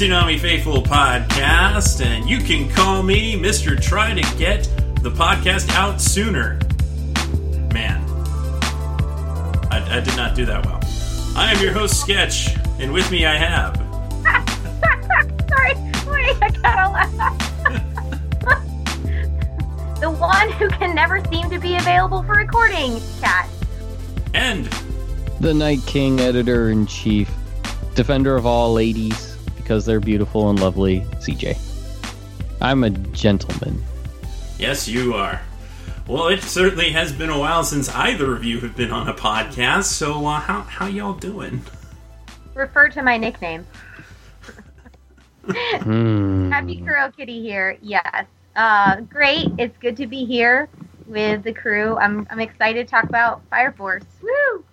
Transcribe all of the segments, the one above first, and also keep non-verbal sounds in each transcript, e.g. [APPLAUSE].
It's the Toonami Faithful podcast, and you can call me Mr. Try to Get the Podcast Out Sooner. Man, I, I did not do that well. I am your host, Sketch, and with me I have. [LAUGHS] Sorry, wait, I gotta laugh. [LAUGHS] the one who can never seem to be available for recording, Cat. And The Night King, editor in chief, defender of all ladies because they're beautiful and lovely, CJ. I'm a gentleman. yes, you are. Well, it certainly has been a while since either of you have been on a podcast, so uh, how, how y'all doing? Refer to my nickname. [LAUGHS] [LAUGHS] Hmm. Happy Kuro Kitty here. Yes. Uh, great. It's good to be here with the crew. I'm I'm excited to talk about Fire Force. Woo!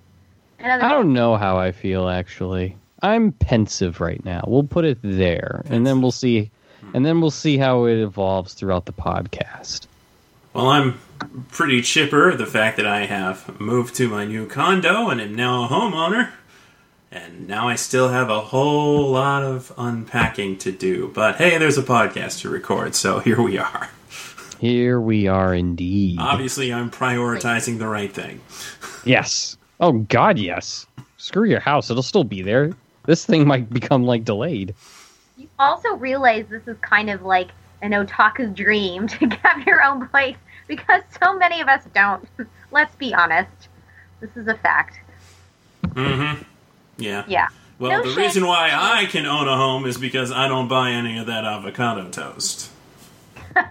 Another I don't know how I feel actually. I'm pensive right now. We'll put it there, and then we'll see, and then we'll see how it evolves throughout the podcast. Well, I'm pretty chipper the fact that I have moved to my new condo and am now a homeowner. And now I still have a whole lot of unpacking to do. But hey, there's a podcast to record, so [LAUGHS] here we are. Here we are indeed. Obviously, I'm prioritizing the right thing. Yes. Oh God, yes. Screw your house. It'll still be there. This thing might become like delayed. You also realize this is kind of like an otaku dream [LAUGHS] to have your own place because so many of us don't. [LAUGHS] Let's be honest. This is a fact. Mm-hmm. Yeah. Yeah. Well, No the shit. reason why I can own a home is because I don't buy any of that avocado toast. [LAUGHS]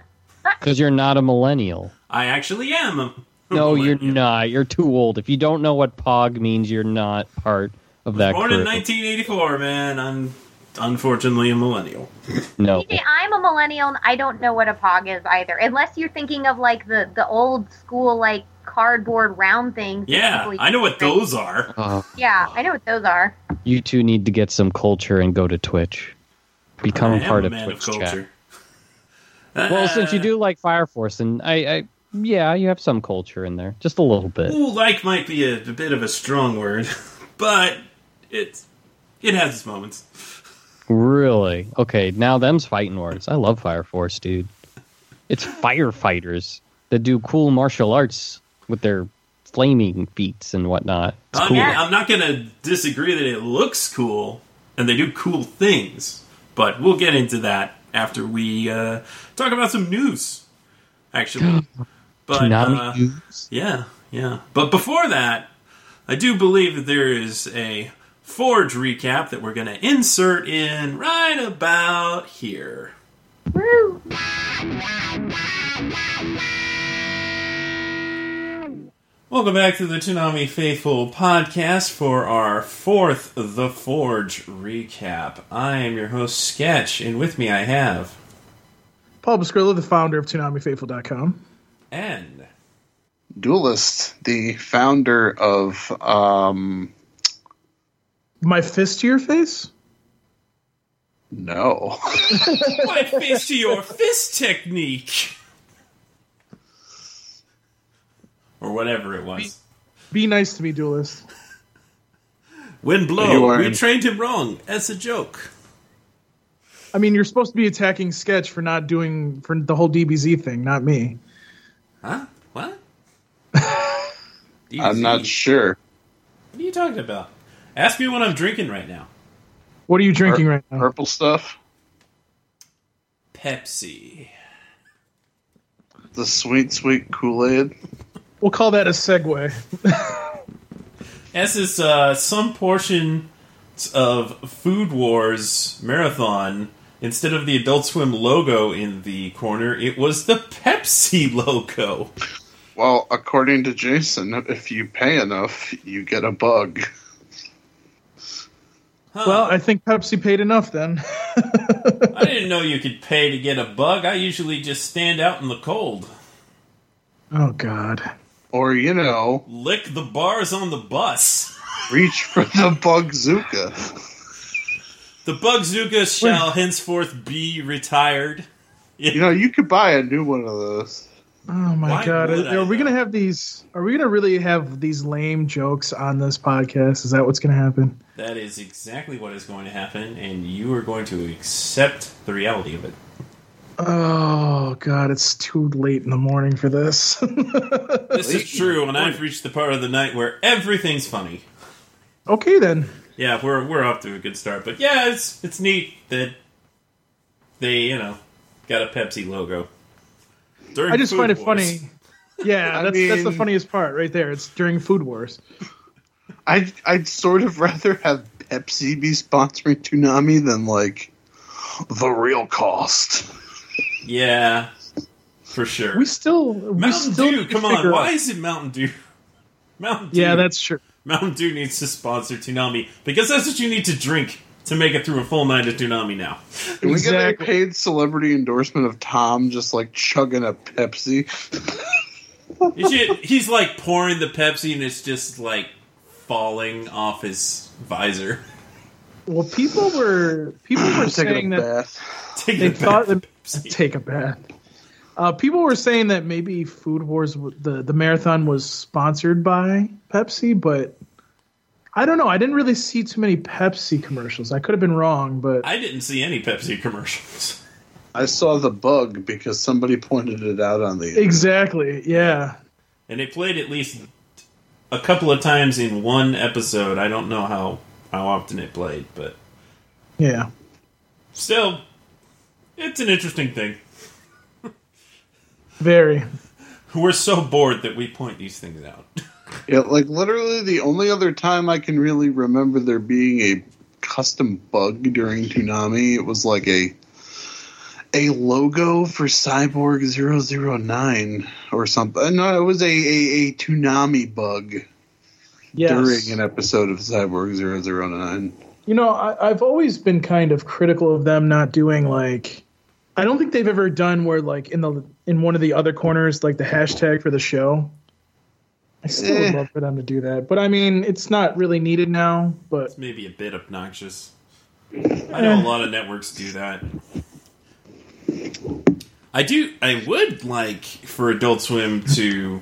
Because you're not a millennial. I actually am. a No, you're not. You're too old. If you don't know what POG means, you're not part of that Born in 1984, man. I'm unfortunately a millennial. no. See, I'm a millennial and I don't know what a pog is either. Unless you're thinking of like the, the old school like cardboard round things. Yeah, I know what used those are. Oh, Yeah, I know what those are. you two need to get some culture and go to Twitch. Become I a am part a of man Twitch of chat. culture. [LAUGHS] Well, since you Uh, do like Fire Force, and I, I, yeah, you have some culture in there, just a little bit. Ooh, like might be a, a bit of a strong word, [LAUGHS] but it's it has its moments. Really? Okay, now them's fighting words. I love Fire Force, dude. It's firefighters that do cool martial arts with their flaming feats and whatnot. It's I cool. I'm not gonna disagree that it looks cool and they do cool things, but we'll get into that after we uh, talk about some news. Actually, [GASPS] but uh, news? Yeah, yeah. But before that, I do believe that there is a Forge recap that we're going to insert in right about here. Woo! Welcome back to the Toonami Faithful podcast for our fourth The Forge recap. I am your host, Sketch, and with me I have Paul Bascrilla, the founder of ToonamiFaithful.com. and Duelist, the founder of um My fist to your face? no. [LAUGHS] my fist to your fist technique. Or whatever it was. Be nice to me, duelist. Wind blow, are- we trained him wrong. As a joke. I mean, you're supposed to be attacking Sketch for not doing for the whole DBZ thing, not me. Huh? What? [LAUGHS] I'm not sure. What are you talking about? Ask me what I'm drinking right now. What are you drinking right now? Purple stuff? Pepsi. The sweet, sweet Kool-Aid? We'll call that a segue. This is uh, some portion of Food Wars Marathon. Instead of the Adult Swim logo in the corner, it was the Pepsi [LAUGHS] logo. Well, according to Jason, if you pay enough, you get a bug. Huh. Well, I think Pepsi paid enough then. [LAUGHS] I didn't know you could pay to get a bug. I usually just stand out in the cold. oh God. Or, you know, Lick the bars on the bus. reach for the Bugzooka. The Bugzooka shall henceforth be retired. You know, you could buy a new one of those. Oh my Why God. Are, are we gonna have these? Are we gonna really have these lame jokes on this podcast? Is that what's gonna happen? That is exactly what is going to happen, and you are going to accept the reality of it. Oh God, it's too late in the morning for this. [LAUGHS] This is true, and I've reached the part of the night where everything's funny. okay then. Yeah, we're we're off to a good start, but yeah, it's it's neat that they you know got a Pepsi logo. During I just Food find it Wars. funny. Yeah, [LAUGHS] I that's that's the funniest part right there. It's during Food Wars. I'd, I'd sort of [LAUGHS] rather have Pepsi be sponsoring Toonami than, like, the real cost. Yeah, for sure. We still we Mountain still Dew, come on! figure Why out- is it Mountain Dew? Mountain Dew. Yeah, that's true. Mountain Dew needs to sponsor Toonami because that's what you need to drink to make it through a full night of Toonami now. Can we get a paid celebrity endorsement of Tom just, like, chugging a Pepsi? Should- he's like pouring the Pepsi and it's just like falling off his visor. Well, people were people were saying that bath. Take they the thought that Pepsi. [LAUGHS] take a bath. Uh, people were saying that maybe Food Wars the the marathon was sponsored by Pepsi, but I don't know. I didn't really see too many Pepsi commercials. I could have been wrong, but I didn't see any Pepsi commercials. [LAUGHS] I saw the bug because somebody pointed it out on the. exactly, yeah. And it played at least a couple of times in one episode. I don't know how, how often it played, but Yeah. still, it's an interesting thing. Very. [LAUGHS] We're so bored that we point these things out. [LAUGHS] Yeah, like literally the only other time I can really remember there being a custom bug during Toonami, it was like a a logo for Cyborg 009 or something. Uh, no, it was a, a, a Toonami bug Yes. during an episode of Cyborg 009. You know, I, I've always been kind of critical of them not doing like. I don't think they've ever done where like in the in one of the other corners like the hashtag for the show. I still would Eh. love for them to do that, but I mean, it's not really needed now. But Maybe a bit obnoxious. I know a lot of networks do that. I do. I would like for Adult Swim to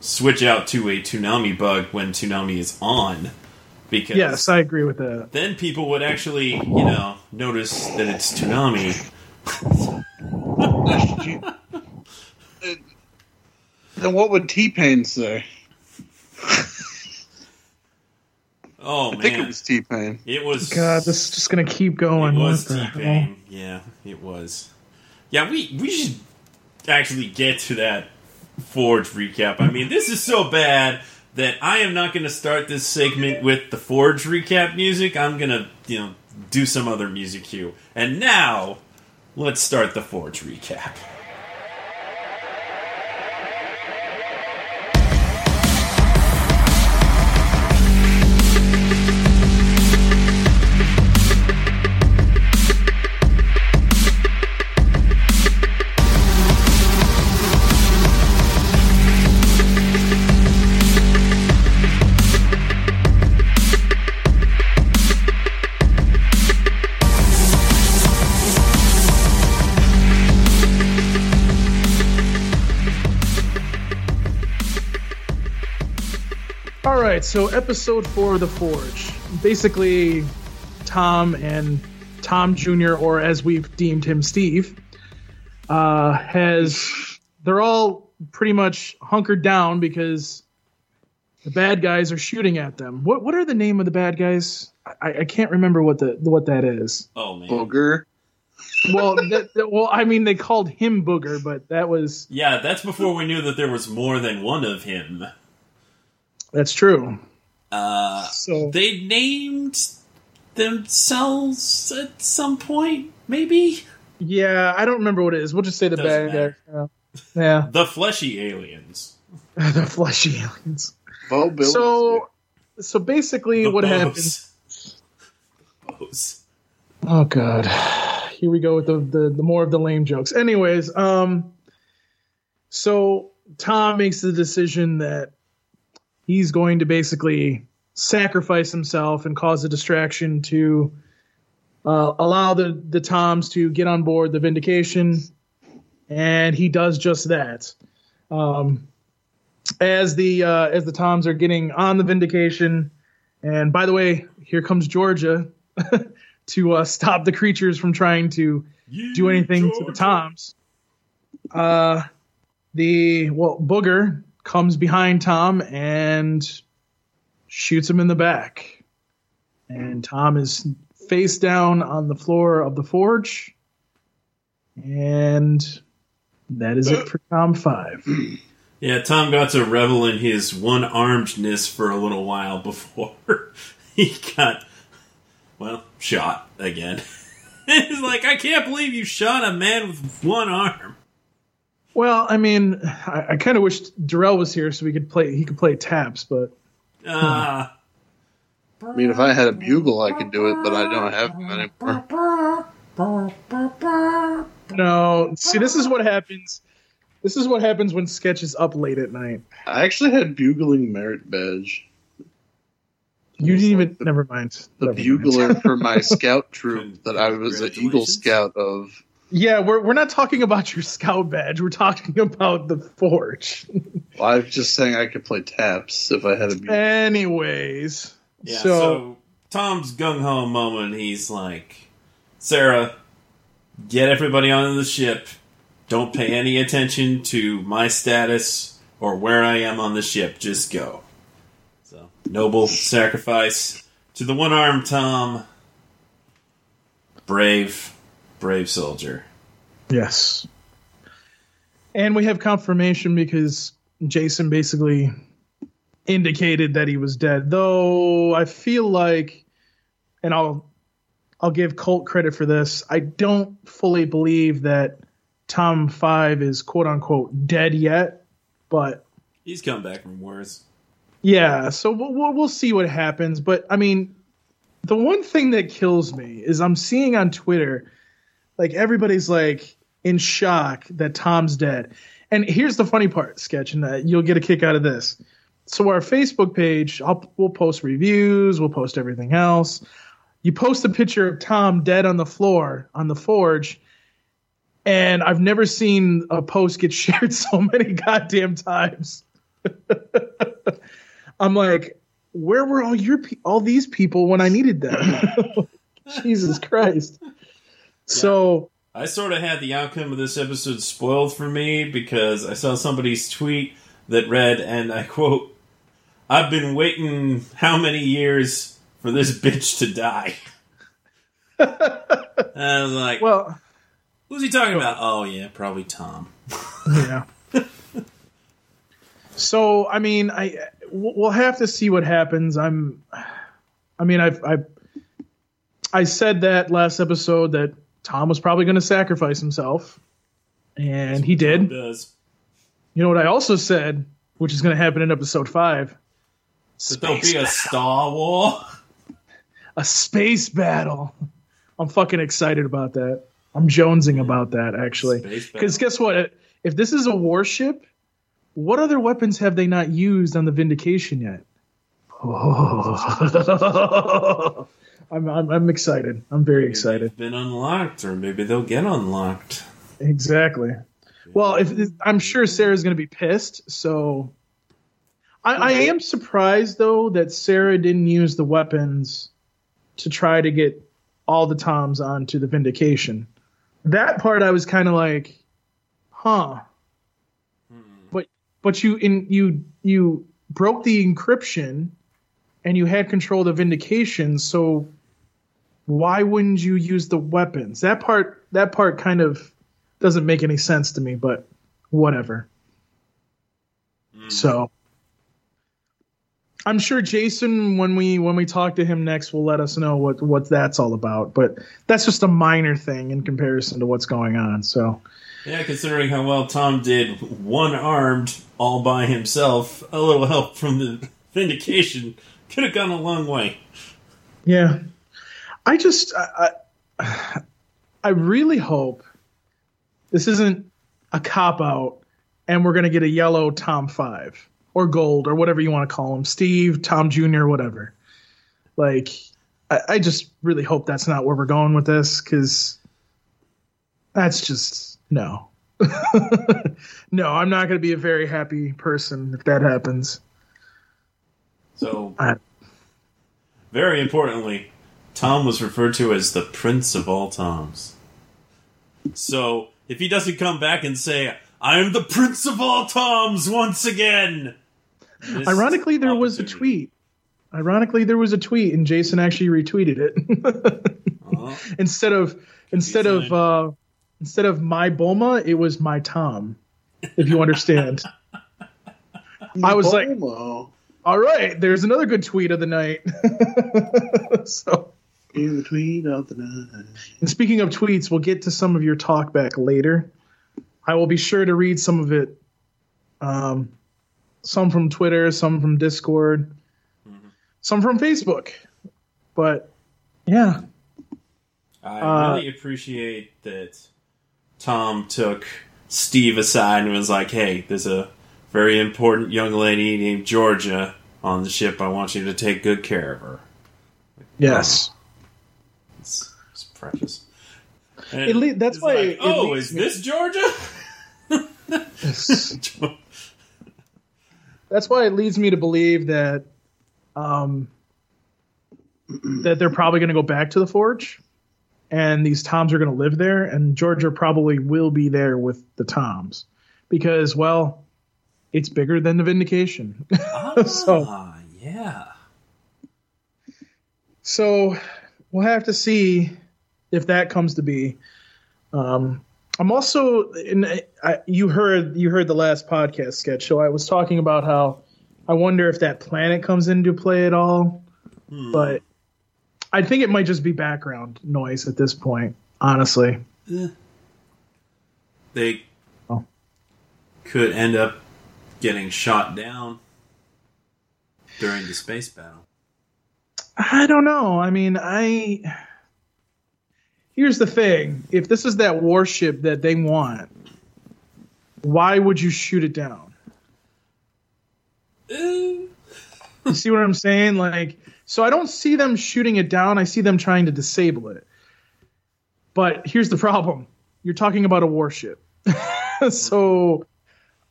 switch out to a Toonami bug when Toonami is on, because yes, I agree with that. then people would actually, you know, notice that it's Toonami. [LAUGHS] Then what would T Pain say? Oh I think it was T Pain. it was. God, this is just gonna keep going. It was T? Pain. Yeah, it was. Yeah, we we should actually get to that Forge recap. I mean, this is so bad that I am not going to start this segment with the Forge recap music. I'm going to, you know, do some other music cue. And now, let's start the Forge recap. So episode four of the Forge. Basically, Tom and Tom Jr., or as we've deemed him, Steve, uh, has they're all pretty much hunkered down because the bad guys are shooting at them. What what are the name of the bad guys? I, I can't remember what the what that is. Oh, man. Booger. Well, [LAUGHS] that, that- well, I mean they called him Booger, but that was Yeah, that's before we knew that there was more than one of him. That's true. Uh, So they named themselves at some point, maybe? yeah, I don't remember what it is. We'll just say the Doesn't bad matter. guys. Yeah, The fleshy aliens. [LAUGHS] the fleshy aliens. Bo Bill. So, so basically, The what Bows. happens? pose. Oh god. Here we go with the, the the more of the lame jokes. Anyways, um so Tom makes the decision that he's going to basically sacrifice himself and cause a distraction to uh, allow the the Toms to get on board the Vindication, and he does just that. Um, as the uh, as the Toms are getting on the Vindication, and by the way, here comes Georgia [LAUGHS] to uh, stop the creatures from trying to do anything to the Toms. Uh, the well, Booger comes behind Tom and shoots him in the back, and Tom is face down on the floor of the forge, and that is it for Tom Five. [CLEARS THROAT] Yeah, Tom got to revel in his one armedness for a little while before [LAUGHS] he got, well, shot again. [LAUGHS] He's like, I can't believe you shot a man with one arm. Well, I mean, I, I kind of wish Darrell was here so we could play. He could play taps, but Uh, I mean, if I had a bugle, I could do it, but I don't have them anymore. no. See, this is what happens. This is what happens when sketch is up late at night. I actually had bugling merit badge. You didn't even. Never mind. The Never mind. bugler for my [LAUGHS] scout troop that I was an Eagle Scout of. Yeah, we're we're not talking about your scout badge. We're talking about the forge. [LAUGHS] Well, I was just saying I could play taps if I had a bugle. Anyways, yeah, so, so, Tom's gung ho moment, he's like, Sarah, get everybody onto the ship. Don't pay any attention to my status or where I am on the ship. Just go. So, noble sacrifice to the one armed Tom. Brave, brave soldier. yes, and we have confirmation because Jason basically indicated that he was dead. Though I feel like, and I'll I'll give Colt credit for this. I don't fully believe that Tom Five is quote unquote dead yet, but He's come back from worse. Yeah, so we'll, we'll we'll see what happens. But I mean, the one thing that kills me is I'm seeing on Twitter, like everybody's like in shock that Tom's dead. And here's the funny part, sketch, and that you'll get a kick out of this. So our Facebook page, I'll, we'll post reviews, we'll post everything else. You post a picture of Tom dead on the floor on the forge, and I've never seen a post get [LAUGHS] shared so many goddamn times. [LAUGHS] I'm like, where were all your pe- all these people when I needed them? [LAUGHS] Jesus Christ. So I sort of had the outcome of this episode spoiled for me because I saw somebody's tweet that read, and I quote, I've been waiting how many years for this bitch to die? [LAUGHS] And I was like, well, who's he talking about? Oh, yeah, probably Tom. yeah. so I mean, I we'll have to see what happens. I'm, I mean, I've I I said that last episode that Tom was probably going to sacrifice himself, and he did. does. You know what I also said, which is going to happen in episode five. But there'll be a Star War. [LAUGHS] a space battle. I'm fucking excited about that. I'm jonesing about that actually. Because guess what? If this is a warship, what other weapons have they not used on the Vindication yet? [LAUGHS] [LAUGHS] I'm, I'm I'm excited. I'm very excited. They've been unlocked, or maybe they'll get unlocked. Exactly. Well, if I'm sure Sarah's going to be pissed, so I, I am surprised though that Sarah didn't use the weapons to try to get all the Toms onto the Vindication. That part I was kind of like, huh. Hmm. But but you in you you broke the encryption and you had control of the Vindication, so why wouldn't you use the weapons? That part that part kind of doesn't make any sense to me, but whatever. Hmm. So I'm sure Jason, when we when we talk to him next, will let us know what what that's all about. But that's just a minor thing in comparison to what's going on. So Yeah, considering how well Tom did, one armed, all by himself, a little help from the [LAUGHS] Vindication could have gone a long way. yeah, I just I, I, I really hope this isn't a cop out and we're gonna get a yellow Tom five or gold or whatever you want to call him, Steve, Tom Jr., whatever. Like, I, I just really hope that's not where we're going with this because that's just no. [LAUGHS] no, I'm not going to be a very happy person if that happens. So, I- very importantly, Tom was referred to as the Prince of all Toms. So, if he doesn't come back and say, I am the Prince of all Toms once again. Ironically, there was a tweet. Ironically, there was a tweet, and Jason actually retweeted it Oh, [LAUGHS] instead of instead of uh, instead of my Bulma, it was my Tom. If you understand. [LAUGHS] I was like- All right, there's another good tweet of the night. [LAUGHS] so, In the tweet of the night. and speaking of tweets, we'll get to some of your talk back later. I will be sure to read some of it. Um, some from Twitter, some from Discord, some from Facebook. But yeah, I Uh, really appreciate that Tom took Steve aside and was like, "Hey, there's a very important young lady named Georgia on the ship. I want you to take good care of her. yes. It's, it's precious." And le- that's why like, it oh, leads is me- this Georgia? [LAUGHS] that's why it leads me to believe that um, that they're probably going to go back to the forge and these toms are going to live there and georgia probably will be there with the toms because well it's bigger than the vindication [LAUGHS] So- ah, yeah. so we'll have to see if that comes to be um, i'm also and you heard you heard the last podcast sketch so i was talking about how i wonder if that planet comes into play at all Hmm. but i think it might just be background noise at this point honestly they Oh. could end up getting shot down during the space battle. I don't know. I mean, I. Here's the thing: if this is that warship that they want, why would you shoot it down? [LAUGHS] You see what I'm saying? Like, so I don't see them shooting it down. I see them trying to disable it. But here's the problem: you're talking about a warship, [LAUGHS] so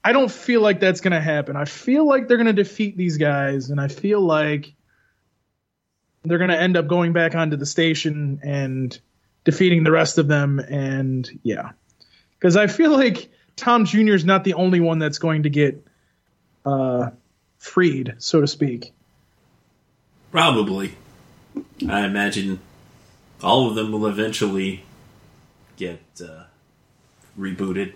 I don't feel like that's going to happen. I feel like they're going to defeat these guys, and I feel like they're going to end up going back onto the station and defeating the rest of them. And yeah, because I feel like Tom Jr. is not the only one that's going to get uh, freed, so to speak. Probably. I imagine all of them will eventually get uh, rebooted.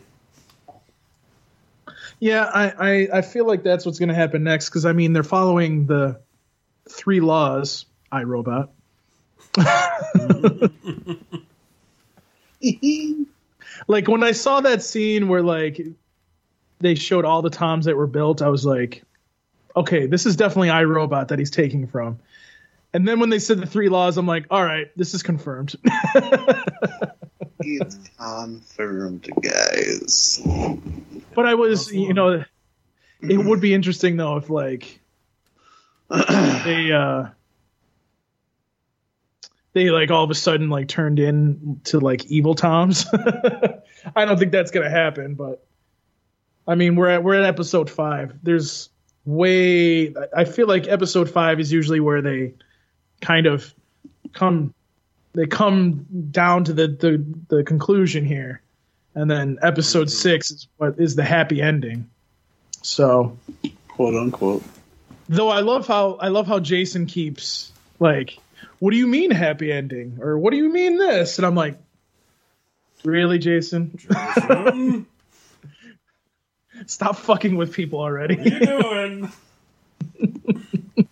Yeah, I, I, I feel like that's what's going to happen next because I mean they're following the three laws. I robot. [LAUGHS] [LAUGHS] [LAUGHS] like when I saw that scene where like they showed all the toms that were built, I was like, okay, this is definitely I, Robot that he's taking from. And then when they said the three laws, I'm like, all right, this is confirmed. [LAUGHS] it's confirmed, guys. but I was, you know, it would be [CLEARS THROAT] interesting though if like they uh they like all of a sudden like turned in to like evil toms [LAUGHS] i don't think that's gonna happen but i mean we're at we're at episode five. There's way i feel like episode five is usually where they kind of come they come down to the the, the conclusion here. And then episode six is what is the happy ending. So Quote unquote. Though I love how I love how Jason keeps like, what do you mean happy ending? Or what do you mean this? And I'm like, really, Jason? [LAUGHS] Stop fucking with people already. you doing? [LAUGHS]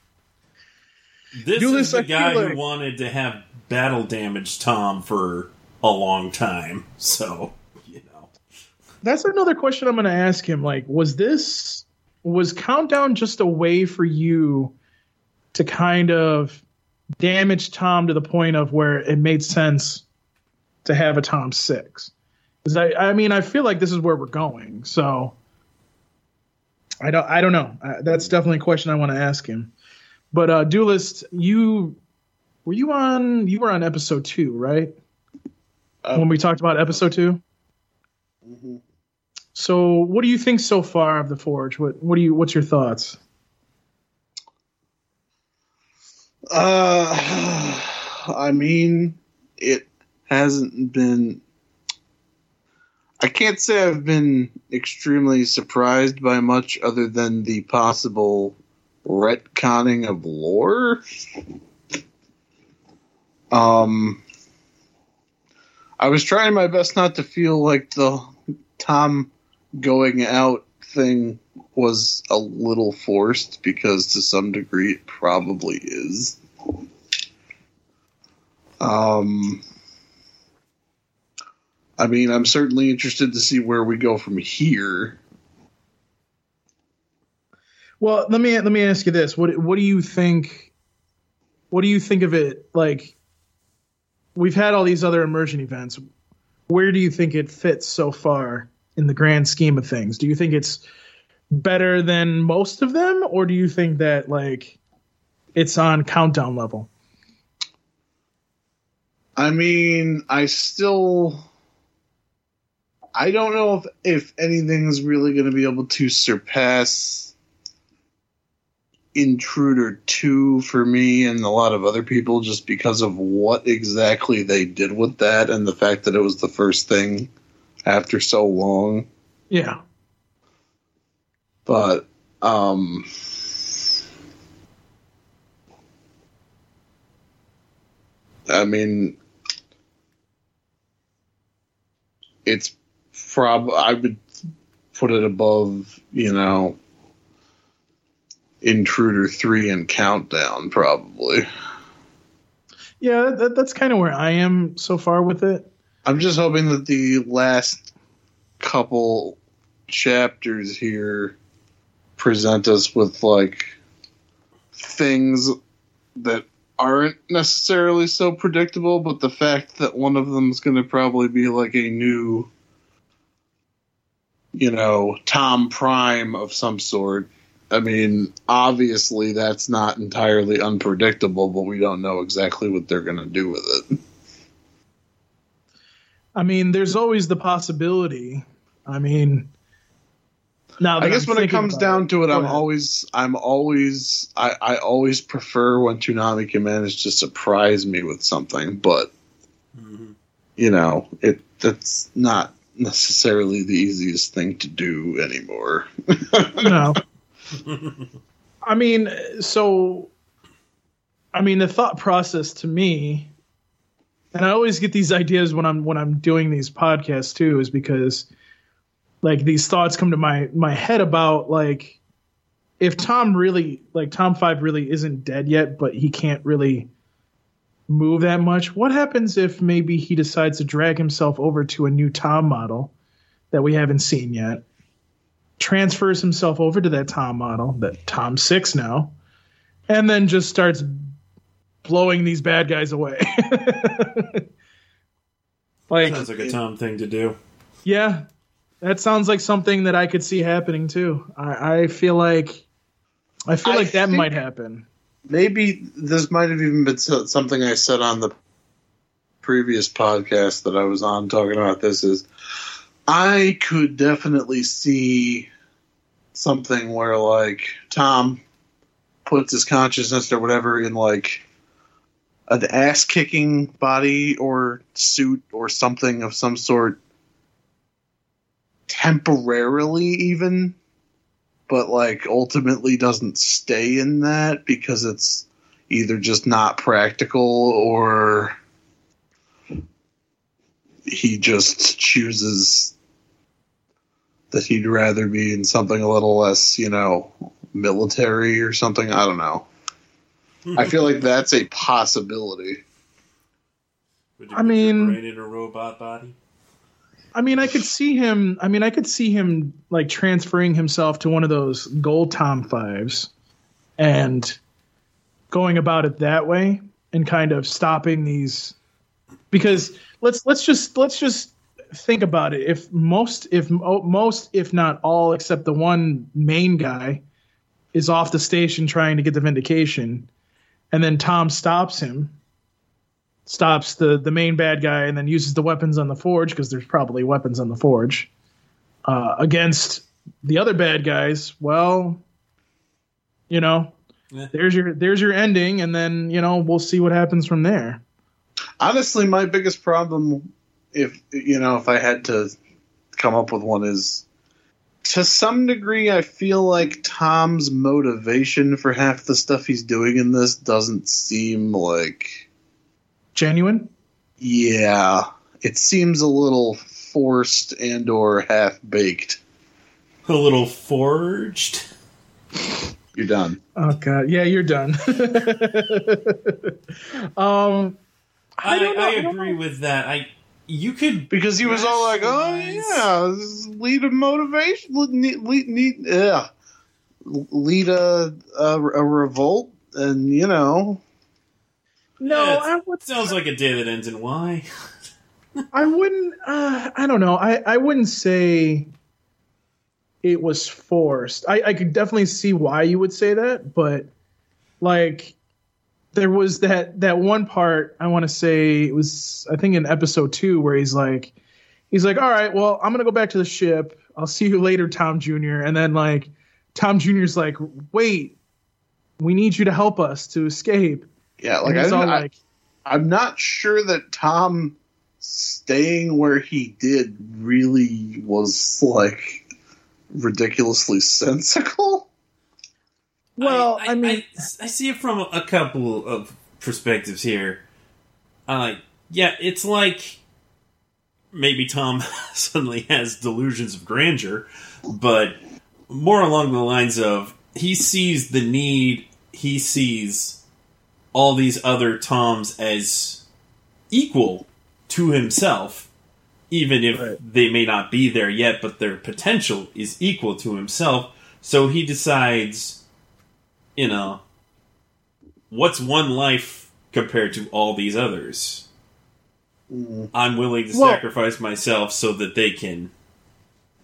this Duelist, is the I guy like- who wanted to have battle damage Tom for a long time. So, you know. That's another question I'm going to ask him. Like, was this was Countdown just a way for you to kind of damaged Tom to the point of where it made sense to have a Tom six. Because I, I mean, I feel like this is where we're going. So I don't, I don't know. That's definitely a question I want to ask him. But uh, Duelist, you were you on? You were on episode two, right? Uh, when we talked about episode 2 mhm. So, what do you think so far of the Forge? What what do you what's your thoughts? Uh, [SIGHS] I mean, it hasn't been. I can't say I've been extremely surprised by much other than the possible retconning of lore. Um, I was trying my best not to feel like the Tom going out thing was a little forced because to some degree it probably is. Um, I mean, I'm certainly interested to see where we go from here. Well, let me let me ask you this: what what do you think? What do you think of it? Like, we've had all these other immersion events. Where do you think it fits so far in the grand scheme of things? Do you think it's better than most of them, or do you think that like it's on countdown level? I mean, I still. I don't know if, if anything's really going to be able to surpass Intruder 2 for me and a lot of other people just because of what exactly they did with that and the fact that it was the first thing after so long. Yeah. But, um. I mean, it's prob. I would put it above, you know, Intruder three and Countdown probably. Yeah, that, that's kind of where I am so far with it. I'm just hoping that the last couple chapters here present us with like things that aren't necessarily so predictable, but the fact that one of them is going to probably be like a new, you know, Tom Prime of some sort. I mean, obviously that's not entirely unpredictable, but we don't know exactly what they're going to do with it. I mean, there's always the possibility. I mean, now that I guess I'm when it comes about down to it, Go I'm ahead. always, I'm always, I, I always prefer when Toonami can manage to surprise me with something, but mm-hmm. you know, it that's not necessarily the easiest thing to do anymore. [LAUGHS] no. [LAUGHS] I mean, so, I mean, the thought process to me, and I always get these ideas when I'm when I'm doing these podcasts too, is because like these thoughts come to my my head about like if Tom really like Tom Five really isn't dead yet, but he can't really move that much. What happens if maybe he decides to drag himself over to a new Tom model that we haven't seen yet? transfers himself over to that Tom model, that Tom Six now, and then just starts blowing these bad guys away. [LAUGHS] like, Sounds like a Tom thing to do. yeah, that sounds like something that I could see happening too. I, I feel like, I feel I like that might happen. Maybe this might have even been something I said on the previous podcast that I was on talking about this is I could definitely see something where like Tom puts his consciousness or whatever in like an ass kicking body or suit or something of some sort temporarily even but like ultimately doesn't stay in that because it's either just not practical or he just chooses that he'd rather be in something a little less, you know, military or something. I don't know. I feel like that's a possibility. Would you I put your mean- brain in a robot body? I mean, I could see him. I mean, I could see him like transferring himself to one of those gold Tom fives and going about it that way. and kind of stopping these because let's let's just let's just think about it if most if oh, most if not all except the one main guy is off the station trying to get the vindication and then Tom stops him stops the the main bad guy and then uses the weapons on the forge because there's probably weapons on the forge uh, against the other bad guys well you know Yeah. there's your there's your ending and then you know we'll see what happens from there Honestly, my biggest problem, if you know, if I had to come up with one, is to some degree, I feel like Tom's motivation for half the stuff he's doing in this doesn't seem like, genuine yeah, it seems a little forced and or half baked. A little forged. You're done. oh god yeah you're done [LAUGHS] um I, don't know, I, I don't agree with that. I you could Because he was all like, "Oh yeah, lead a motivation, lead, lead, lead, yeah, lead a, a a revolt, and you know, no Yeah, i would sounds like a day that ends in Y. [LAUGHS] I wouldn't. Uh, I don't know. I, I wouldn't say it was forced. I, I could definitely see why you would say that, but like there was that that one part. I want to say it was. I think in episode two where he's like, he's like, all right, well, I'm gonna go back to the ship. I'll see you later, Tom Jr. And then like Tom Jr.'s like, wait, we need you to help us to escape. Yeah, like I, all I like I'm not sure that Tom staying where he did really was like ridiculously [LAUGHS] sensical. well, I, mean, I, I see it from a couple of perspectives here. Uh, yeah, it's like maybe Tom [LAUGHS] suddenly has delusions of grandeur, but more along the lines of he sees the need, he sees all these other Toms as equal to himself, even if Right. they may not be there yet, but their potential is equal to himself. So he decides, you know, what's one life compared to all these others? Mm. I'm willing to Well- sacrifice myself so that they can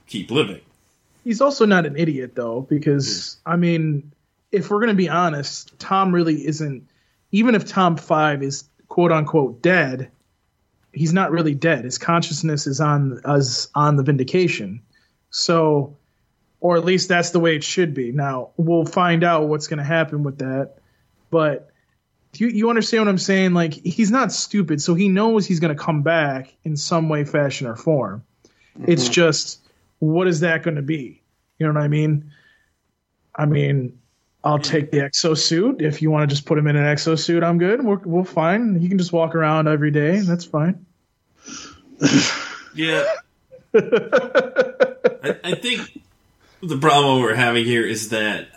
keep living. He's also not an idiot though, because hmm. I mean, if we're gonna be honest, Tom really isn't. Even if Tom Five is quote unquote dead, he's not really dead. His consciousness is on us on the Vindication, so, or at least that's the way it should be. Now we'll find out what's gonna happen with that, but. Do you, you understand what I'm saying? Like he's not stupid, so he knows he's going to come back in some way, fashion, or form. It's mm-hmm. just what is that going to be? You know what I mean? I mean, I'll take the exosuit. If you want to just put him in an exosuit, I'm good. We're, we'll fine. He can just walk around every day. That's fine. Yeah. [LAUGHS] I, I think the problem we're having here is that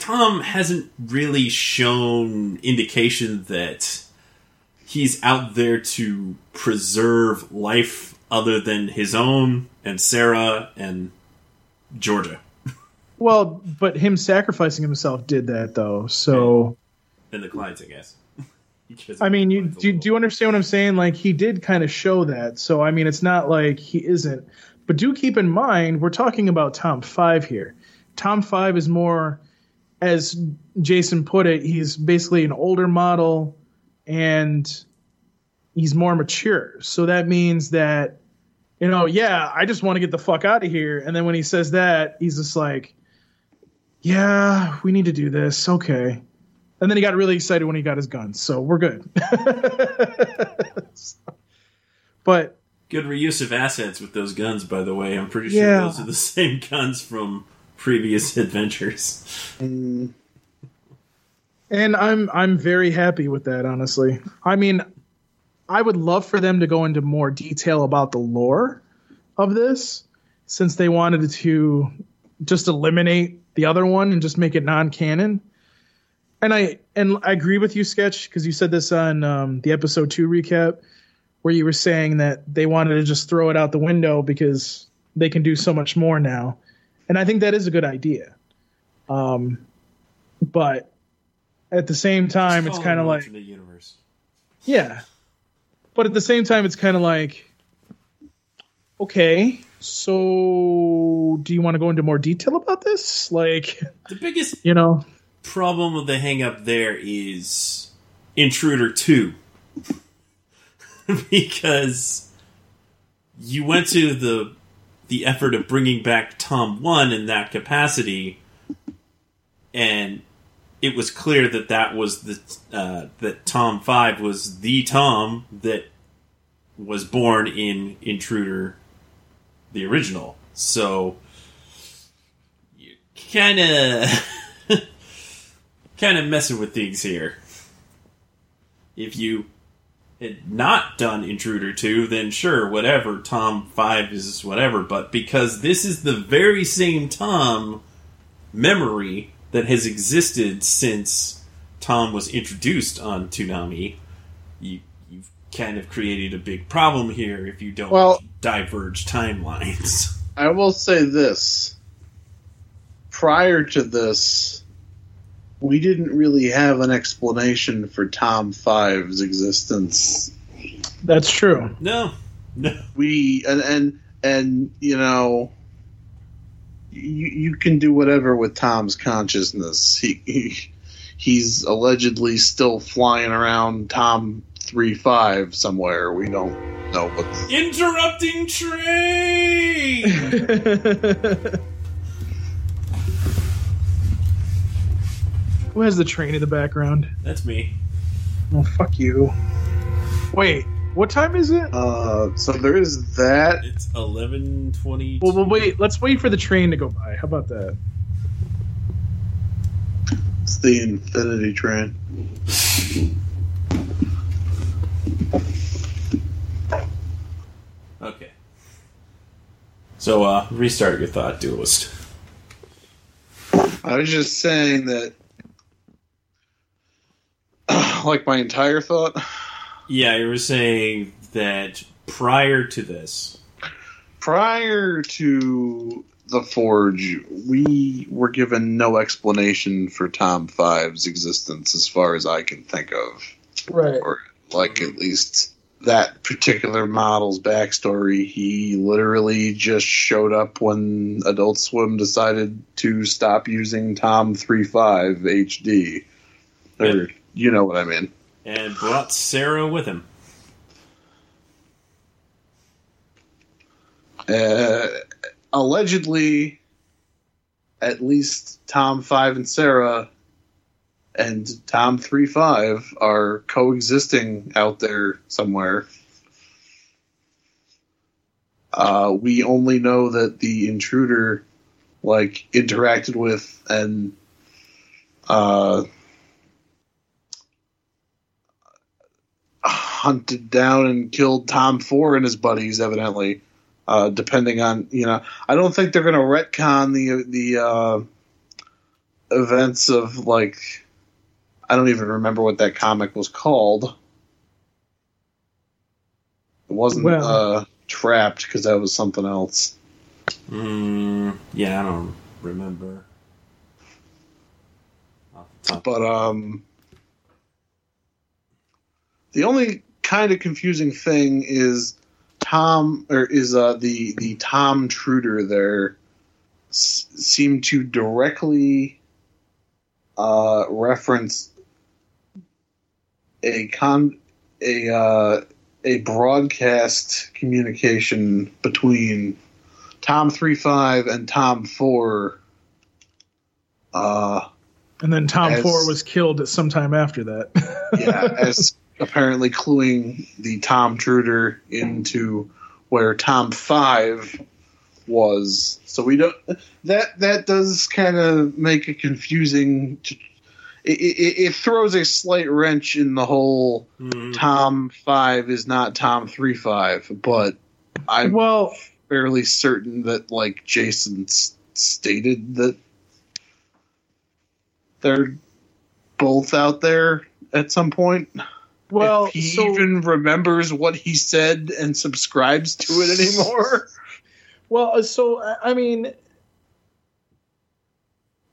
Tom hasn't really shown indication that he's out there to preserve life other than his own and Sarah and Georgia Well, but him sacrificing himself did that though. So and the clients, I guess. [LAUGHS] I mean, you do, do you understand what I'm saying? Like he did kind of show that. So I mean, it's not like he isn't. But do keep in mind, we're talking about Tom Five here. Tom Five is more, as Jason put it, he's basically an older model, and he's more mature. So that means that, you know, yeah, I just want to get the fuck out of here. And then when he says that, he's just like, yeah, we need to do this. Okay. And then he got really excited when he got his guns. So we're good. [LAUGHS] but Good reuse of assets with those guns, by the way. I'm pretty sure Yeah. those are the same [LAUGHS] guns from previous [LAUGHS] adventures. Mm, and I'm I'm very happy with that honestly. I mean, I would love for them to go into more detail about the lore of this since they wanted to just eliminate the other one and just make it non-canon. And I and I agree with you, Sketch, because you said this on um, the episode two recap, where you were saying that they wanted to just throw it out the window because they can do so much more now, and I think that is a good idea. Um, but at the same time, it's Call kind of like alternate universe. yeah, but at the same time, it's kind of like okay. So, do you want to go into more detail about this? Like, The biggest [LAUGHS] you know, problem with the hang up there is Intruder 2. [LAUGHS] because you went to the the effort of bringing back Tom 1 in that capacity and it was clear that that was the uh, that Tom 5 was the Tom that was born in Intruder the original. So you kind of [LAUGHS] kind of messing with things here. If you had not done Intruder 2, then sure, whatever, Tom 5 is whatever, but because this is the very same Tom memory that has existed since Tom was introduced on Toonami, you, kind of created a big problem here if you don't Well- diverge timelines. [LAUGHS] I will say this. Prior to this, we didn't really have an explanation for Tom Five's existence. that's true. No, no. We and and and you know, you you can do whatever with Tom's consciousness. He, he he's allegedly still flying around Tom three five somewhere. We don't know what's Interrupting train! [LAUGHS] Who has the train in the background? That's me. Oh, fuck you. Wait, what time is it? Uh, so there is that. It's eleven twenty. Well, well, wait. Let's wait for the train to go by. How about that? It's the Infinity Train. Okay. So, uh, restart your thought, duelist. I was just saying that, [CLEARS THROAT] like my entire thought, Yeah, you were saying that prior to this, prior to the Forge, we were given no explanation for Tom Five's existence, as far as I can think of, Right. or like at least that particular model's backstory. He literally just showed up when Adult Swim decided to stop using Tom 35 HD. Or, you know what I mean. and brought Sarah with him. Uh, allegedly, at least Tom Five and Sarah and Tom Three Five are coexisting out there somewhere. Uh, we only know that the intruder, like, interacted with and uh, hunted down and killed Tom Four and his buddies, evidently uh, depending on you know I don't think they're going to retcon the the uh, events of like I don't even remember what that comic was called. It wasn't Well- uh, trapped because that was something else. Mm, yeah, I don't remember. Off the top. But um, the only kind of confusing thing is Tom or is uh, the the Tom Truder there s- seem to directly uh, reference a con a uh, a broadcast communication between Tom three five and Tom four. Uh, And then Tom As- Four was killed at some time after that. [LAUGHS] yeah, as apparently cluing the Tom Truder into where Tom Five was. So we don't. That that does kind of make it confusing. To, it, it, it throws a slight wrench in the whole. Mm, Tom Five is not Tom Three Five, but I'm well, fairly certain that like Jason s- stated that they're both out there at some point. well, if he so even remembers what he said and subscribes to it anymore. [LAUGHS] well, uh, so I I mean,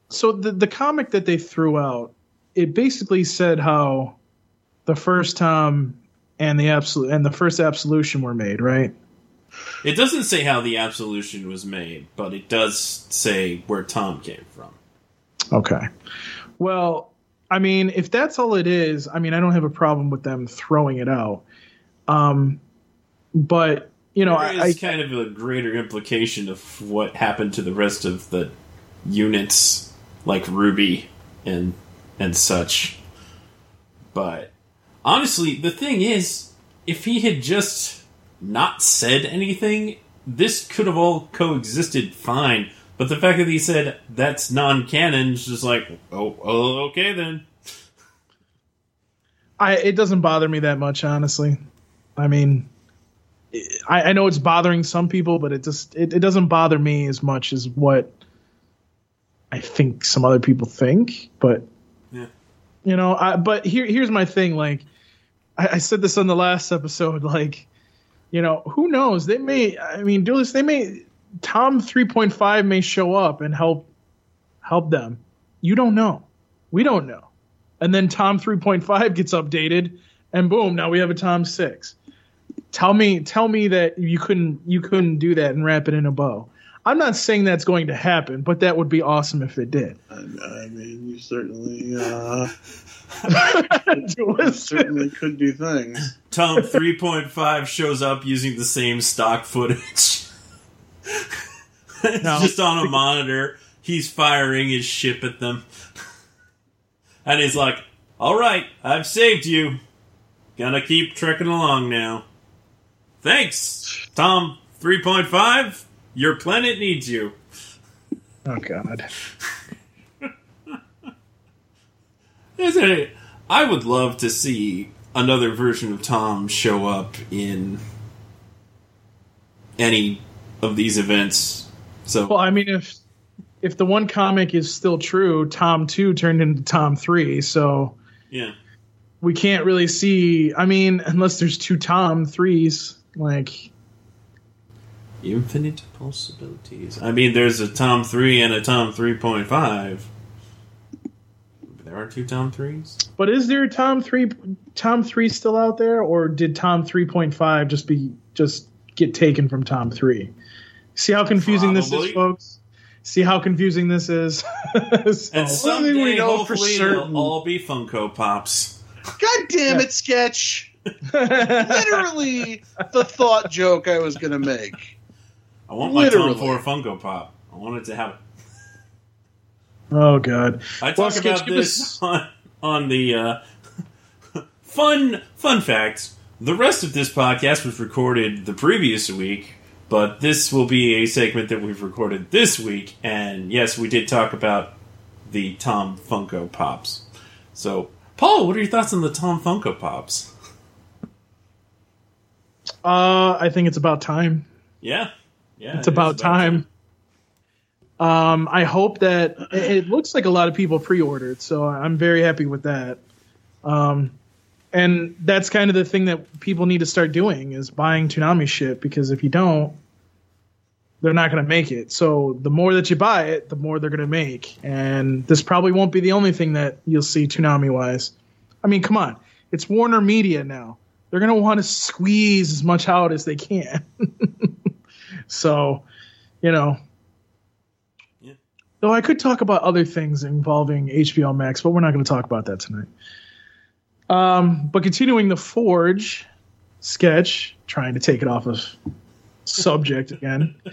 so the the comic that they threw out it basically said how the first Tom and the absolute and the first absolution were made, right? It doesn't say how the absolution was made, but it does say where Tom came from. Okay. Well, I mean, if that's all it is, I mean, I don't have a problem with them throwing it out. Um, but you know, There I, is kind of a greater implication of what happened to the rest of the units, like Ruby and and such. But honestly, the thing is, if he had just not said anything, this could have all coexisted fine. But the fact that he said that's non-canon is just like, oh, oh okay then. I it doesn't bother me that much, honestly. I mean, I, I know it's bothering some people, but it just it, it doesn't bother me as much as what I think some other people think. But. You know, I, but here here's my thing. Like I, I said this on the last episode. Like you know, who knows? They may. I mean, do this. they may. Tom 3.5 may show up and help help them. You don't know. We don't know. And then Tom 3.5 gets updated, and boom, now we have a Tom 6. Tell me, tell me that you couldn't you couldn't do that and wrap it in a bow. I'm not saying that's going to happen, but that would be awesome if it did. I, I mean, you certainly uh, [LAUGHS] Dulles. certainly could do things. Tom 3.5 shows up using the same stock footage. [LAUGHS] No. Just on a monitor. He's firing his ship at them. And he's like, Alright, I've saved you. Gonna keep trekking along now. Thanks, Tom 3.5. Your planet needs you. oh God. Isn't it? I would love to see another version of Tom show up in any of these events. So Well, I mean, if if the one comic is still true, Tom two turned into Tom three, so yeah, we can't really see. I mean, unless there's two Tom threes, like infinite possibilities. I mean, there's a Tom three and a Tom three point five. There are two Tom threes. But is there Tom three Tom three still out there, or did Tom three point five just be just get taken from Tom three? See how confusing this is, folks. See how confusing this is. So- [LAUGHS] And Only someday, we know for hopefully, certain. they'll all be Funko Pops. God damn it, sketch! [LAUGHS] Literally the thought joke I was gonna make. I want my Literally. Tom four Funko Pop. I want it to have. oh God. I Well, talk Sketch, about this us- [LAUGHS] on, on the uh, [LAUGHS] fun fun facts. The rest of this podcast was recorded the previous week, but this will be a segment that we've recorded this week. And yes, we did talk about the Tom Funko Pops. So, Paul, what are your thoughts on the Tom Funko Pops? Uh, I think it's about time. Yeah, yeah, it's it is about time. Um, I hope that it it looks like a lot of people pre-ordered, so I'm very happy with that. Um, and that's kind of the thing that people need to start doing is buying Toonami shit because if you don't, they're not going to make it. So the more that you buy it, the more they're going to make. And this probably won't be the only thing that you'll see Toonami wise. I mean, come on, it's Warner Media now. They're going to want to squeeze as much out as they can. [LAUGHS] so, you know. Yeah. Though I could talk about other things involving HBO Max, but we're not going to talk about that tonight. Um, but continuing the Forge sketch, trying to take it off of subject again. [LAUGHS]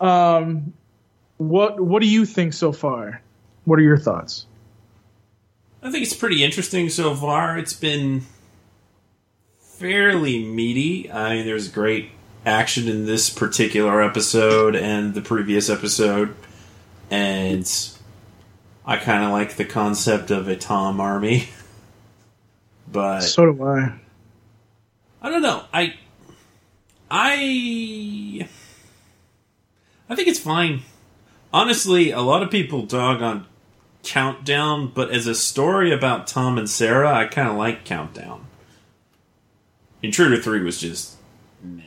Um, what what do you think so far? What are your thoughts? I think it's pretty interesting so far. It's been fairly meaty. I mean, there's great action in this particular episode and the previous episode, and I kind of like the concept of a Tom army. [LAUGHS] But So do I. I don't know. I I I think it's fine. Honestly, a lot of people dog on Countdown, but as a story about Tom and Sarah, I kind of like Countdown. Intruder 3 was just meh.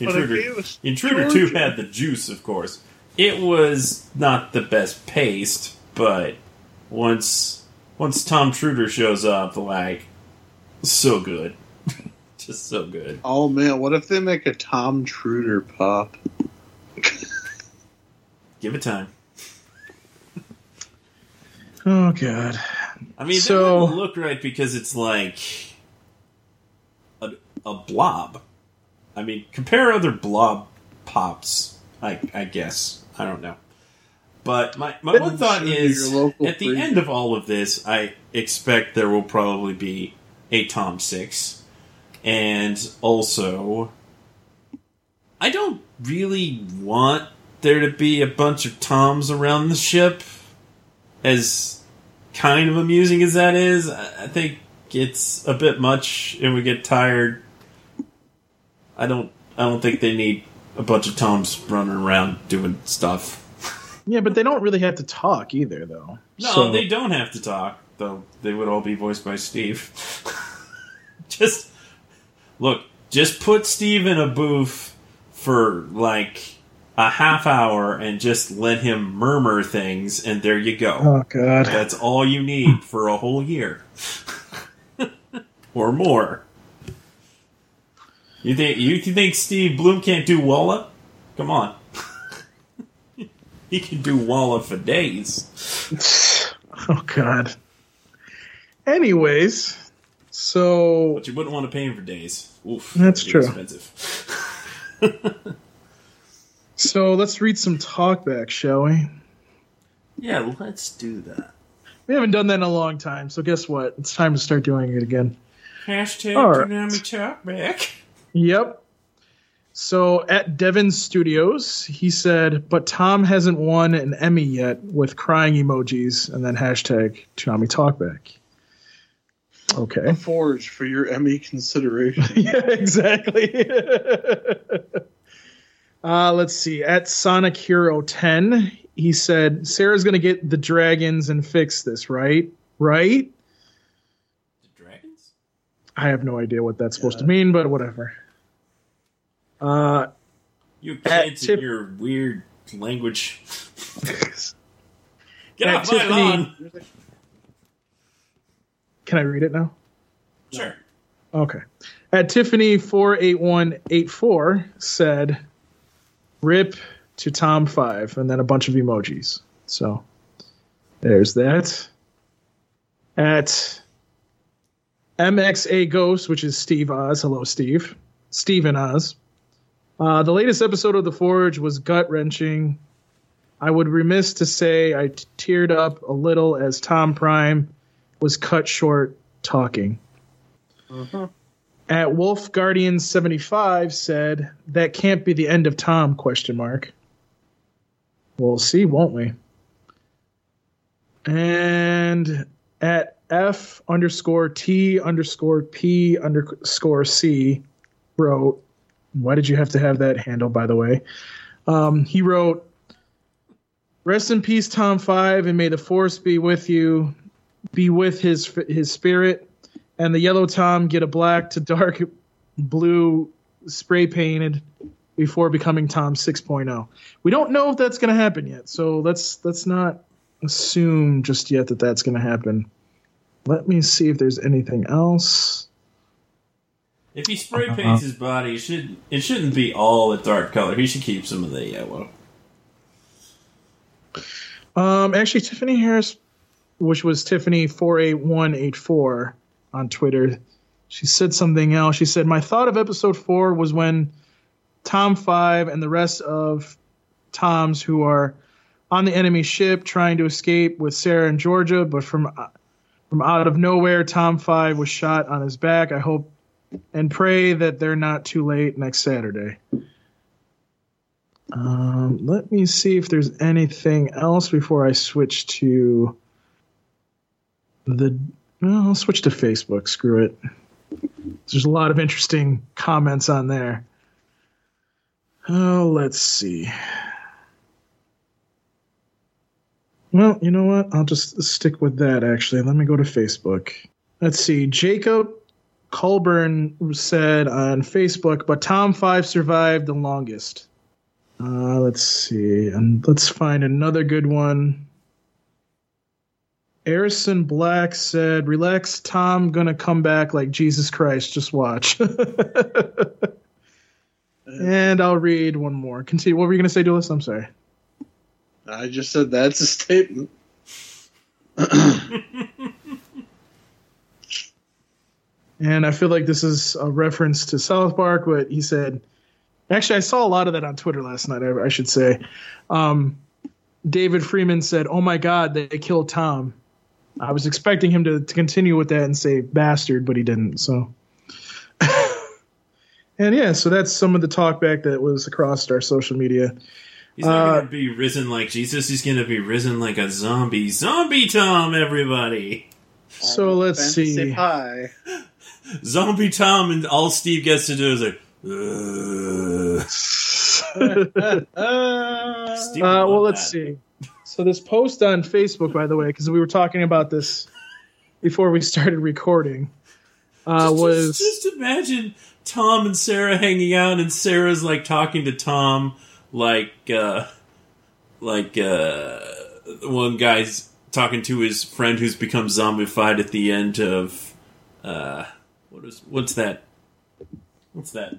Intruder, it was Intruder 2 had the juice, of course. It was not the best paced, but once once Tom Truder shows up, like so good, [LAUGHS] just so good. Oh man, what if they make a Tom Truder pop? Give it time. Oh god. I mean, So- that wouldn't look right because it's like a, a blob. I mean, compare other blob pops. I, I guess I don't know. But my, my one thought is at the end of all of this, I expect there will probably be a Tom Six, and also I don't really want there to be a bunch of Toms around the ship. As kind of amusing as that is, I I think it's a bit much, and we get tired. I don't. I don't think they need a bunch of Toms running around doing stuff. Yeah, but they don't really have to talk either, though. No, So- they don't have to talk, though. They would all be voiced by Steve. [LAUGHS] just look. Just put Steve in a booth for like a half hour and just let him murmur things, and there you go. Oh god. That's all you need for a whole year. [LAUGHS] or more. You think you think Steve Blum can't do Walla? Come on. [LAUGHS] he can do Walla for days. [LAUGHS] Oh god. Anyways, so But you wouldn't want to pay him for days. Oof. That's true. Expensive. [LAUGHS] so let's read some talkback, shall we? Yeah, let's do that. We haven't done that in a long time, so guess what? It's time to start doing it again. Hashtag All right. Toonami Talkback. Yep. So at Devon Studios, he said, but Tom hasn't won an Emmy yet with crying emojis and then hashtag Toonami Talkback. Okay. Forge for your Emmy consideration. [LAUGHS] yeah, exactly. [LAUGHS] uh, let's see. At Sonic Hero 10, he said, Sarah's going to get the dragons and fix this, right? Right? The dragons? I have no idea what that's supposed to mean, but whatever. Uh, You At kids Tip- and your weird language. [LAUGHS] Get At off my Tiffany- lawn! can I read it now? Sure. Okay. At Tiffany four eight one eight four said, "Rip to Tom five, and then a bunch of emojis. So there's that. At MXA Ghost, which is Steve Oz. Hello, Steve. Steven Oz. Uh, the latest episode of The Forge was gut wrenching. I would remiss to say I t- teared up a little as Tom Prime was cut short talking. At Wolf Guardian 75 said, that can't be the end of Tom, question mark. We'll see, won't we? And at F underscore T underscore P underscore C wrote, why did you have to have that handle, by the way? Um, he wrote, Rest in peace, Tom Five, and may the force be with you, be with his his spirit and the yellow Tom get a black to dark blue spray painted before becoming Tom 6.0. We don't know if that's going to happen yet, so let's let's not assume just yet that that's going to happen. Let me see if there's anything else. If he spray Uh-huh. paints his body, it should it shouldn't be all a dark color. He should keep some of the yellow. Um, actually, Tiffany Harris, which was Tiffany four eight one eight four on Twitter, she said something else. She said, "My thought of episode four was when Tom Five and the rest of Toms who are on the enemy ship trying to escape with Sarah and Georgia, but from from out of nowhere, Tom Five was shot on his back. I hope and pray that they're not too late next Saturday." Um, let me see if there's anything else before I switch to the. Well, I'll switch to Facebook. Screw it. There's a lot of interesting comments on there. Oh, let's see. Well, you know what? I'll just stick with that actually. Let me go to Facebook. Let's see. Jacob Colburn said on Facebook, but Tom 5 survived the longest. Uh, let's see. And let's find another good one. Harrison Black said, "Relax, Tom. Gonna come back like Jesus Christ. Just watch." [LAUGHS] and I'll read one more. Continue. What were you gonna say, Duelist? I'm sorry. I just said that's a statement. [LAUGHS] [LAUGHS] And I feel like this is a reference to South Park, but he said, actually, I saw a lot of that on Twitter last night, I, I should say. Um, David Freeman said, Oh my God, they killed Tom. I was expecting him to, to continue with that and say bastard, but he didn't. So, [LAUGHS] and yeah, so that's some of the talkback that was across our social media. He's not Uh, going to be risen like Jesus. He's going to be risen like a zombie. Zombie Tom, everybody. So let's Fantasy see. Pie. Zombie Tom, and all Steve gets to do is like, Uh, [LAUGHS] Steve Uh, well, let's that. see. So this post on Facebook, by the way, because we were talking about this before we started recording, uh, Just- was just, just imagine Tom and Sarah hanging out, and Sarah's like talking to Tom, like uh, like uh, one guy's talking to his friend who's become zombified at the end of uh, what is what's that? What's that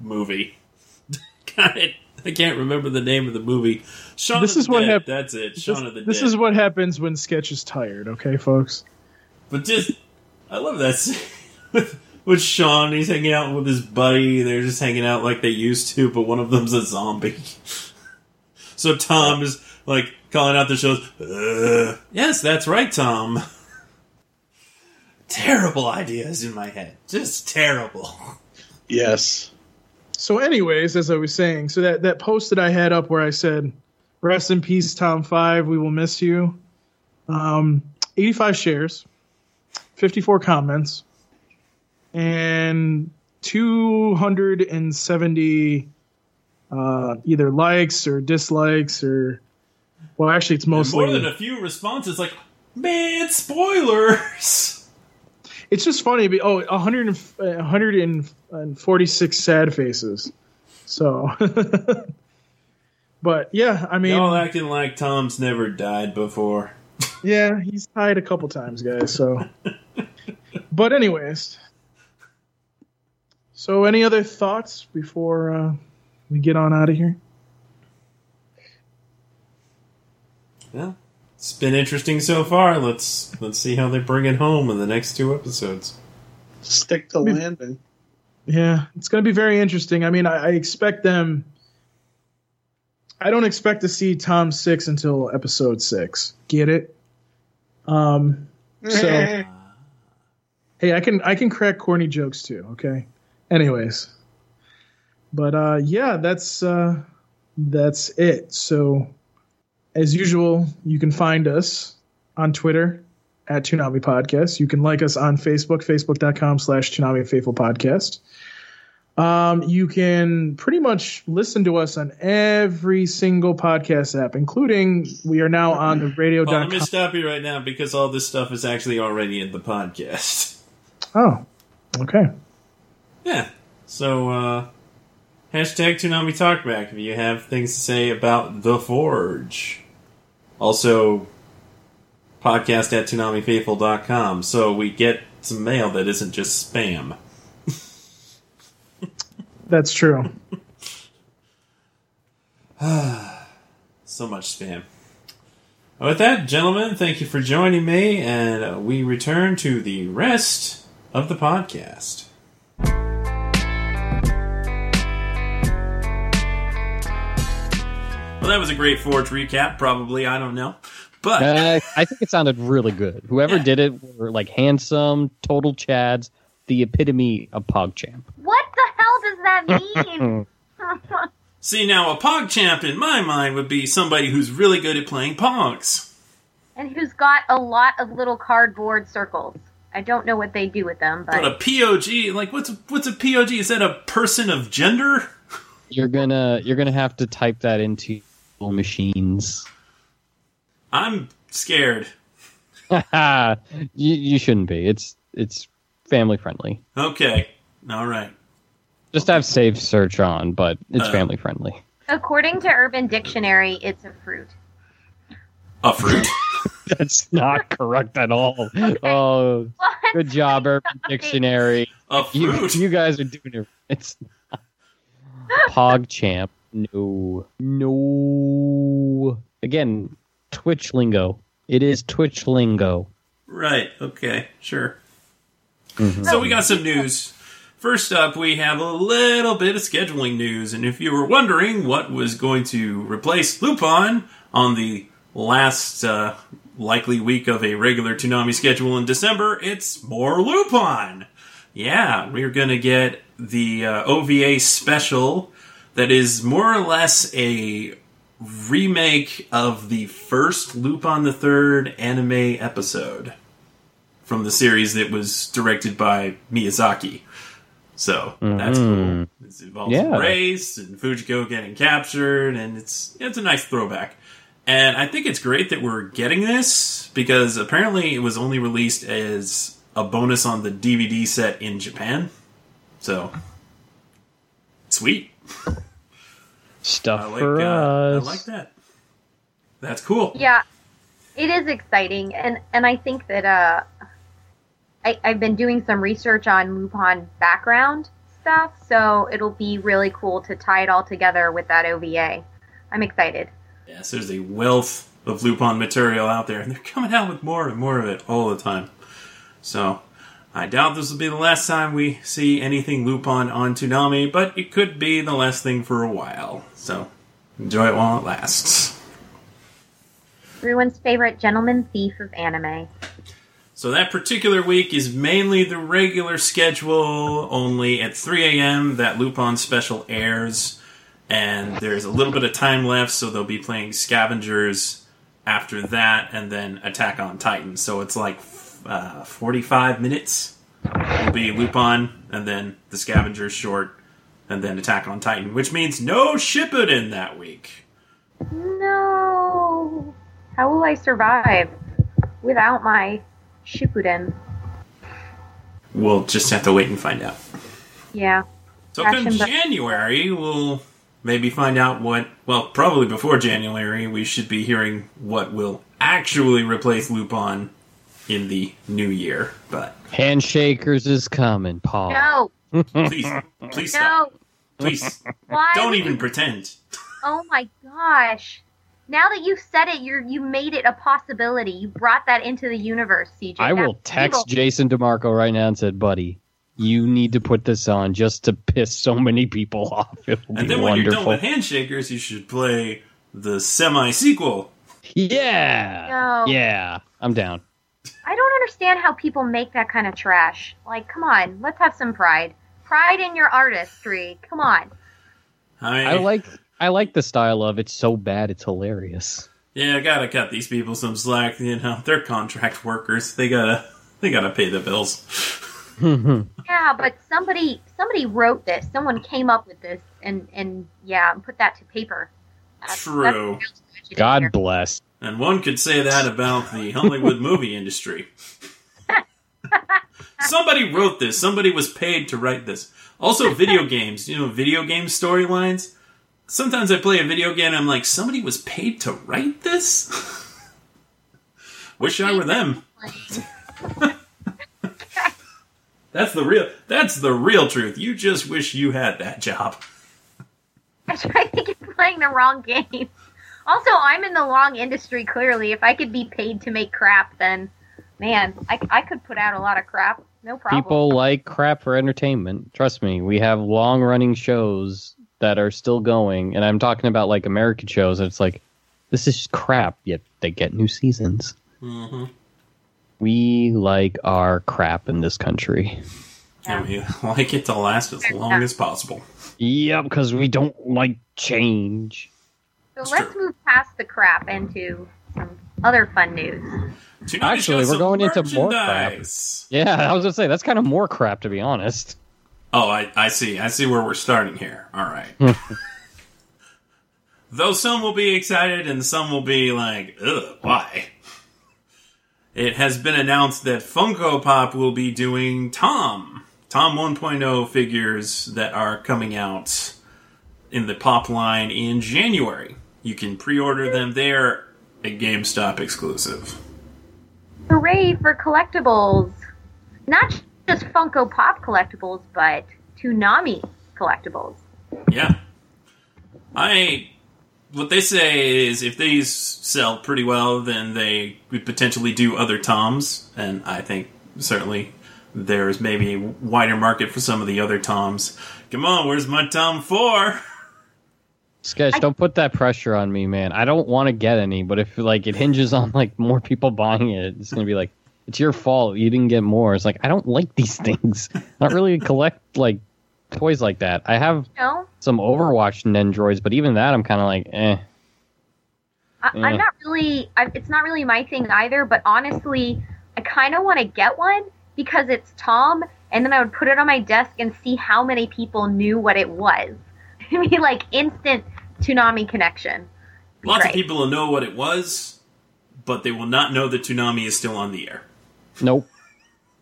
movie? [LAUGHS] Got it. I can't remember the name of the movie. Shaun This of is the what Dead. hap- That's it. this, of the this Dead. is what happens when sketch is tired. Okay, folks. But just, I love that scene [LAUGHS] with, with Sean. He's hanging out with his buddy. They're just hanging out like they used to, but one of them's a zombie. [LAUGHS] so Tom is like calling out the shows. "Uh, yes, that's right, Tom. Terrible ideas in my head. Just terrible. [LAUGHS] yes. So, anyways, as I was saying, so that that post that I had up where I said, "Rest in peace, Tom Five. We will miss you." Um, 85 shares, 54 comments, and 270 uh, either likes or dislikes or. Well, actually, it's And mostly. more than a few responses like, man, spoilers. [LAUGHS] It's just funny. but- Oh, 100 uh, 146 sad faces. So, [LAUGHS] but yeah, I mean, Y'all acting like Tom's never died before. [LAUGHS] yeah, he's died a couple times, guys. So, [LAUGHS] but anyways, so any other thoughts before uh, we get on out of here? Yeah, it's been interesting so far. Let's let's see how they bring it home in the next two episodes. Stick to mean- landing. Yeah, it's going to be very interesting. I mean, I, I expect them. I don't expect to see Tom six until episode six. Get it? Um. So, [LAUGHS] hey, I can I can crack corny jokes too. Okay. Anyways, but uh, yeah, that's uh, that's it. So, as usual, you can find us on Twitter at Toonami Podcast. You can like us on Facebook, facebook.com slash Toonami Faithful Podcast. Um, you can pretty much listen to us on every single podcast app, including we are now on the radio. Well, let me stop you right now because all this stuff is actually already in the podcast. Oh, okay. Yeah. So uh hashtag Toonami Talkback if you have things to say about The Forge. Also podcast at ToonamiFaithful.com so we get some mail that isn't just spam. That's true. [LAUGHS] [SIGHS] So much spam. With that, gentlemen, thank you for joining me, and we return to the rest of the podcast. Well, that was a great Forge recap, probably. I don't know. But Uh, I think it sounded really good. Whoever Yeah. did it were like handsome, total chads, the epitome of PogChamp. What the hell does that mean? [LAUGHS] see, now a PogChamp in my mind would be somebody who's really good at playing Pogs. and who's got a lot of little cardboard circles. I don't know what they do with them, But a POG, like what's a, what's a POG? Is that a person of gender? You're gonna you're gonna have to type that into your machines. I'm scared. [LAUGHS] you, you shouldn't be. It's it's family friendly. Okay, all right. Just have safe search on, but it's Uh. family friendly. according to Urban Dictionary, it's a fruit. A fruit. [LAUGHS] [LAUGHS] That's not correct at all. Oh, What? good job, Urban Dictionary. A You, fruit. you guys are doing it. It's not. PogChamp. No. No. Again, Twitch lingo. It is Twitch lingo. Right. Okay. Sure. Mhm. So we got some news. First up, we have a little bit of scheduling news, and if you were wondering what was going to replace Lupin on the last uh, likely week of a regular Toonami schedule in December, it's more Lupin. Yeah, we're gonna get the uh, OVA special that is more or less a remake of the first Lupin the Third anime episode from the series that was directed by Miyazaki. So that's Mhm. cool. It involves Yeah. race and Fujiko getting captured, and it's it's a nice throwback. And I think it's great that we're getting this because apparently it was only released as a bonus on the DVD set in Japan. So sweet. Stuff I like for uh, I like that. That's cool. Yeah, it is exciting, and and I think that uh, I I've been doing some research on Lupin background stuff, so it'll be really cool to tie it all together with that OVA. I'm excited. Yes, there's a wealth of Lupin material out there, and they're coming out with more and more of it all the time. So, I doubt this will be the last time we see anything Lupin on Toonami, but it could be the last thing for a while. So, enjoy it while it lasts. Everyone's favorite gentleman thief of anime. So that particular week is mainly the regular schedule, only at 3 a.m. that Lupin special airs, and there's a little bit of time left, so they'll be playing Scavengers after that, and then Attack on Titan. So it's like uh, 45 minutes will be Lupin, and then the Scavengers short, and then Attack on Titan, which means no Shippuden that week. No, how will I survive without my Shippuden? We'll just have to wait and find out. Yeah. So come Action bu- January, we'll maybe find out what. Well, probably before January, we should be hearing what will actually replace Lupin in the new year. But Handshakers is coming, Paul. No, please, please stop. no. Please Why? don't even you- pretend. Oh my gosh. Now that you've said it, you're you made it a possibility. You brought that into the universe, CJ. I will text evil. Jason DeMarco right now and said, buddy, you need to put this on just to piss so many people [LAUGHS] off. It'll And be then when you're done wonderful. with Handshakers, you should play the semi sequel. yeah. No. Yeah. I'm down. I don't understand how people make that kind of trash. Like, come on, let's have some pride. Pride in your artistry. Come on. I, I like I like the style of it's so bad it's hilarious. yeah, I gotta cut these people some slack. You know, [LAUGHS] they're contract workers. They gotta, they gotta pay the bills. [LAUGHS] Yeah, but somebody somebody wrote this. Someone came up with this and and yeah, and put that to paper. That's- True. that's God bless. And one could say that about the Hollywood [LAUGHS] movie industry. Somebody wrote this. Somebody was paid to write this. Also, video games. You know, video game storylines. Sometimes I play a video game and I'm like, somebody was paid to write this? Wish I were them. [LAUGHS] That's the real that's the real truth. You just wish you had that job. I think you're playing the wrong game. Also, I'm in the long industry. Clearly, if I could be paid to make crap, then man, I, I could put out a lot of crap. No problem. People like crap for entertainment. Trust me, we have long running shows that are still going, and I'm talking about like American shows. And it's like this is crap, yet they get new seasons. Mm-hmm. We like our crap in this country. And we like it to last as long as possible. Yep, because we don't like change. So It's let's true. move past the crap into some other fun news. Tonight Actually, we got we're going into more crap. Yeah, I was gonna say that's kind of more crap to be honest. Oh, I, I see. I see where we're starting here. All right. [LAUGHS] Though some will be excited and some will be like, ugh, why? It has been announced that Funko Pop will be doing Tom. Tom 1.0 figures that are coming out in the Pop line in January. You can pre order them there, a GameStop exclusive. Hooray for collectibles! Not just Funko Pop collectibles, but Toonami collectibles. Yeah. I what they say is if these sell pretty well, then they would potentially do other toms, and I think certainly there's maybe a wider market for some of the other toms. Come on, where's my tom four? [LAUGHS] Sketch, I- don't put that pressure on me, man. I don't want to get any, but if like it hinges on like more people buying it, it's gonna be like it's your fault. You didn't get more. It's like I don't like these [LAUGHS] things. I don't really collect like toys like that. I have You know, some Overwatch Nendroids, but even that I'm kind of like, eh. I, Yeah. I'm not really. I, it's not really my thing either. But honestly, I kind of want to get one because it's Tom, and then I would put it on my desk and see how many people knew what it was. [LAUGHS] I mean, like instant Toonami connection. Lots Right. of people will know what it was, but they will not know that Toonami is still on the air. Nope.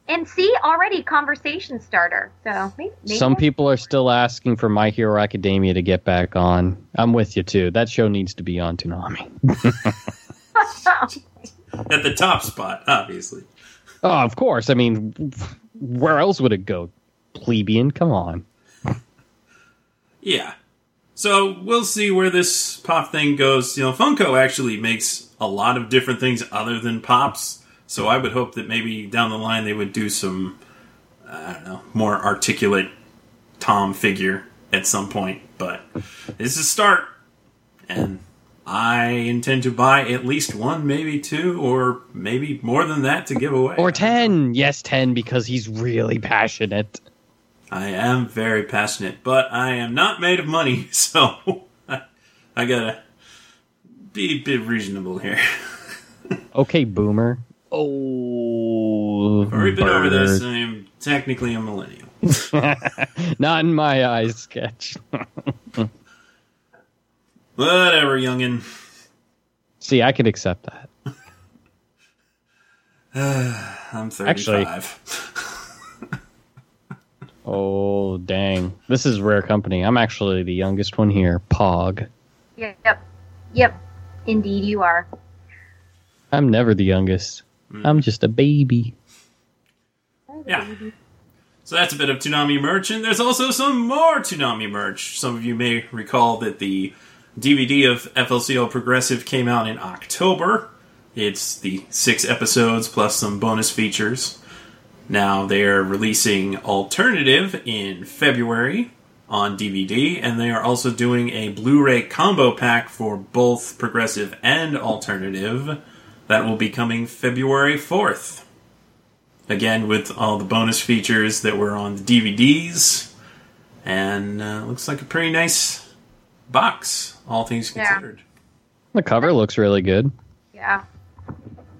And see, already conversation starter. So maybe, maybe Some people are still asking for My Hero Academia to get back on. I'm with you too. That show needs to be on Toonami. [LAUGHS] At the top spot, obviously. Oh, of course. I mean, where else would it go? Plebeian, come on. Yeah. So we'll see where this pop thing goes. You know, Funko actually makes a lot of different things other than pops. So I would hope that maybe down the line they would do some, I don't know, more articulate Tom figure at some point. But this is a start, and I intend to buy at least one, maybe two, or maybe more than that to give away. Or 10. Yes, 10 because he's really passionate. I am very passionate, but I am not made of money, [LAUGHS] so I, I gotta be a bit reasonable here. [LAUGHS] Okay, boomer. Oh, I've already been over this. I am technically a millennial. [LAUGHS] Not in my eyes, sketch. Whatever, youngin. See, I could accept that. [SIGHS] I'm 35. Actually- Oh, dang. This is rare company. I'm actually the youngest one here. Pog. Yep. Yep. Indeed, you are. I'm never the youngest. Mm. I'm just a baby. Yeah. So that's a bit of Toonami merch, and there's also some more Toonami merch. Some of you may recall that the DVD of FLCL Progressive came out in October. It's the six episodes plus some bonus features. Now they're releasing Alternative in February on DVD, and they are also doing a Blu ray combo pack for both Progressive and Alternative that will be coming February 4th again with all the bonus features that were on the DVDs, and uh, looks like a pretty nice box, all things Yeah. considered. The cover looks really good. Yeah.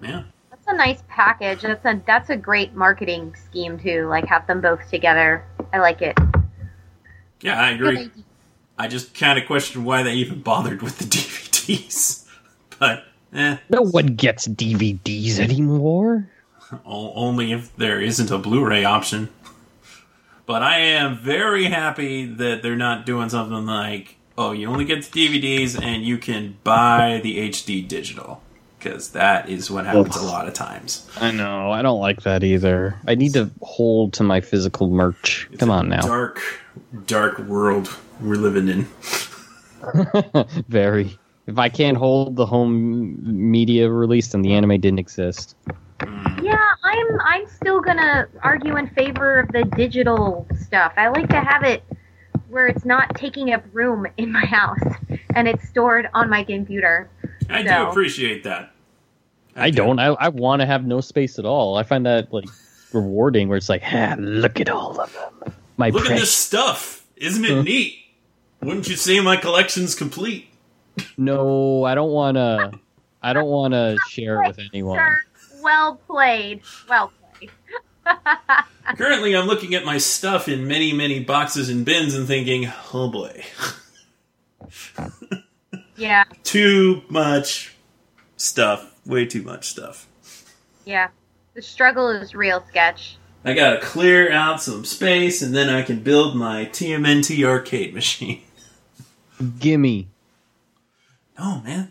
Yeah, That's a nice package. That's a that's a great marketing scheme too. Like have them both together. I like it. yeah, I agree. I just kind of question why they even bothered with the [LAUGHS] DVDs, but eh, No one gets DVDs anymore. o- only if there isn't a Blu-ray option. But I am very happy that they're not doing something like, oh, you only get the DVDs and you can buy the HD digital. Because that is what happens a lot of times. I know. I don't like that either. I need to hold to my physical merch. It's Come on now. Dark, dark world we're living in. [LAUGHS] Very. If I can't hold the home media release, then the anime didn't exist. Mm. Yeah, I'm I'm still gonna argue in favor of the digital stuff. I like to have it where it's not taking up room in my house and it's stored on my computer. I do appreciate that. I don't. I, I want to have no space at all. I find that like rewarding. Where it's like, ah, look at all of them. My Look at this stuff. Isn't it neat? Wouldn't you say my collection's complete? No, I don't want to. I don't want to [LAUGHS] share it with anyone. Sir, well played. Well played. [LAUGHS] Currently, I'm looking at my stuff in many, many boxes and bins and thinking, oh boy, [LAUGHS] [LAUGHS] Yeah, too much stuff. Way too much stuff. yeah. The struggle is real, sketch. I gotta clear out some space and then I can build my TMNT arcade [LAUGHS] machine. Gimme, Oh man,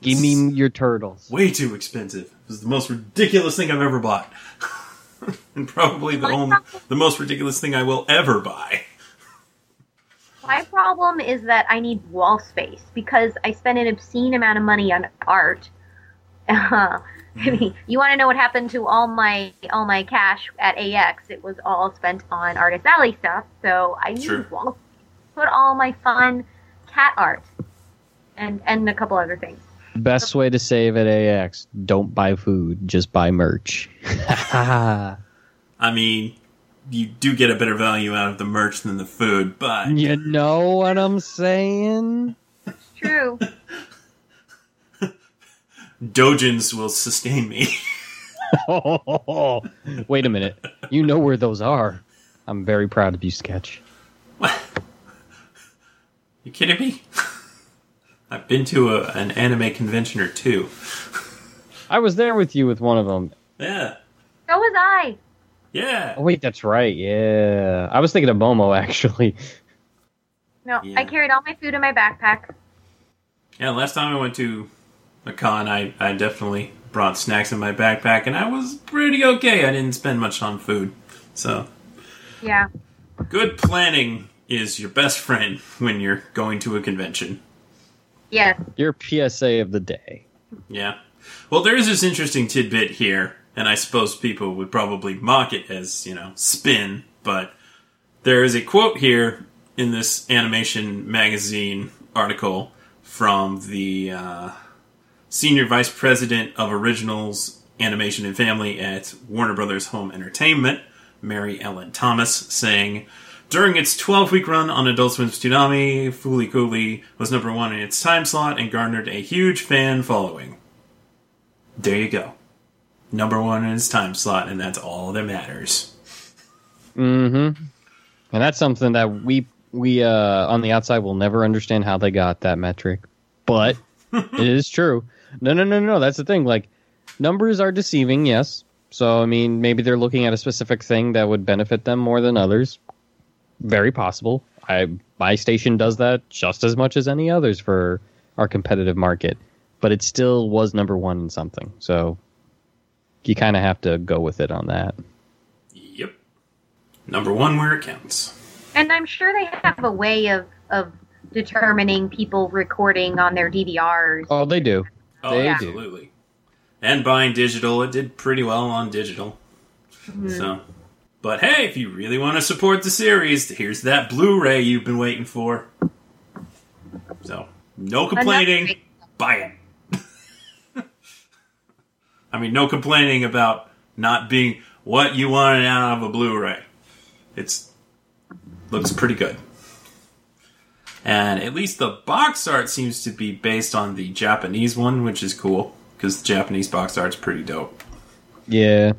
give me your turtles. way too expensive. was the most ridiculous thing I've ever bought, [LAUGHS] and probably the only, the most ridiculous thing I will ever buy. My problem is that I need wall space because I spend an obscene amount of money on art. Uh, [LAUGHS] I mean, you want to know what happened to all my all my cash at AX? It was all spent on Artist Alley stuff. So I need Sure. wall put all my fun cat art and and a couple other things. Best way to save at AX: don't buy food, just buy merch. [LAUGHS] [LAUGHS] I mean, you do get a better value out of the merch than the food, but you know what I'm saying? It's true. [LAUGHS] Dojins will sustain me. oh, [LAUGHS] Wait a minute. You know where those are. I'm very proud of you, Sketch. What? [LAUGHS] You kidding me? I've been to a, an anime convention or two. I was there with you with one of them. Yeah, So was I. yeah. Oh wait, that's right. Yeah, I was thinking of Momo [LAUGHS] actually. No, Yeah. I carried all my food in my backpack. Yeah, last time I went to a con, I, I definitely brought snacks in my backpack, and I was pretty okay. I didn't spend much on food. So, Yeah. good planning is your best friend when you're going to a convention. Yes. Your PSA of the day. Yeah. Well, there is this interesting tidbit here, and I suppose people would probably mock it as, you know, spin, but there is a quote here in this animation magazine article from the uh, senior vice president of originals, animation, and family at Warner Brothers Home Entertainment, Mary Ellen Thomas, saying, during its 12 week run on Adult Swim's Toonami, Fooly Cooley was number one in its time slot and garnered a huge fan following. There you go. Number one in its time slot, and that's all that matters. Mm-hmm. And that's something that we we uh on the outside will never understand how they got that metric. But [LAUGHS] it is true. No no no no, that's the thing. Like numbers are deceiving, yes. So I mean maybe they're looking at a specific thing that would benefit them more than others. Very possible. I my station does that just as much as any others for our competitive market. But it still was number one in something. So you kind of have to go with it on that. Yep. Number one where it counts. And I'm sure they have a way of, of determining people recording on their DVRs. Oh, they do. Oh, They do. absolutely. And buying digital, it did pretty well on digital. Mm-hmm. So, but hey, if you really want to support the series, here's that Blu-ray you've been waiting for. So, no complaining. Buy it. I mean, no complaining about not being what you wanted out of a Blu-ray. It's looks pretty good. And at least the box art seems to be based on the Japanese one, which is cool because the Japanese box art's pretty dope. Yeah.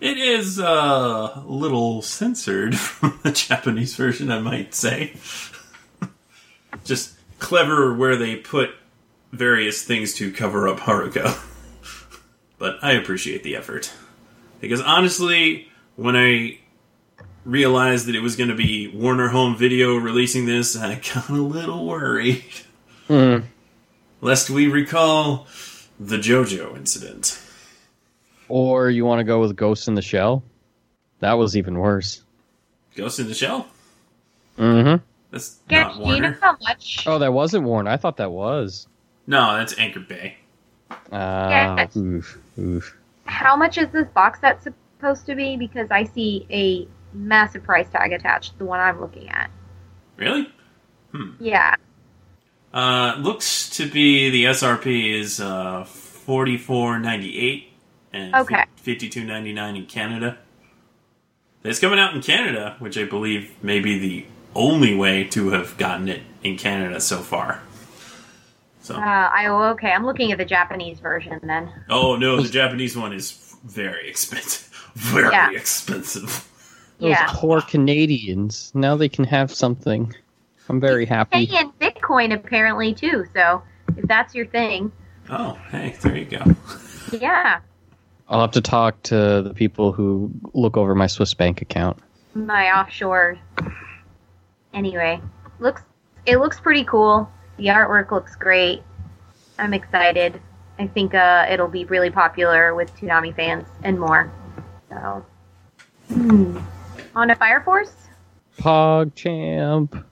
It is uh, a little censored [LAUGHS] from the Japanese version, I might say. [LAUGHS] Just clever where they put various things to cover up Haruko. [LAUGHS] but I appreciate the effort. Because honestly, when I realized that it was going to be Warner Home Video releasing this, I [LAUGHS] got a little worried. Hmm. Lest we recall the JoJo incident. Or you want to go with Ghost in the Shell? That was even worse. Ghost in the Shell? Mm-hmm. That's Sketch, not do you know Warner. much? Oh, that wasn't Warner. I thought that was. No, that's Anchor Bay. Ah, Yes. Oof, oof. How much is this box set supposed to be? Because I see a massive price tag attached to the one I'm looking at. Really? Yeah. Uh, looks to be the SRP is uh, forty four ninety eight and Okay. fifty two ninety nine in Canada. It's coming out in Canada, which I believe may be the only way to have gotten it in Canada so far. So, Uh, I oh, okay. I'm looking at the Japanese version then. oh no, the Japanese one is very expensive. [LAUGHS] Very Yeah. expensive. Those Yeah. poor Canadians. Now they can have something. I'm very happy. Hey, and Bitcoin apparently too. So if that's your thing, Oh, hey, there you go. yeah. I'll have to talk to the people who look over my Swiss bank account. My offshore. Anyway, looks it looks pretty cool. The artwork looks great. I'm excited. I think uh, it'll be really popular with Toonami fans and more. So, hmm. on a Fire Force. Pog champ.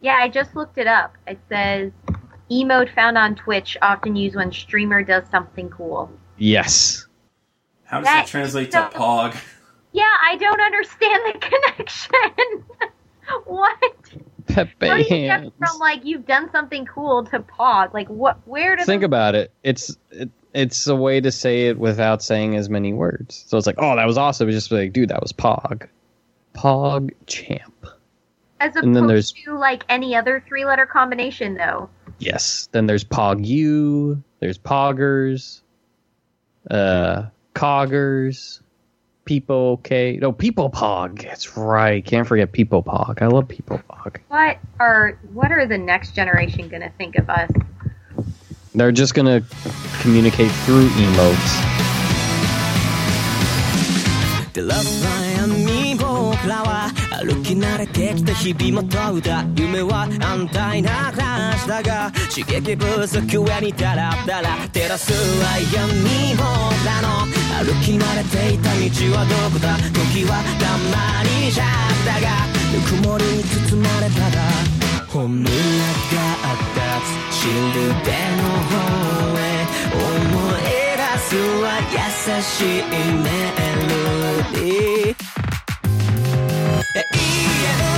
Yeah, I just looked it up. It says emote found on Twitch, often used when streamer does something cool. Yes. How does That that translate to Pog? Yeah, I don't understand the [LAUGHS] connection. [LAUGHS] what? [LAUGHS] Pepe How do you get from like you've done something cool to pog? Like what? Where does Think about it. It's it, it's a way to say it without saying as many words. So it's like, oh, that was awesome. It's just like, dude, that was Pog. Pog champ. as and then opposed there's- to like any other three-letter combination, though? Yes. Then there's Pog U. There's Poggers. Uh, Coggers. People okay? No, People Pog. That's right. Can't forget People Pog. I love People Pog. What are what are the next generation going to think of us? They're just going to communicate through emotes. Line 僕らは歩き慣れてきた日々も問うた夢は安泰な暮らしだが刺激不足上にダラダラ照らすは闇僕らの歩き慣れていた道はどこだ時はたまにシャッだがぬくもりに包まれたら本村があったシルベの方へ思い出すは優しいメロディー Yeah.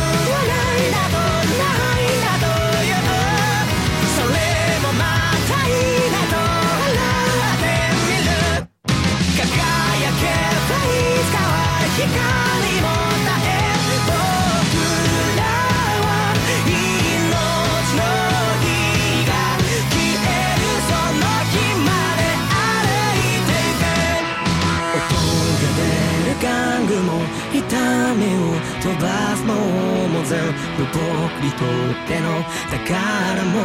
僕にとっての宝物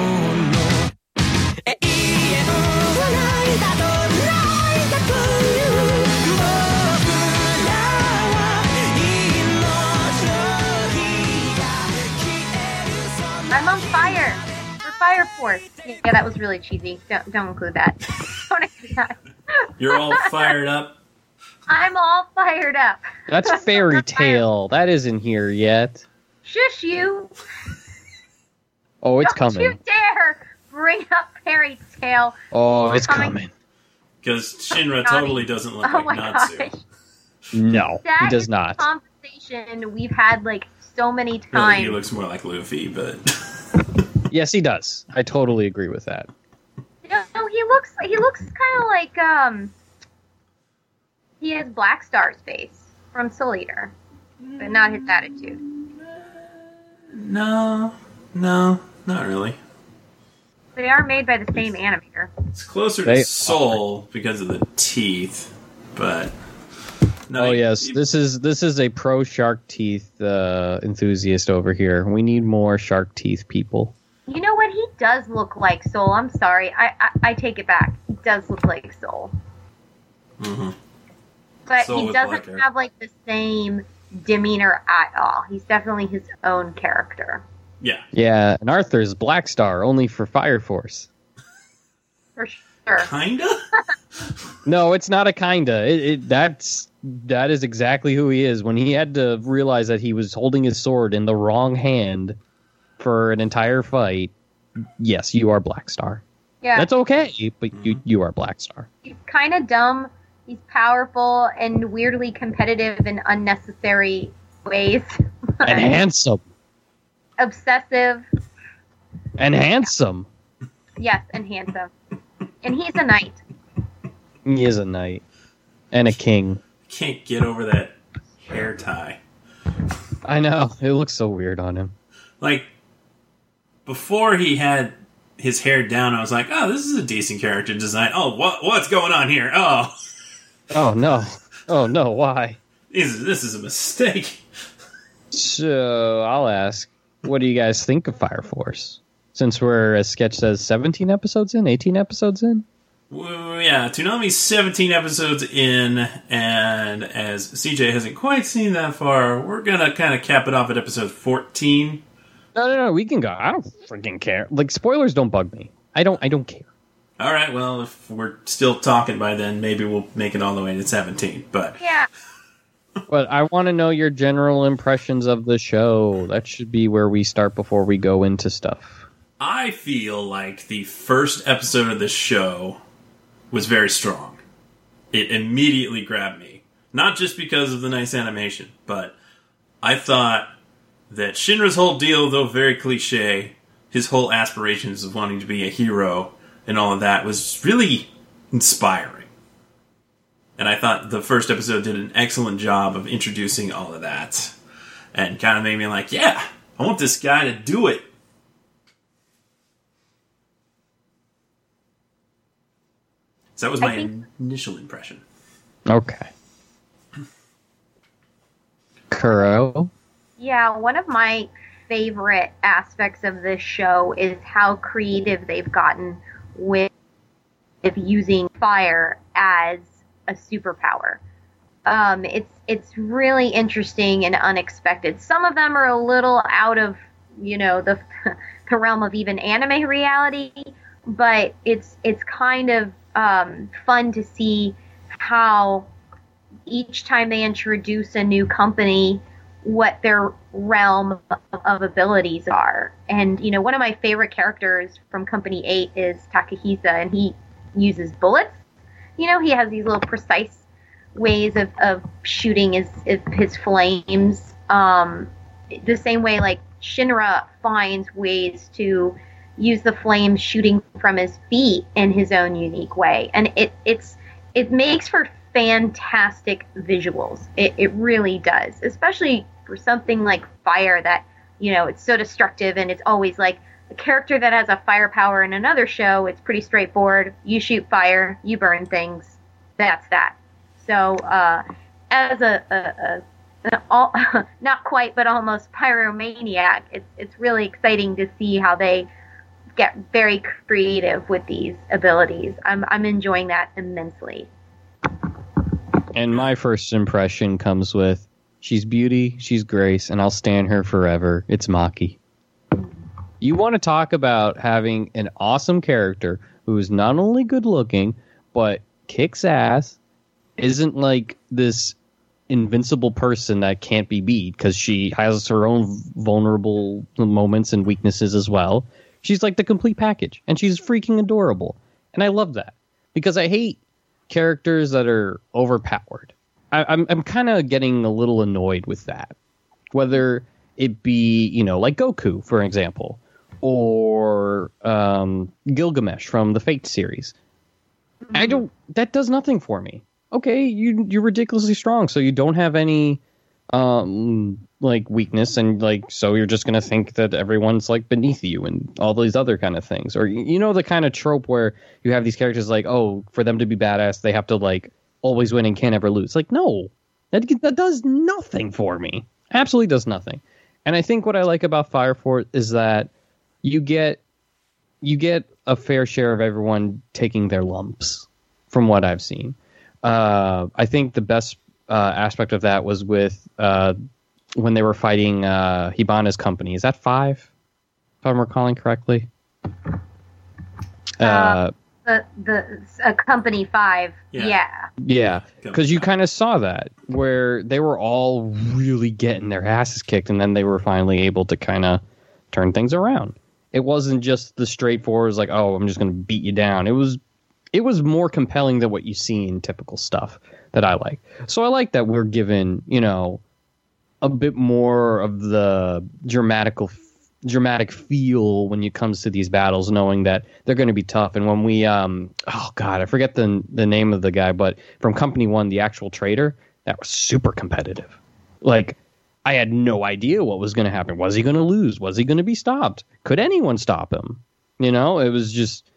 永遠を笑いだと fire force. Yeah, that was really cheesy. Don't, don't include that. [LAUGHS] don't that. You're all fired up. I'm all fired up. That's [LAUGHS] Fairy Tail. That isn't here yet. Shush you! Oh, it's coming. Don't coming. you dare bring up Fairy Tail. Oh, it's coming. coming. Because Shinra Naughty. totally doesn't look Oh like Natsu. gosh. No, That he does is not. a conversation we've had like so many Really, times. he looks more like Luffy, but [LAUGHS] Yes, he does. I totally agree with that. No, he looks he looks kind of like um he has Black Star's face from Soul Eater, but not his attitude. No, no, not really. They are made by the same animator. It's closer They to Soul because of the teeth, but no. Oh he- yes, he- this is this is a pro shark teeth uh, enthusiast over here. We need more shark teeth people. You know what? He does look like Soul. I'm sorry. I I, I take it back. He does look like Soul, Mhm. but Soul he with black doesn't hair. have like the same demeanor at all. He's definitely his own character. Yeah, Yeah, and Arthur's Black Star only for Fire Force. For sure. kinda. [LAUGHS] No, it's not a kinda. It, it that's that is exactly who he is. When he had to realize that he was holding his sword in the wrong hand for an entire fight, yes, you are Black Star. Yeah. That's okay, but you mm-hmm. you are Black Star. he's kind of dumb. He's powerful and weirdly competitive in unnecessary ways. And [LAUGHS] handsome. Obsessive. And handsome. Yes, and handsome. And he's a knight. He is a knight. And a king. Can't get over that hair tie. I know. It looks so weird on him. Like before he had his hair down, I was like, "Oh, this is a decent character design." Oh, what what's going on here? Oh, Oh no. Oh no, why? this is, this is a mistake. So I'll ask, what do you guys think of Fire Force? Since we're, as Sketch says, 17 episodes in, 18 episodes in? Well, yeah, Toonami's 17 episodes in, and as CJ hasn't quite seen that far, we're gonna kind of cap it off at episode 14. No, no, no, we can go. I don't freaking care. Like spoilers don't bug me. I don't I don't care. All right, well, if we're still talking by then, maybe we'll make it all the way to 17. But Yeah. But I want to know your general impressions of the show. That should be where we start before we go into stuff. I feel like the first episode of this show was very strong. It immediately grabbed me. Not just because of the nice animation, but I thought that Shinra's whole deal, though very cliche, his whole aspirations of wanting to be a hero and all of that was really inspiring. And I thought the first episode did an excellent job of introducing all of that and kind of made me like, yeah, I want this guy to do it. So that was my think- initial impression. Okay. Kuro. Yeah, one of my favorite aspects of this show is how creative they've gotten with, with using fire as a superpower. Um, it's it's really interesting and unexpected. Some of them are a little out of you know the [LAUGHS] the realm of even anime reality, but it's it's kind of um, fun to see how each time they introduce a new company what their realm of abilities are. And you know, one of my favorite characters from Company 8 is Takehisa and he uses bullets. You know, he has these little precise ways of, of shooting his his flames. Um, the same way like Shinra finds ways to use the flames shooting from his feet in his own unique way. And it it's it makes for fantastic visuals. It, it really does, especially for something like fire that, you know, it's so destructive and it's always like a character that has a firepower in another show, it's pretty straightforward. You shoot fire, you burn things. That's that. So, uh, as a, a, a all, [LAUGHS] not quite, but almost pyromaniac, it's, it's really exciting to see how they get very creative with these abilities. I'm, I'm enjoying that immensely. And my first impression comes with she's beauty, she's grace, and I'll stand her forever. It's Maki. You want to talk about having an awesome character who is not only good looking, but kicks ass, isn't like this invincible person that can't be beat because she has her own vulnerable moments and weaknesses as well. She's like the complete package, and she's freaking adorable. And I love that because I hate characters that are overpowered. I, I'm I'm kind of getting a little annoyed with that. Whether it be you know like Goku for example, or um, Gilgamesh from the Fate series. I don't. That does nothing for me. Okay, you you're ridiculously strong, so you don't have any um like weakness and like so you're just gonna think that everyone's like beneath you and all these other kind of things or you know the kind of trope where you have these characters like oh for them to be badass they have to like always win and can't ever lose like no that that does nothing for me absolutely does nothing and i think what i like about fire force is that you get you get a fair share of everyone taking their lumps from what i've seen uh, i think the best uh, aspect of that was with uh, when they were fighting uh, Hibana's company. Is that five? If I'm recalling correctly. Uh, The the uh, company five, Yeah. yeah. yeah, because you kind of saw that where they were all really getting their asses kicked, and then they were finally able to kind of turn things around. It wasn't just the straightforward like, "Oh, I'm just going to beat you down." It was, it was more compelling than what you see in typical stuff that I like. So I like that we're given, you know, a bit more of the dramatical dramatic feel when it comes to these battles knowing that they're going to be tough. And when we um oh god i forget the the name of the guy but from company 1 the actual trader that was super competitive. Like i had no idea what was going to happen. Was he going to lose? Was he going to be stopped? Could anyone stop him? You know it was just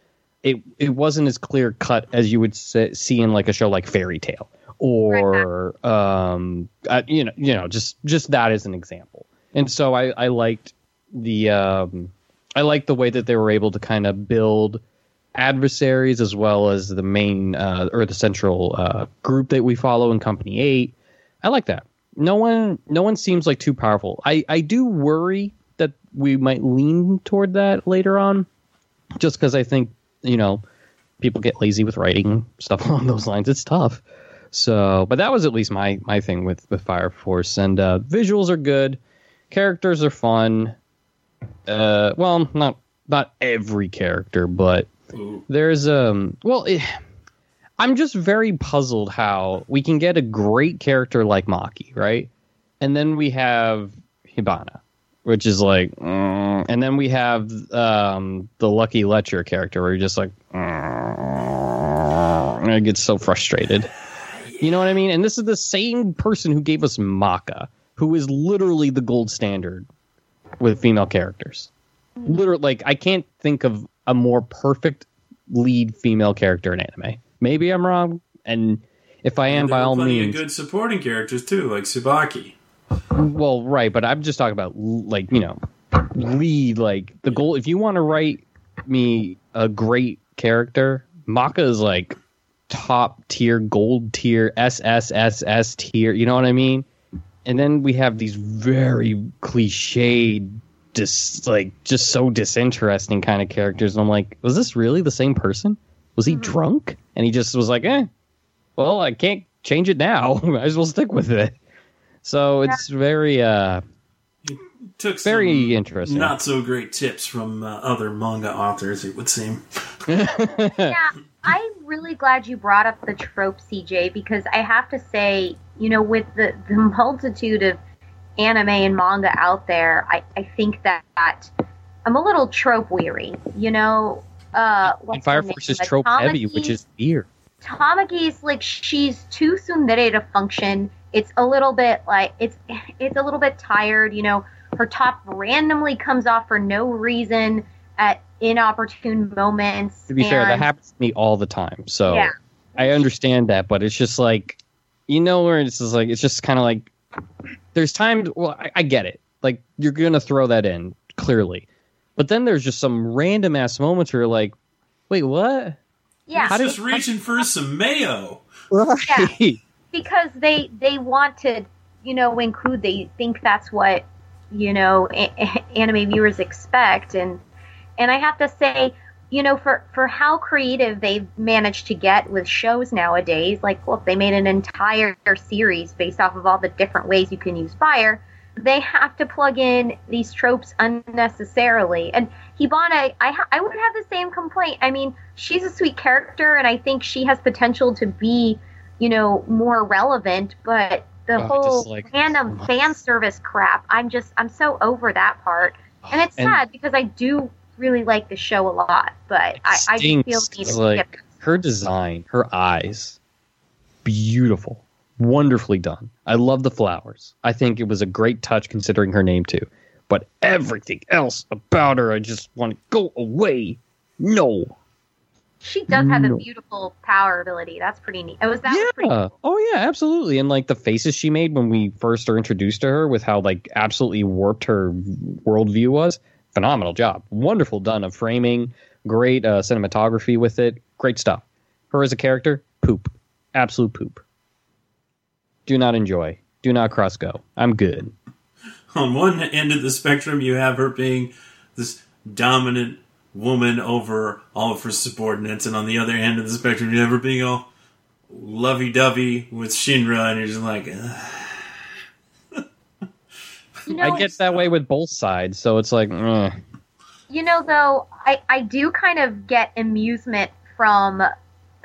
it it wasn't as clear cut as you would say, see in like a show like Fairy Tail or um uh, you know you know just just that as an example. And so i i liked the um i like the way that they were able to kind of build adversaries as well as the main uh or the central uh group that we follow in company 8 i like that no one no one seems like too powerful i i do worry that we might lean toward that later on just because i think you know people get lazy with writing [LAUGHS] stuff along those lines. It's tough. So, but that was at least my my thing with with Fire Force, and uh, visuals are good, characters are fun. Uh, well, not not every character, but there's um well it, i'm just very puzzled how we can get a great character like maki right? And then we have hibana which is like mm, and then we have um the lucky lecher character where you're just like mm, and i get so frustrated. You know what i mean? And this is the same person who gave us maka who is literally the gold standard with female characters. Mm-hmm. Literally like i can't think of a more perfect lead female character in anime. Maybe i'm wrong and if i am And there by were all plenty means. of good supporting characters too, like Tsubaki. well right but i'm just talking about like you know lead like the goal if you want to write me a great character maka is like top tier gold tier SSSS tier you know what i mean and then we have these very cliched dis like just so disinteresting kind of characters. And i'm like was this really the same person? Was he drunk? And he just was like eh well i can't change it now. [LAUGHS] Might as well stick with it. So it's very uh Took some very interesting. not so great tips from uh, other manga authors, it would seem. [LAUGHS] yeah, I'm really glad you brought up the trope, CJ, because I have to say, you know, with the, the multitude of anime and manga out there, I, I think that, I'm a little trope weary. You know, uh, and fire force is trope heavy which Tamaki- is weird Tamaki's like she's too tsundere to function. It's a little bit like it's it's a little bit tired. You know, her top randomly comes off for no reason at inopportune moments. to be fair that happens to me all the time so Yeah. i understand that but it's just like you know where it's just like it's just kind of like there's times well I, I get it. Like you're gonna throw that in clearly. But then there's just some random ass moments where you're like wait what? Yeah, He's do- just reaching for some mayo. right. [LAUGHS] Because they they want to you know include they think that's what you know a- a- anime viewers expect. And and I have to say you know for for how creative they've managed to get with shows nowadays like look they made an entire series based off of all the different ways you can use fire. They have to plug in these tropes unnecessarily. And Hibana I ha- I wouldn't have the same complaint. I mean she's a sweet character and I think she has potential to be you know, more relevant, but the Oh, whole like- random fan service crap, I'm just, I'm so over that part. [SIGHS] And it's And- sad because I do really like the show a lot, but I, I feel need like skip. her design, her eyes, beautiful, wonderfully done. I love the flowers. I think it was a great touch considering her name too. But everything else about her, I just want to go away. No. She does have a beautiful power ability. That's pretty neat. Oh, it was that was pretty yeah. Oh yeah, absolutely. And like the faces she made when we first are introduced to her, with how like absolutely warped her worldview was, phenomenal job. Wonderful done of framing, great uh, cinematography with it, great stuff. Her as a character, poop, absolute poop. Do not enjoy. Do not cross go. I'm good. On one end of the spectrum, you have her being this dominant woman over all of her subordinates, and on the other end of the spectrum, you have her being all lovey-dovey with Shinra, and you're just like, Ugh. You know, I get that way with both sides, so it's like, eh. You know, though, I, I do kind of get amusement from,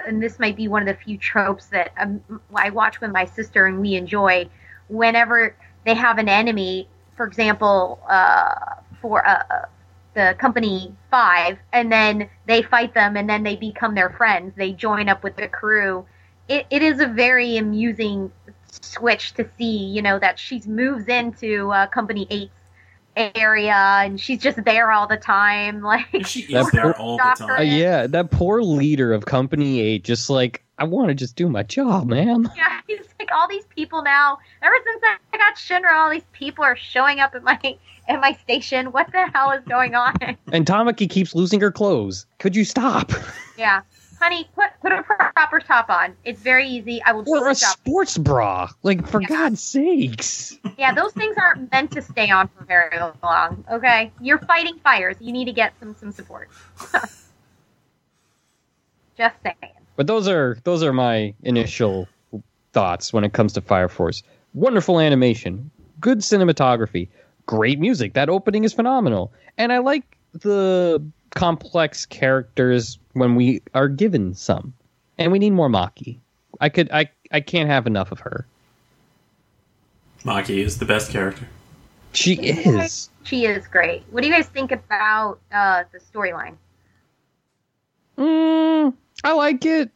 and this might be one of the few tropes that um, I watch with my sister and we enjoy. Whenever they have an enemy, for example, uh, for uh, the company five, and then they fight them, and then they become their friends. They join up with the crew. It, it is a very amusing switch to see, you know, that she moves into uh, Company Eight's area and she's just there all the time. [LAUGHS] Like she That is there all the doctor. Uh, yeah, that poor leader of Company Eight, just like I want to just do my job, man. [LAUGHS] yeah, he's like all these people now. Ever since I got Shinra, all these people are showing up at my at my station. What the hell is going on? And Tamaki keeps losing her clothes. Could you stop? yeah, honey, put put a proper top on. It's very easy. I will Or a stop. sports bra. Like, for Yeah. God's sakes. Yeah, those things aren't meant to stay on for very long. Okay, you're fighting fires. You need to get some some support. [LAUGHS] Just saying. But those are those are my initial thoughts when it comes to Fire Force. Wonderful animation, good cinematography, great music. That opening is phenomenal, and I like the complex characters when we are given some. And we need more Maki. I could I I can't have enough of her. Maki is the best character. She is. She is great. What do you guys think about uh, the storyline? Mm, I like it,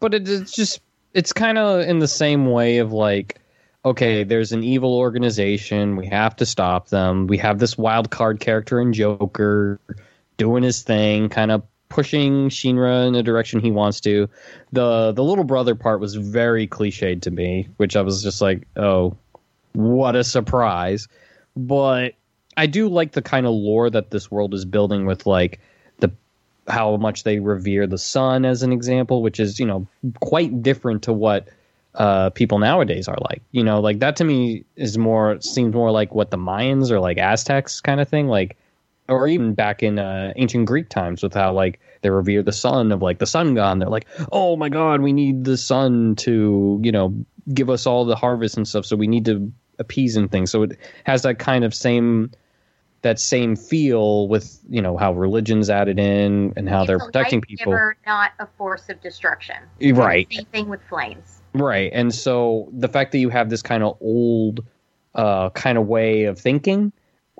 but it, it's just it's kind of in the same way of like, okay, there's an evil organization, we have to stop them. We have this wild card character in Joker doing his thing, kind of pushing Shinra in the direction he wants to. the The little brother part was very cliched to me, which I was just like, oh, what a surprise! But I do like the kind of lore that this world is building with like the how much they revere the sun as an example, which is you know quite different to what uh, people nowadays are like. You know, like that to me is more seems more like what the Mayans or like Aztecs kind of thing, like or even back in uh, ancient Greek times with how like they revere the sun of like the sun god. They're like, oh my god, we need the sun to you know give us all the harvest and stuff, so we need to appease and things. So it has that kind of same that same feel with you know how religion's added in and how It's they're protecting people. giver, not a force of destruction. Right. Same thing with flames. Right. And so the fact that you have this kind of old uh, kind of way of thinking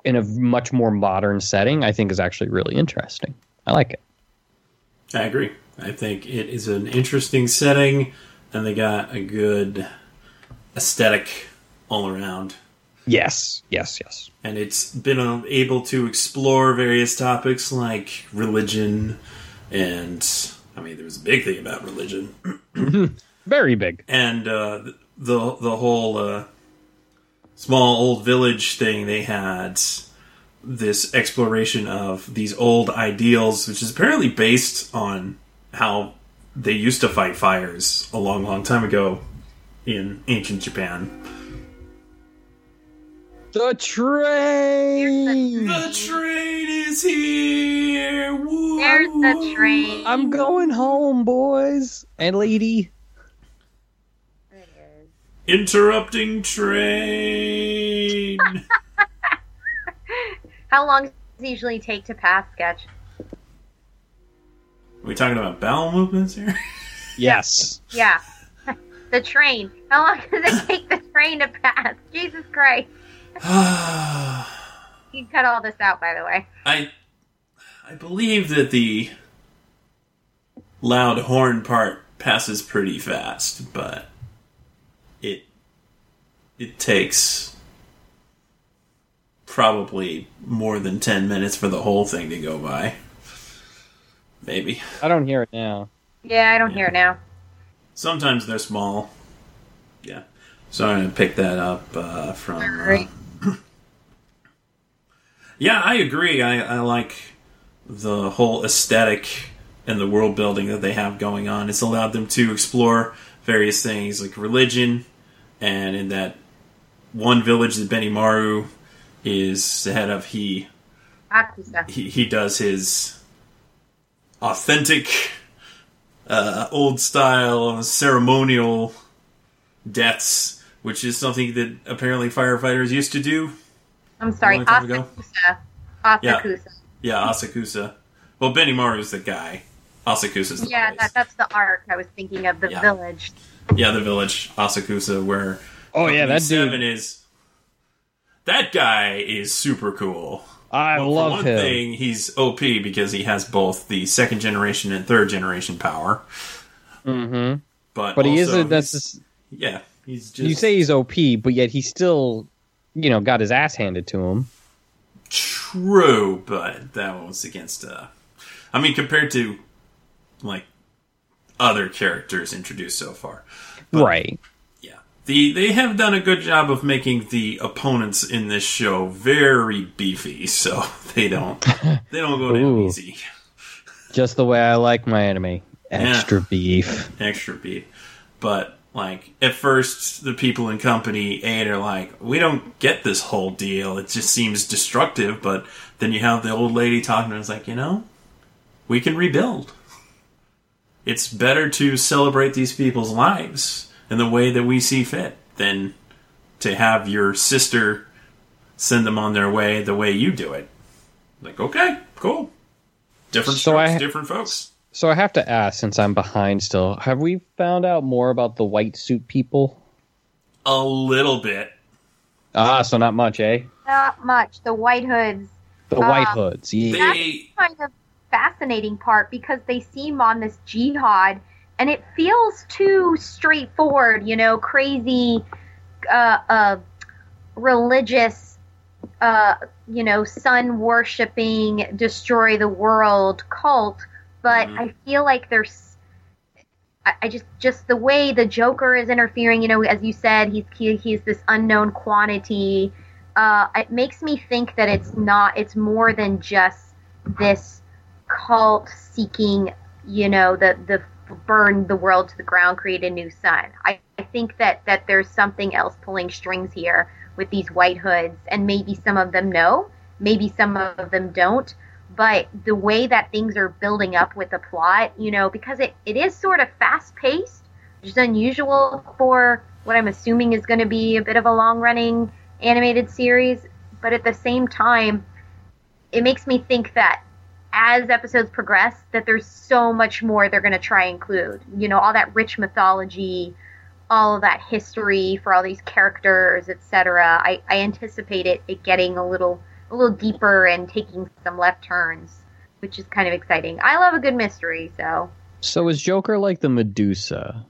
in a much more modern setting, I think is actually really interesting. I like it. I agree. I think it is an interesting setting, and they got a good aesthetic all around. Yes. Yes. Yes. And it's been able to explore various topics like religion, and I mean, there was a big thing about religion, Very big. and uh, the the whole uh, small old village thing. They had this exploration of these old ideals, which is apparently based on how they used to fight fires a long, long time ago in ancient Japan. The train. The train is here. Woo! There's the train. I'm going home, boys and lady. There it is. Interrupting train. [LAUGHS] How long does it usually take to pass sketch? Are we talking about bowel movements here? [LAUGHS] Yes. Yeah. [LAUGHS] the train. How long does it take the train to pass? Jesus Christ. [SIGHS] You can cut all this out, by the way. I I believe that the loud horn part passes pretty fast, but it it takes probably more than 10 minutes for the whole thing to go by. Maybe. I don't hear it now. Yeah, I don't hear it now. Sometimes they're small. Yeah. So I'm going to pick that up uh, from. uh, [CLEARS THROAT] Yeah, I agree. I, I like the whole aesthetic and the world building that they have going on. It's allowed them to explore various things like religion, and in that one village that Benimaru is the head of, he he, he does his authentic, uh, old style ceremonial deaths, which is something that apparently firefighters used to do. I'm sorry, long time ago. Asakusa. Asakusa. Yeah, Asakusa. Well, Benimaru's the guy. Asakusa's the Yeah, that, that's the arc I was thinking of, the Yeah. village. Yeah, the village Asakusa, where Oh yeah, that Seven dude. is. That guy is super cool. I Well, love for one him. thing, he's OP because he has both the second generation and third generation power. hmm But But he isn't. That's just, yeah. He's just you say he's OP, but yet he still, you know, got his ass handed to him. True, but that was against. uh I mean, compared to like other characters introduced so far, But- right. yeah, the they have done a good job of making the opponents in this show very beefy, [LAUGHS] so they don't they don't go down Ooh. easy. Just the way I like my enemy. Extra beef. extra beef. But like at first, the people in company eight are like, "We don't get this whole deal. It just seems destructive." But then you have the old lady talking, and it's like, you know, we can rebuild. It's better to celebrate these people's lives in the way that we see fit than to have your sister send them on their way the way you do it. Like, okay, cool. Different So strokes, I- different folks. So I have to ask, since I'm behind still, have we found out more about the white suit people? A little bit. Ah, so not much, eh? Not much. The White Hoods. The Uh, white hoods, yeah. They kind of fascinating part because they seem on this jihad and it feels too straightforward, you know, crazy uh, uh, religious, uh, you know, sun worshipping, destroy the world cult. But Mhm. I feel like there's, I, I just, just the way the Joker is interfering, you know, as you said, he's he, he's this unknown quantity. Uh, it makes me think that it's not, it's more than just this cult seeking, you know, the the burn the world to the ground, create a new sun. I, I think that that there's something else pulling strings here with these white hoods, and maybe some of them know, maybe some of them don't. But the way that things are building up with the plot, you know, because it, it is sort of fast paced, which is unusual for what I'm assuming is going to be a bit of a long running animated series. But at the same time, it makes me think that as episodes progress that there's so much more they're going to try include you know all that rich mythology all of that history for all these characters etc I, I anticipate it, it getting a little a little deeper and taking some left turns which is kind of exciting i love a good mystery so So is Joker like the Medusa,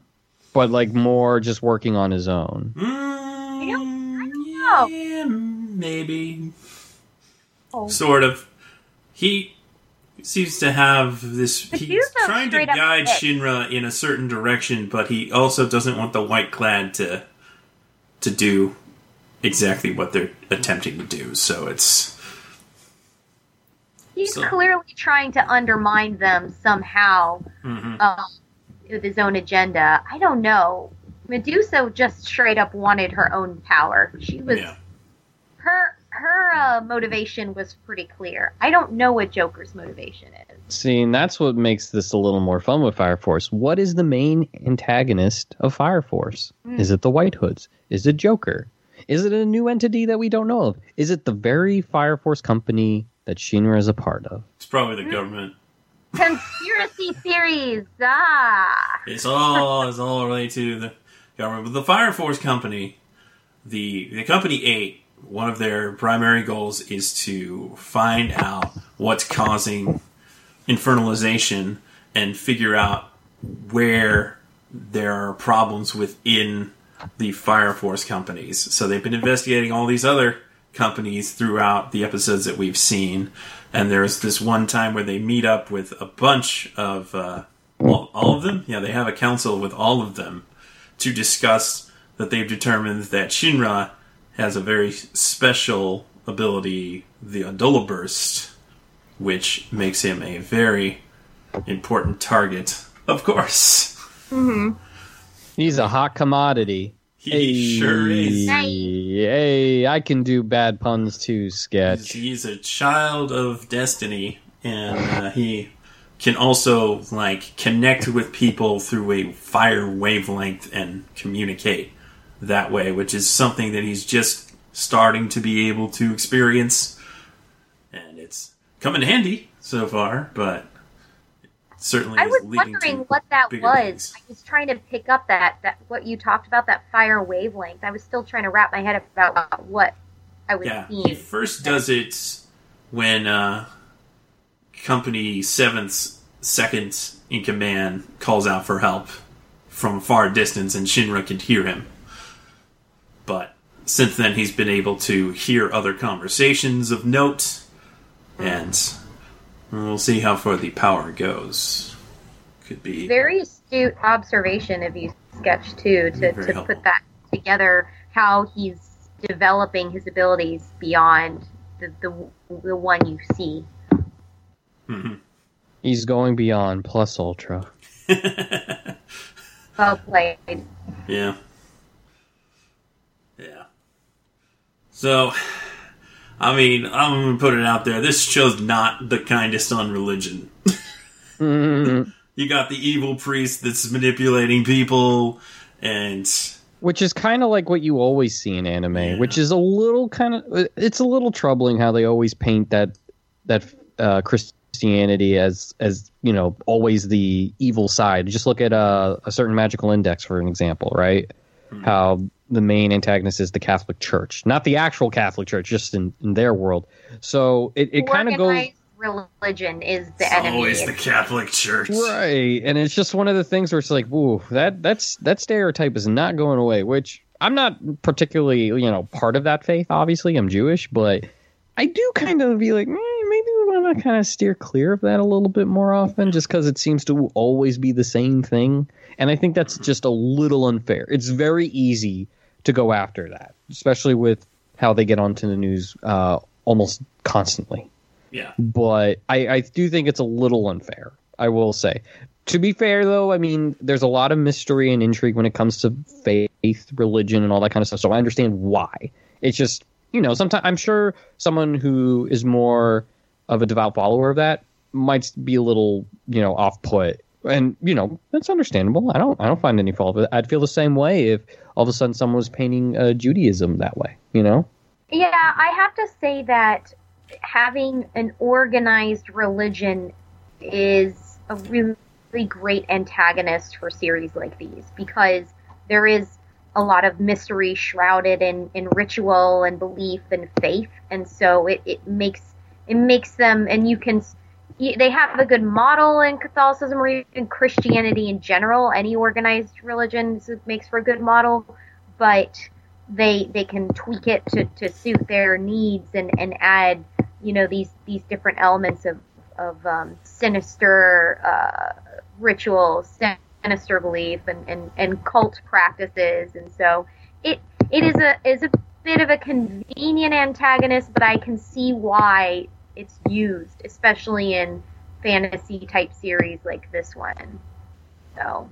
but like more just working on his own? Mm, know. yeah, maybe. Oh. Sort of. He seems to have this. He's trying to guide. Shinra in a certain direction, but he also doesn't want the White Clad to to do exactly what they're attempting to do. So it's he's So- clearly trying to undermine them somehow mhm. um, with his own agenda i don't know medusa just straight up wanted her own power she was yeah. her her uh, motivation was pretty clear. I don't know what Joker's motivation is. See, and that's what makes this a little more fun with Fire Force. What is the main antagonist of Fire Force? Hmm. Is it the White Hoods? Is it Joker? Is it a new entity that we don't know of? Is it the very Fire Force company that Shinra is a part of? It's probably the government. Conspiracy theories. Ah. It's all it's all related to the government. But the Fire Force Company, the the company eight, one of their primary goals is to find out what's causing infernalization and figure out where there are problems within the Fire Force companies. So they've been investigating all these other companies throughout the episodes that we've seen. And there's this one time where they meet up with a bunch of uh, all, all of them. Yeah, they have a council with all of them to discuss that they've determined that Shinra has a very special ability, the Adolla Burst, which makes him a very important target. Of course, He's a hot commodity. he sure is. Hey, I can do bad puns too, sketch. He's a child of destiny, and uh, he can also like connect with people through a fire wavelength and communicate that way, which is something that he's just starting to be able to experience, and it's come in handy so far. But certainly I was wondering what that was. things. I was trying to pick up that that what you talked about that fire wavelength. I was still trying to wrap my head about what I was Yeah, seeing. he first does it when uh, Company Seventh's second in command calls out for help from a far distance, and Shinra can hear him. But since then, he's been able to hear other conversations of note, and we'll see how far the power goes. Could be Very astute observation of you, Sketch, too, to, to helpful. put that together. How he's developing his abilities beyond the the, the one you see. Mhm. He's going beyond plus ultra. Well played. Yeah. Yeah. So, I mean, I'm gonna put it out there. This show's not the kindest on religion. Mm, you got the evil priest that's manipulating people, and which is kind of like what you always see in anime, Yeah. which is a little kind of it's a little troubling how they always paint that that uh, Christianity as as you know always the evil side. Just look at uh, a certain magical index for an example, right? How the main antagonist is the Catholic Church, not the actual Catholic Church, just in, in their world. So it, it kind of goes religion is the it's enemy. always the Catholic Church. Right, and it's just one of the things where it's like, "Ooh, that that's that stereotype is not going away." Which I'm not particularly, you know, part of that faith. Obviously, I'm Jewish, but I do kind of be like, eh, maybe we want to kind of steer clear of that a little bit more often, just because it seems to always be the same thing. And I think that's just a little unfair. It's very easy to go after that, especially with how they get onto the news uh, almost constantly Yeah. but I, I do think it's a little unfair. I will say. To be fair, though, I mean, there's a lot of mystery and intrigue when it comes to faith, religion, and all that kind of stuff. So I understand why. It's just, you know, sometimes I'm sure someone who is more of a devout follower of that might be a little, you know, off put. And you know that's understandable. I don't. I don't find any fault with it. I'd feel the same way if all of a sudden someone was painting uh, Judaism that way. You know. Yeah, I have to say that having an organized religion is a really great antagonist for series like these because there is a lot of mystery shrouded in, in ritual and belief and faith and so it, it makes it makes them and you can they have a good model in Catholicism or even Christianity in general. Any organized religion makes for a good model but they they can tweak it to, to suit their needs and, and add you know these these different elements of of um, sinister uh, rituals, sinister belief, and, and, and cult practices, and so it it is a is a bit of a convenient antagonist, but I can see why it's used, especially in fantasy type series like this one. So,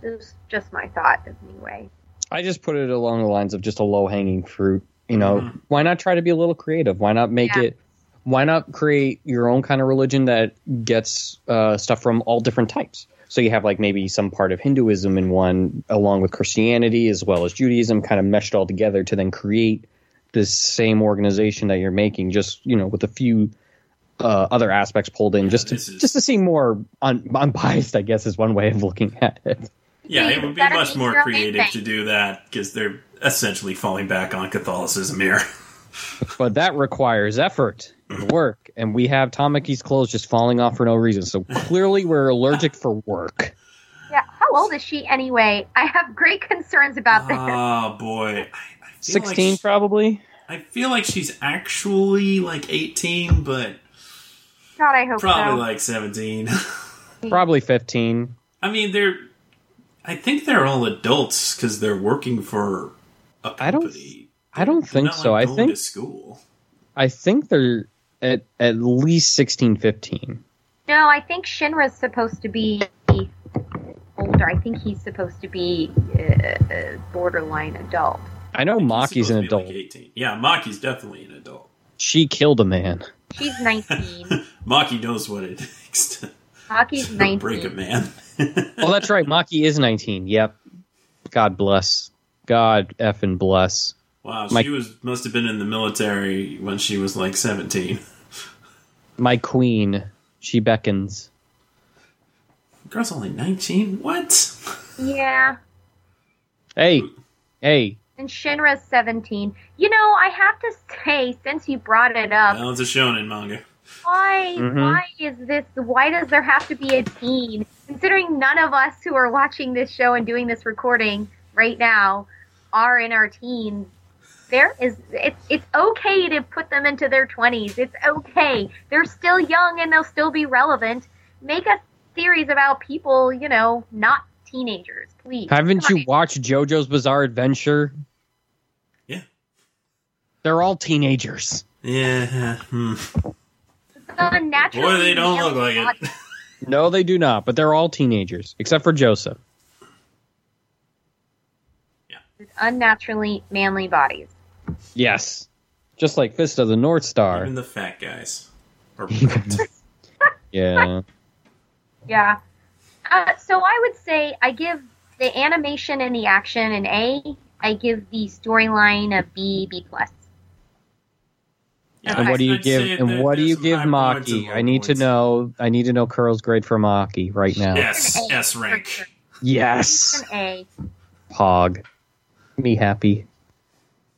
this is just my thought anyway. I just put it along the lines of just a low hanging fruit. You know, Mhm. why not try to be a little creative? Why not make Yeah. it? Why not create your own kind of religion that gets uh, stuff from all different types? So you have like maybe some part of Hinduism in one, along with Christianity as well as Judaism, kind of meshed all together to then create this same organization that you're making. Just you know, with a few uh, other aspects pulled in, Yeah, just to this is- just to seem more un- unbiased. I guess is one way of looking at it. Yeah, it would be much more creative to do that because they're essentially falling back on Catholicism here. [LAUGHS] but that requires effort and work and we have Tamaki's clothes just falling off for no reason so clearly we're allergic for work Yeah, how old is she anyway? I have great concerns about this. Oh boy, I, I feel 16 Like she- probably I feel like she's actually like 18, but God, I hope probably so. like 17. [LAUGHS] probably 15 I mean, they're. I think they're all adults because they're working for a I don't- company. I don't They're think not, so. like, I think to school. I think they're at at least 16 15 No, I think Shinra's supposed to be older. I think he's supposed to be uh, uh, borderline adult. I know He's Maki's an adult Like 18. Yeah, Maki's definitely an adult. she killed a man She's 19. [LAUGHS] Maki knows what it takes to Maki's [LAUGHS] break a man. oh that's right Maki is 19 yep god bless god effing bless wow, My- she was must have been in the military when she was like 17. my queen she beckons Girl's only 19? What? Yeah. hey hey And Shinra's 17. You know, I have to say, since you brought it up, Well, it's a shonen manga. why Mhm. why is this why does there have to be a teen considering none of us who are watching this show and doing this recording right now are in our teens there is it's it's okay to put them into their 20s it's okay they're still young and they'll still be relevant make a series about people you know not teenagers please Haven't Come you on. watched JoJo's Bizarre Adventure? Yeah. They're all teenagers. Yeah. Hmm. unnaturally Boy, they don't look like it. [LAUGHS] No, they do not, but they're all teenagers, except for Joseph. Yeah. Unnaturally manly bodies Yes. Just like Fist of the North Star. Even the fat guys. Or [LAUGHS] [LAUGHS] Yeah. Yeah. Uh, so I would say I give the animation and the action an A. I give the storyline a B, B plus. Yeah, And what do you I'd give? And that what do you give high points and Maki? I need to know. I need to know Kuro's grade for Maki right now. Yes, S An A S for rank. Yes, An A. Pog. Me happy.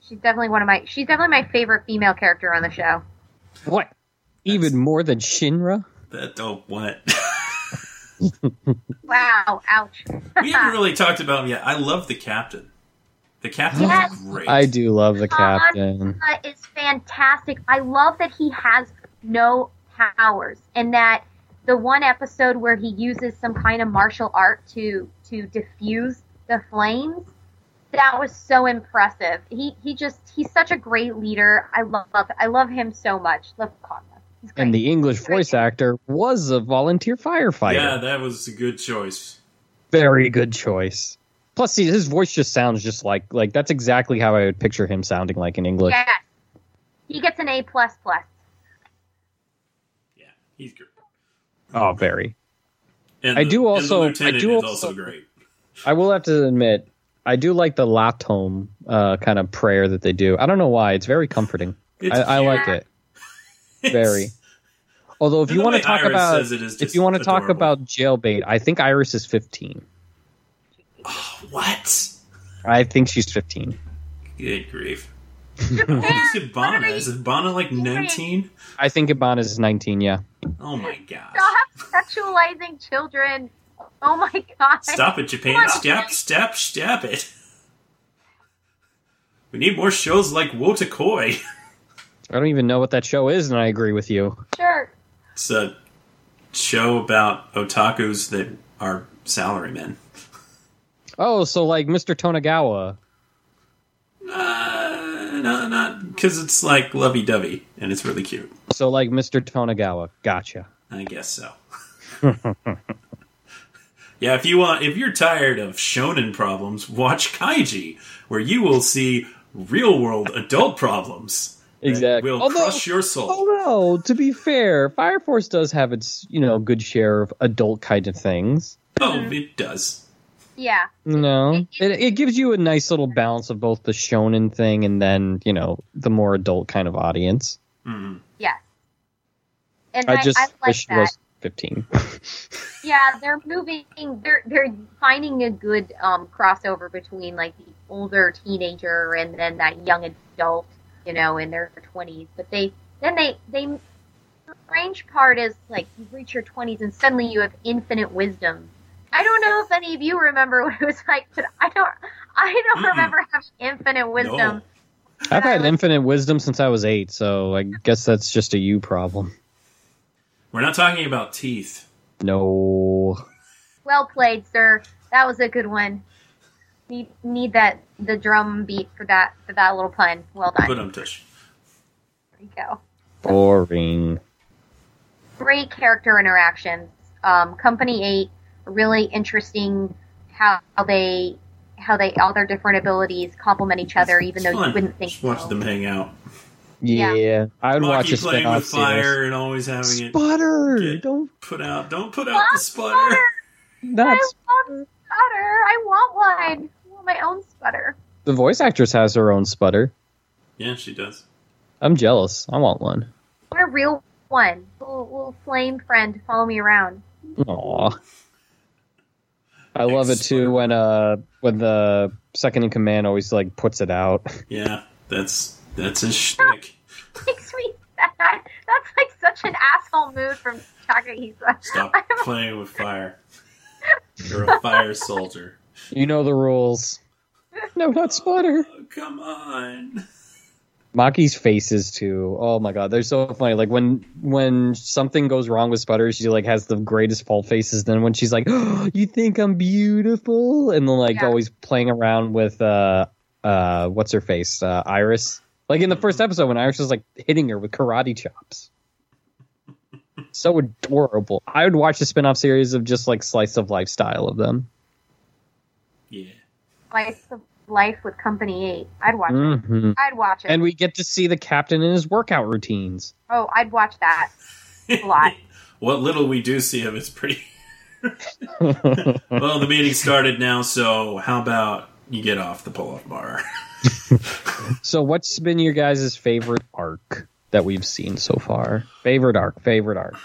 She's definitely one of my. She's definitely my favorite female character on the show. What? Even more than Shinra? That oh what? [LAUGHS] Wow! Ouch. we haven't really talked about him yet. I love the captain. The captain Yes. is great. I do love the captain. Uh, is fantastic. I love that he has no powers, and that the one episode where he uses some kind of martial art to to diffuse the flames. That was so impressive. He he just he's such a great leader. I love I love him so much. Love Cosmo. He's great. And the English voice actor was a volunteer firefighter. yeah, that was a good choice. Very good choice. Plus, see, his voice just sounds just like like that's exactly how I would picture him sounding like in English. yes, he gets an A plus plus. Yeah, he's great. Oh, very. And I the- do and the also- I do is also- also great. I will have to admit, I do like the Latom uh, kind of prayer that they do. I don't know why. It's very comforting. It's I, I like it very. [LAUGHS] Although, if you want to talk Iris about says it is if you want to talk adorable. about jailbait, I think Iris is 15. What? I think she's 15. Good grief. How old is Ibana? Is Ibana like 19? I think Ibana is 19. Yeah. Oh my gosh. Stop sexualizing children. Oh my god. Stop it, Japan. Stop, step, step it. We need more shows like Wotakoi. I don't even know what that show is, and I agree with you. Sure. It's a show about otakus that are salarymen. Oh, so like Mr. Tonegawa. Uh, no, not because it's like lovey dovey and it's really cute. So like Mr. Tonegawa. Gotcha. I guess so. [LAUGHS] yeah, if you want, if you're tired of shonen problems, watch Kaiji, where you will see real world adult problems. Exactly. Will Although- crush your soul. Although, to be fair, Fire Force does have its, you know, good share of adult kind of things. Oh, it does. Yeah. No. know, it, it gives you a nice little balance of both the shonen thing and then, you know, the more adult kind of audience. Mm. Yes. And I just I like wish it was 15. [LAUGHS] Yeah, they're moving. They're they're finding a good um, crossover between like the older teenager and then that young adult, you know, in their twenties. But they then they they the strange part is like you reach your twenties and suddenly you have infinite wisdom. I don't know if any of you remember what it was like, but I don't. I don't Mm-mm. remember having infinite wisdom. No. I've had was- infinite wisdom since I was eight, so I guess that's just a you problem. We're not talking about teeth. No. Well played, sir. That was a good one. Need need that the drum beat for that for that little pun. Well done. But um, tush. There you go. Boring. Great character interactions. Um, Company Eight, really interesting how they how they all their different abilities complement each other, even though Fun. you wouldn't think Just watch so. them hang out. Yeah. Yeah. I would watch Maki a playing spin-off with fire series. and always having it Sputter! Don't put out. Don't put out the sputter. [LAUGHS] I not want sputter. I want one. I want my own sputter. the voice actress has her own sputter. Yeah, she does. I'm jealous. I want one. I want a real one. A little, little flame friend to follow me around. Aw. I love it too when uh when the second in command always like puts it out. [LAUGHS] Yeah, that's that's his shtick. Makes me sad. That's like such an asshole mood from Takehisa. Stop [LAUGHS] playing with fire. [LAUGHS] You're a fire soldier. You know the rules. No, not sputter. Oh, come on. Maki's faces too. Oh my god, they're so funny. Like when when something goes wrong with Sputter, she like has the greatest fall faces. Then when she's like, oh, [GASPS] "You think I'm beautiful," and then like Yeah. always playing around with uh uh what's her face uh, Iris. Like in the first episode when Iris was like hitting her with karate chops. So adorable. I would watch a spin-off series of just like slice of lifestyle of them. Yeah. Slice of Life with Company Eight. I'd watch it. hmm I'd watch it. And we get to see the captain in his workout routines. oh, I'd watch that. A lot. [LAUGHS] what little we do see of it's pretty [LAUGHS] well, the meeting started now, so how about you get off the pull-off bar? [LAUGHS] so, what's been your guys' favorite arc that we've seen so far? Favorite arc, favorite arc.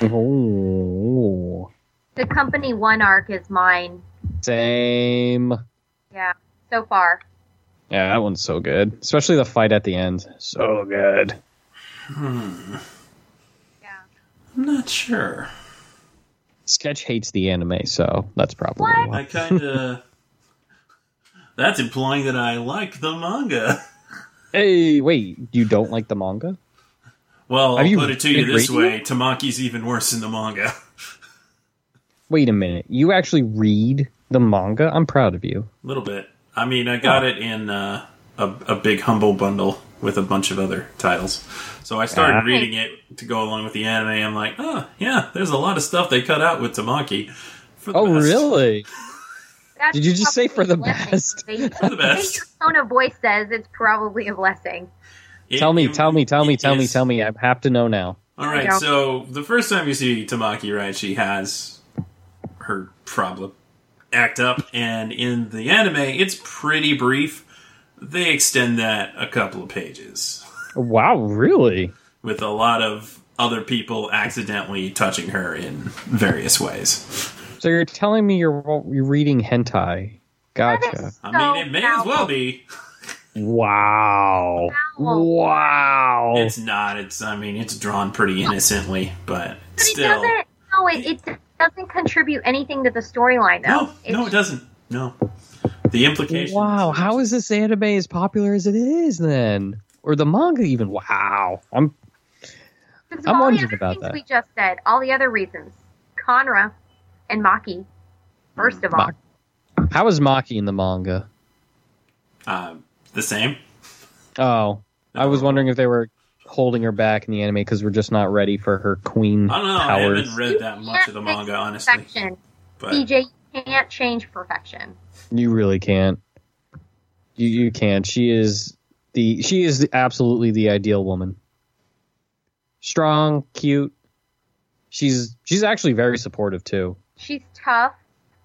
Oh. The company one arc is mine. Same. Yeah, so far. Yeah, that one's so good. Especially the fight at the end. So good. Hmm. Yeah. I'm not sure. Sketch hates the anime, so that's probably What? why. I kind of. That's implying that I like the manga. Hey, wait, you don't like the manga? Well, Have I'll you put it to you this reading way: Tamaki's even worse in the manga. Wait a minute. You actually read the manga? I'm proud of you. A little bit. I mean, I got it in uh, a, a big humble bundle with a bunch of other titles. So I started Ah. reading it to go along with the anime. I'm like, oh yeah, there's a lot of stuff they cut out with Tamaki. For the Oh, best. really? [LAUGHS] That's Did you just say for the probably a best? blessing. [LAUGHS] For the best. Your tone of voice says it's probably a blessing. It- Tell me, it- tell me, tell me, it tell me, tell me. I have to know now. All right, so the first time you see Tamaki, right, she has her problem act up, and in the anime, it's pretty brief. They extend that a couple of pages Wow, really? with a lot of other people accidentally touching her in various ways. So you're telling me you're you're reading hentai? Gotcha. is I mean, it may as well be. Wow. Foul. Wow. It's not. It's. I mean, it's drawn pretty innocently, but But it still. doesn't. No, it, it doesn't contribute anything to the storyline, though. No, It's no, it doesn't. No. The implications. Wow, how is this anime as popular as it is then? Or the manga even? Wow. I'm I'm all the wondering other about things that. we just said, all the other reasons. Conra and Maki, first of all. Maki. how is Maki in the manga? Uh, the same. Oh. I was wondering if they were holding her back in the anime because we're just not ready for her queen I don't know. I powers. haven't read that much of the manga, fix honestly. Perfection. But CJ, you can't change perfection. You really can't. You you can't. She is the she is the, absolutely the ideal woman. Strong, cute. She's she's actually very supportive too. She's tough.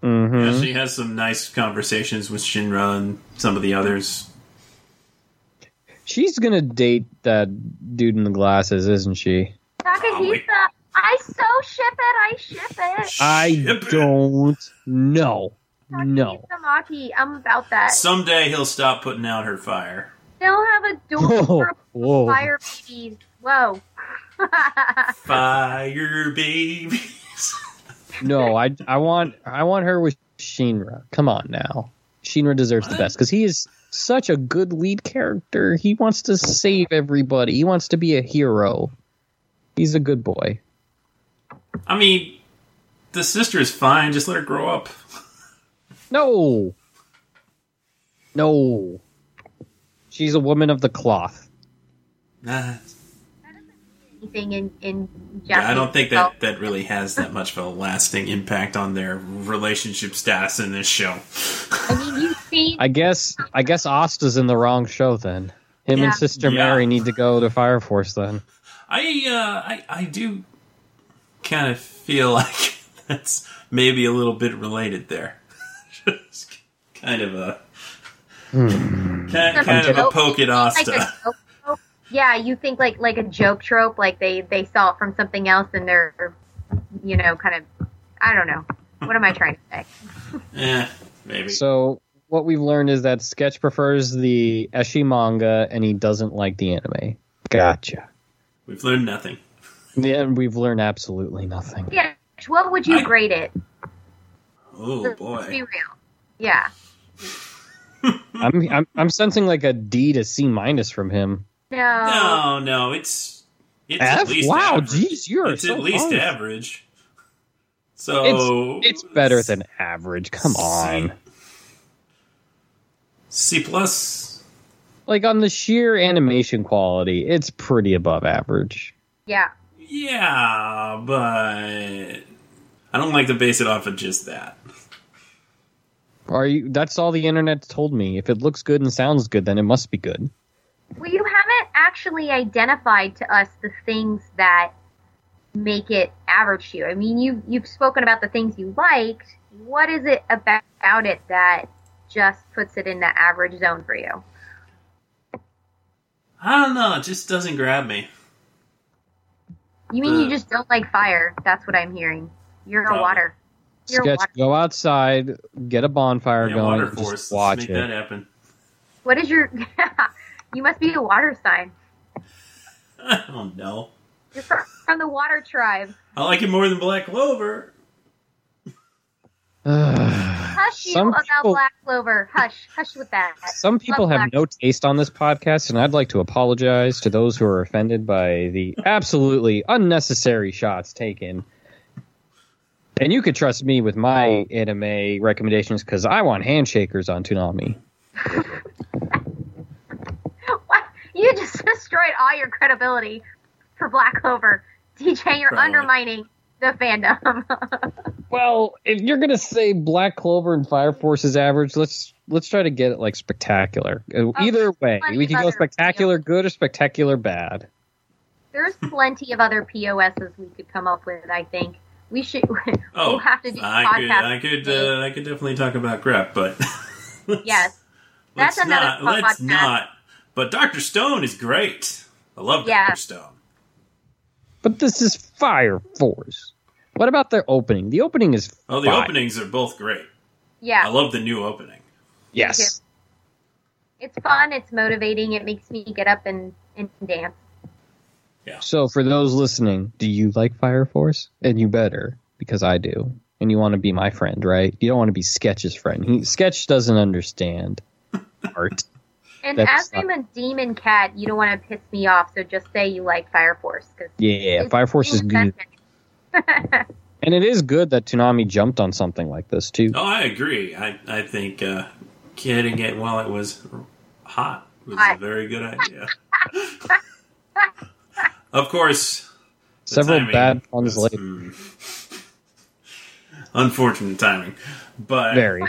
hmm yeah, she has some nice conversations with Shinra and some of the others. She's gonna date that dude in the glasses, isn't she? Takehisa, I so ship it. I ship it. I Ship it. don't know. No. Takehisa Maki, I'm about that. Someday he'll stop putting out her fire. They'll have a Whoa. door Whoa. fire babies. Whoa. [LAUGHS] Fire babies. No, I I want I want her with Shinra. Come on now. Shinra deserves the best because he is such a good lead character. He wants to save everybody. He wants to be a hero. He's a good boy. I mean, the sister is fine. Just let her grow up. No. No. She's a woman of the cloth. Nah, Anything in in Japanese. yeah, I don't think that that really has that much of a lasting impact on their relationship status in this show. I mean, you've seen. I guess I guess Asta's in the wrong show then. Him Yeah. and Sister Yeah. Mary need to go to Fire Force then. I uh, I I do kind of feel [LAUGHS] like that's maybe a little bit related there. [LAUGHS] Just kind of a kind, kind of a joke- poke at like Asta. A joke trope. Yeah, you think like like a joke trope, like they they saw it from something else, and they're, you know, kind of. I don't know. What am I trying to say? yeah, [LAUGHS] maybe. So what we've learned is that Sketch prefers the ecchi manga and he doesn't like the anime. Gotcha. We've learned nothing. Yeah, we've learned absolutely nothing. Yeah, what would you I- grade it? Oh Let's be real. Yeah. [LAUGHS] I'm, I'm I'm sensing like a D to C minus from him. No. No, no, it's it's F? at least Wow, average. jeez, you're it's so at least harsh. average. So It's better than average. Come on. C plus. Like on the sheer animation quality, it's pretty above average. Yeah. Yeah, but I don't like to base it off of just that. Are you that's all the internet told me. If it looks good and sounds good, then it must be good. Well, you haven't actually identified to us the things that make it average to you? I mean, you you've spoken about the things you liked. What is it about it that just puts it in the average zone for you? I don't know. It just doesn't grab me. You mean Uh, you just don't like fire? That's what I'm hearing. You're a water. You're a water. go outside, get a bonfire Yeah, going, water force. just watch Let's it. that happen. What is your? [LAUGHS] you must be a water sign. I don't know. You're from, from the water tribe. I like it more than Black Clover. [SIGHS] Hush you Some about people- black clover. Hush, hush with that. Some people Love have Black- no taste on this podcast, and I'd like to apologize to those who are offended by the [LAUGHS] absolutely unnecessary shots taken. And you could trust me with my oh. anime recommendations because I want handshakers on Toonami. [LAUGHS] What? You [LAUGHS] just destroyed all your credibility for Black Clover. DJ, you're Probably. undermining the fandom. [LAUGHS] Well, if you're gonna say Black Clover and Fire Force is average, let's let's try to get it like spectacular. Uh, Either way, we can go other spectacular good or spectacular bad. There's plenty of other POSs we could come up with. I think we should. [LAUGHS] Oh, we'll have to do I could, podcast. I could, uh, I could definitely talk about Grep, but yes, let's That's another not. podcast. Let's not. But Doctor Stone is great. I love Yeah. Doctor Stone. But this is Fire Force. What about their opening? The opening is Oh, the fire. openings are both great. yeah. I love the new opening. Yes. It's fun. It's motivating. It makes me get up and, and dance. Yeah. So for those listening, do you like Fire Force? And you better, because I do. And you want to be my friend, right? You don't want to be Sketch's friend. He Sketch doesn't understand [LAUGHS] art. And That's as I'm a demon cat, you don't want to piss me off. So just say you like Fire Force because Yeah, Fire Force is good. [LAUGHS] And it is good that Toonami jumped on something like this too. Oh, I agree. I, I think uh, getting it while it was hot was a very good idea. [LAUGHS] of course, Several bad puns was, later. mm, [LAUGHS] unfortunate timing, but Very.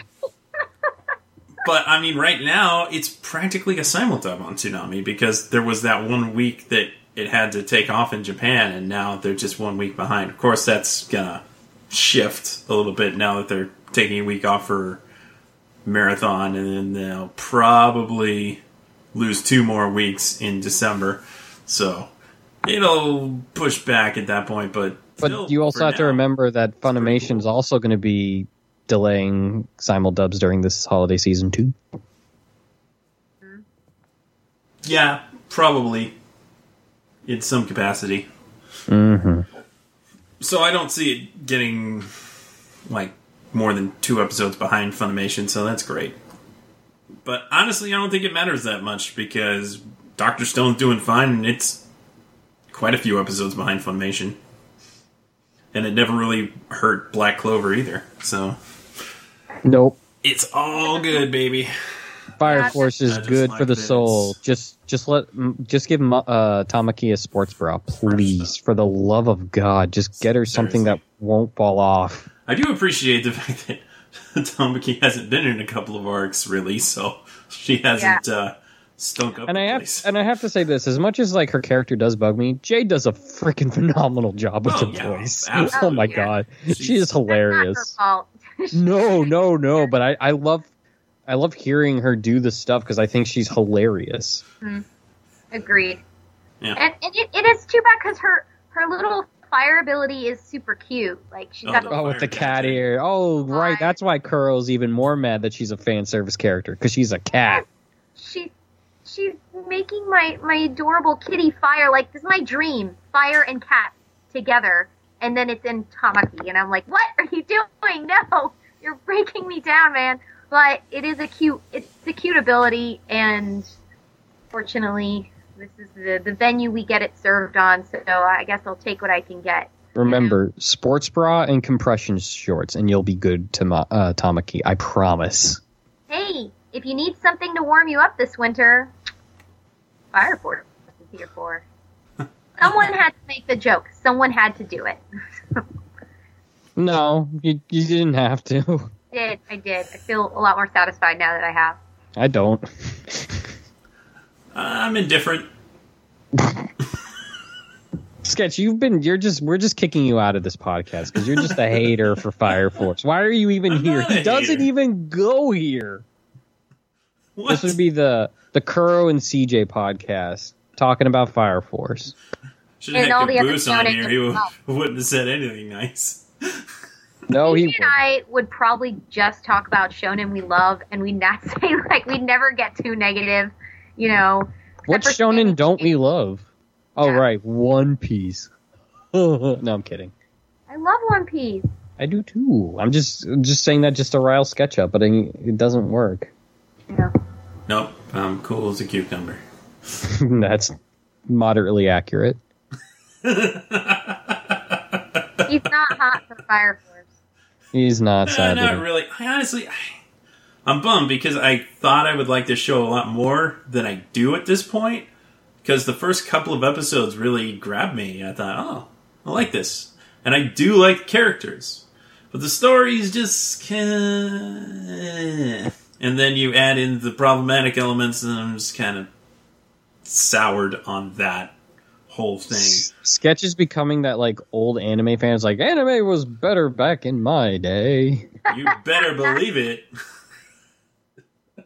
But I mean, right now it's practically a simultime on Toonami because there was that one week that it had to take off in Japan, and now they're just one week behind. Of course, that's gonna shift a little bit now that they're taking a week off for marathon, and then they'll probably lose two more weeks in December. So it'll push back at that point, but But you also have to remember that Funimation's cool. also going to be delaying simul dubs during this holiday season too. yeah, probably in some capacity. Mm-hmm. So I don't see it getting like more than two episodes behind Funimation, so that's great. But honestly, I don't think it matters that much because Doctor Stone's doing fine, and it's quite a few episodes behind Funimation, and it never really hurt Black Clover either. So Nope. it's all good, baby. Fire Yeah, Force is good like for the that soul. Just, just let, just give Ma- uh, Tamaki a sports bra, please. For the love of God, just get her something that won't fall off. I do appreciate the [LAUGHS] fact that Tamaki hasn't been in a couple of arcs really, so she hasn't uh, stunk up And the I have, place. and I have to say this: as much as like her character does bug me, Jade does a freaking [LAUGHS] phenomenal job with Oh, the yeah, voice. [LAUGHS] absolutely. Oh my Yeah. God, She's- she is That's not her hilarious. Fault. No, [LAUGHS] no, no. But I, I love, I love hearing her do the stuff because I think she's hilarious. Mm-hmm. Agreed. Yeah. And, and it, it is too bad because her her little fire ability is super cute. Like she's Oh, got the- the Oh, with the cat cat. ear. Oh, right. That's why Kuro's even more mad that she's a fan service character because she's a cat. she she's making my my adorable kitty fire like this is my dream fire and cat together and then it's in tamaki and i'm like what are you doing no you're breaking me down man but it is a cute it's a cute ability and fortunately this is the the venue we get it served on so i guess i'll take what i can get Remember, sports bra and compression shorts, and you'll be good to uh, Tamaki. I promise. hey if you need something to warm you up this winter fire force is here for someone had to make the joke someone had to do it [LAUGHS] No, you, you didn't have to. did i did i feel a lot more satisfied now that i have I don't. Uh, I'm indifferent. [LAUGHS] Sketch, you've been you're just we're just kicking you out of this podcast because you're just a hater for Fire Force. Why are you even I'm here? He doesn't hater. even go here. What? This would be the the Kuro and CJ podcast talking about Fire Force. Should have And had all the other Caboose on shonen here. He would, [LAUGHS] wouldn't have said anything nice. No, he Stevie and I would probably just talk about shonen we love, and we'd not [LAUGHS] say like we'd never get too negative, you know. what except shonen don't we love? Oh Yeah. right, One Piece. [LAUGHS] no, I'm kidding. I love One Piece. I do too. I'm just just saying that just to rile sketch up, but it it doesn't work. Yeah. Nope. I'm cool as a cucumber. [LAUGHS] That's moderately accurate. He's not hot for Fire Force. He's not [LAUGHS] sadly. not really. I honestly, I, I'm bummed because I thought I would like this show a lot more than I do at this point. Because the first couple of episodes really grabbed me. I thought, oh, I like this, and I do like characters, but the story's just kind. of... Eh. And then you add in the problematic elements, and I'm just kind of soured on that whole thing. Sketch is becoming that like old anime fans like anime was better back in my day. You better believe it. [LAUGHS]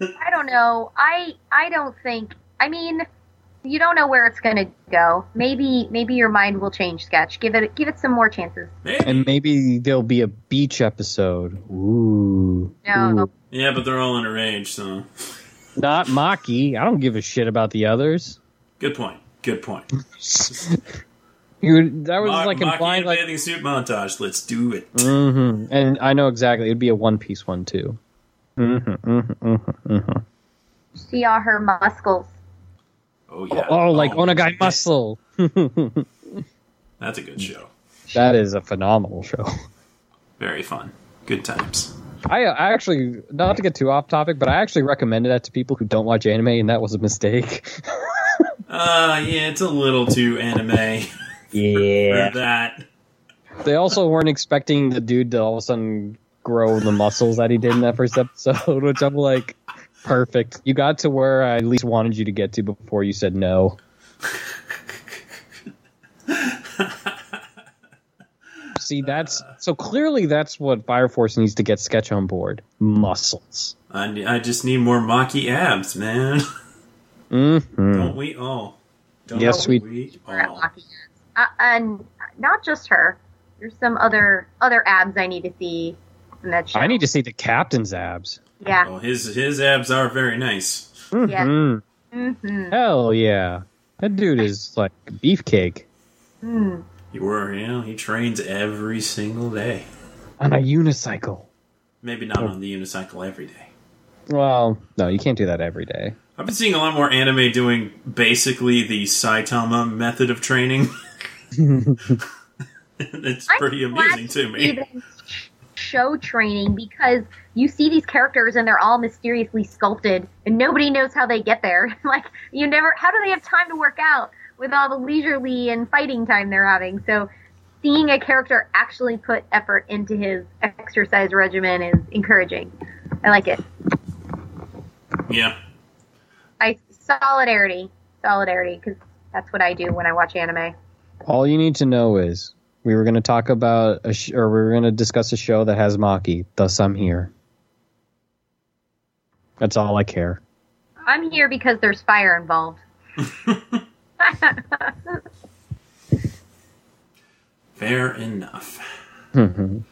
I don't know. I I don't think. I mean, you don't know where it's going to go. Maybe maybe your mind will change. Sketch. Give it give it some more chances. Maybe. And maybe there'll be a beach episode. Ooh. No. Ooh. Yeah, but they're all underage, so [LAUGHS] Not Maki. I don't give a shit about the others. good point. Good point. [LAUGHS] You, that was Mo- like Maki implying in like bathing suit montage. Let's do it. hmm And I know exactly. It'd be a One Piece one too. hmm hmm hmm hmm See all her muscles. Oh yeah. Oh, like Oh, Onegai yeah. Muscle. That's a good show. that is a phenomenal show. Very fun. Good times. I, I actually, not to get too off topic, but I actually recommended that to people who don't watch anime, and that was a mistake. [LAUGHS] Uh yeah, it's a little too anime [LAUGHS] yeah. for that. They also weren't expecting the dude to all of a sudden grow the muscles that he did in that first episode, [LAUGHS] which I'm like, perfect. You got to where I at least wanted you to get to before you said no. See, that's so clearly that's what Fire Force needs to get Sketch on board. Muscles. I, I just need more Maki abs, man. Mm-hmm. Don't we all? Don't Yes, we- We're at Lucky Abs. Uh, and not just her. There's some other other abs I need to see in that show. I need to see the captain's abs. Yeah. Oh, his his abs are very nice. Yeah. Mhm. Mm-hmm. Hell yeah. That dude is like beefcake Mm. You were, you know, he trains every single day. on a unicycle. Maybe not on the unicycle every day. Well, no, you can't do that every day. I've been seeing a lot more anime doing basically the Saitama method of training. [LAUGHS] it's I'm pretty glad amusing to me. Show training because you see these characters and they're all mysteriously sculpted and nobody knows how they get there. [LAUGHS] like you never, how do they have time to work out with all the leisurely and fighting time they're having? So seeing a character actually put effort into his exercise regimen is encouraging. I like it. Yeah. I solidarity, solidarity, because that's what I do when I watch anime. All you need to know is we were going to talk about a sh- or we were going to discuss a show that has Maki. Thus, I'm here. That's all I care. I'm here because there's fire involved. [LAUGHS] [LAUGHS] Fair enough. so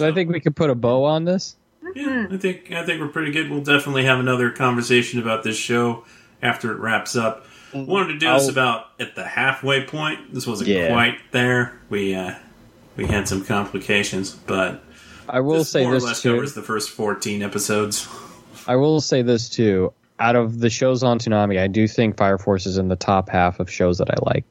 I think we could put a bow on this. Yeah, I think I think we're pretty good. We'll definitely have another conversation about this show after it wraps up. Wanted to do this I'll- about at the halfway point. This wasn't Yeah. quite there. We uh, we had some complications, but I will this say this less too. covers the first fourteen episodes. I will say this too. Out of the shows on Toonami, I do think Fire Force is in the top half of shows that I like.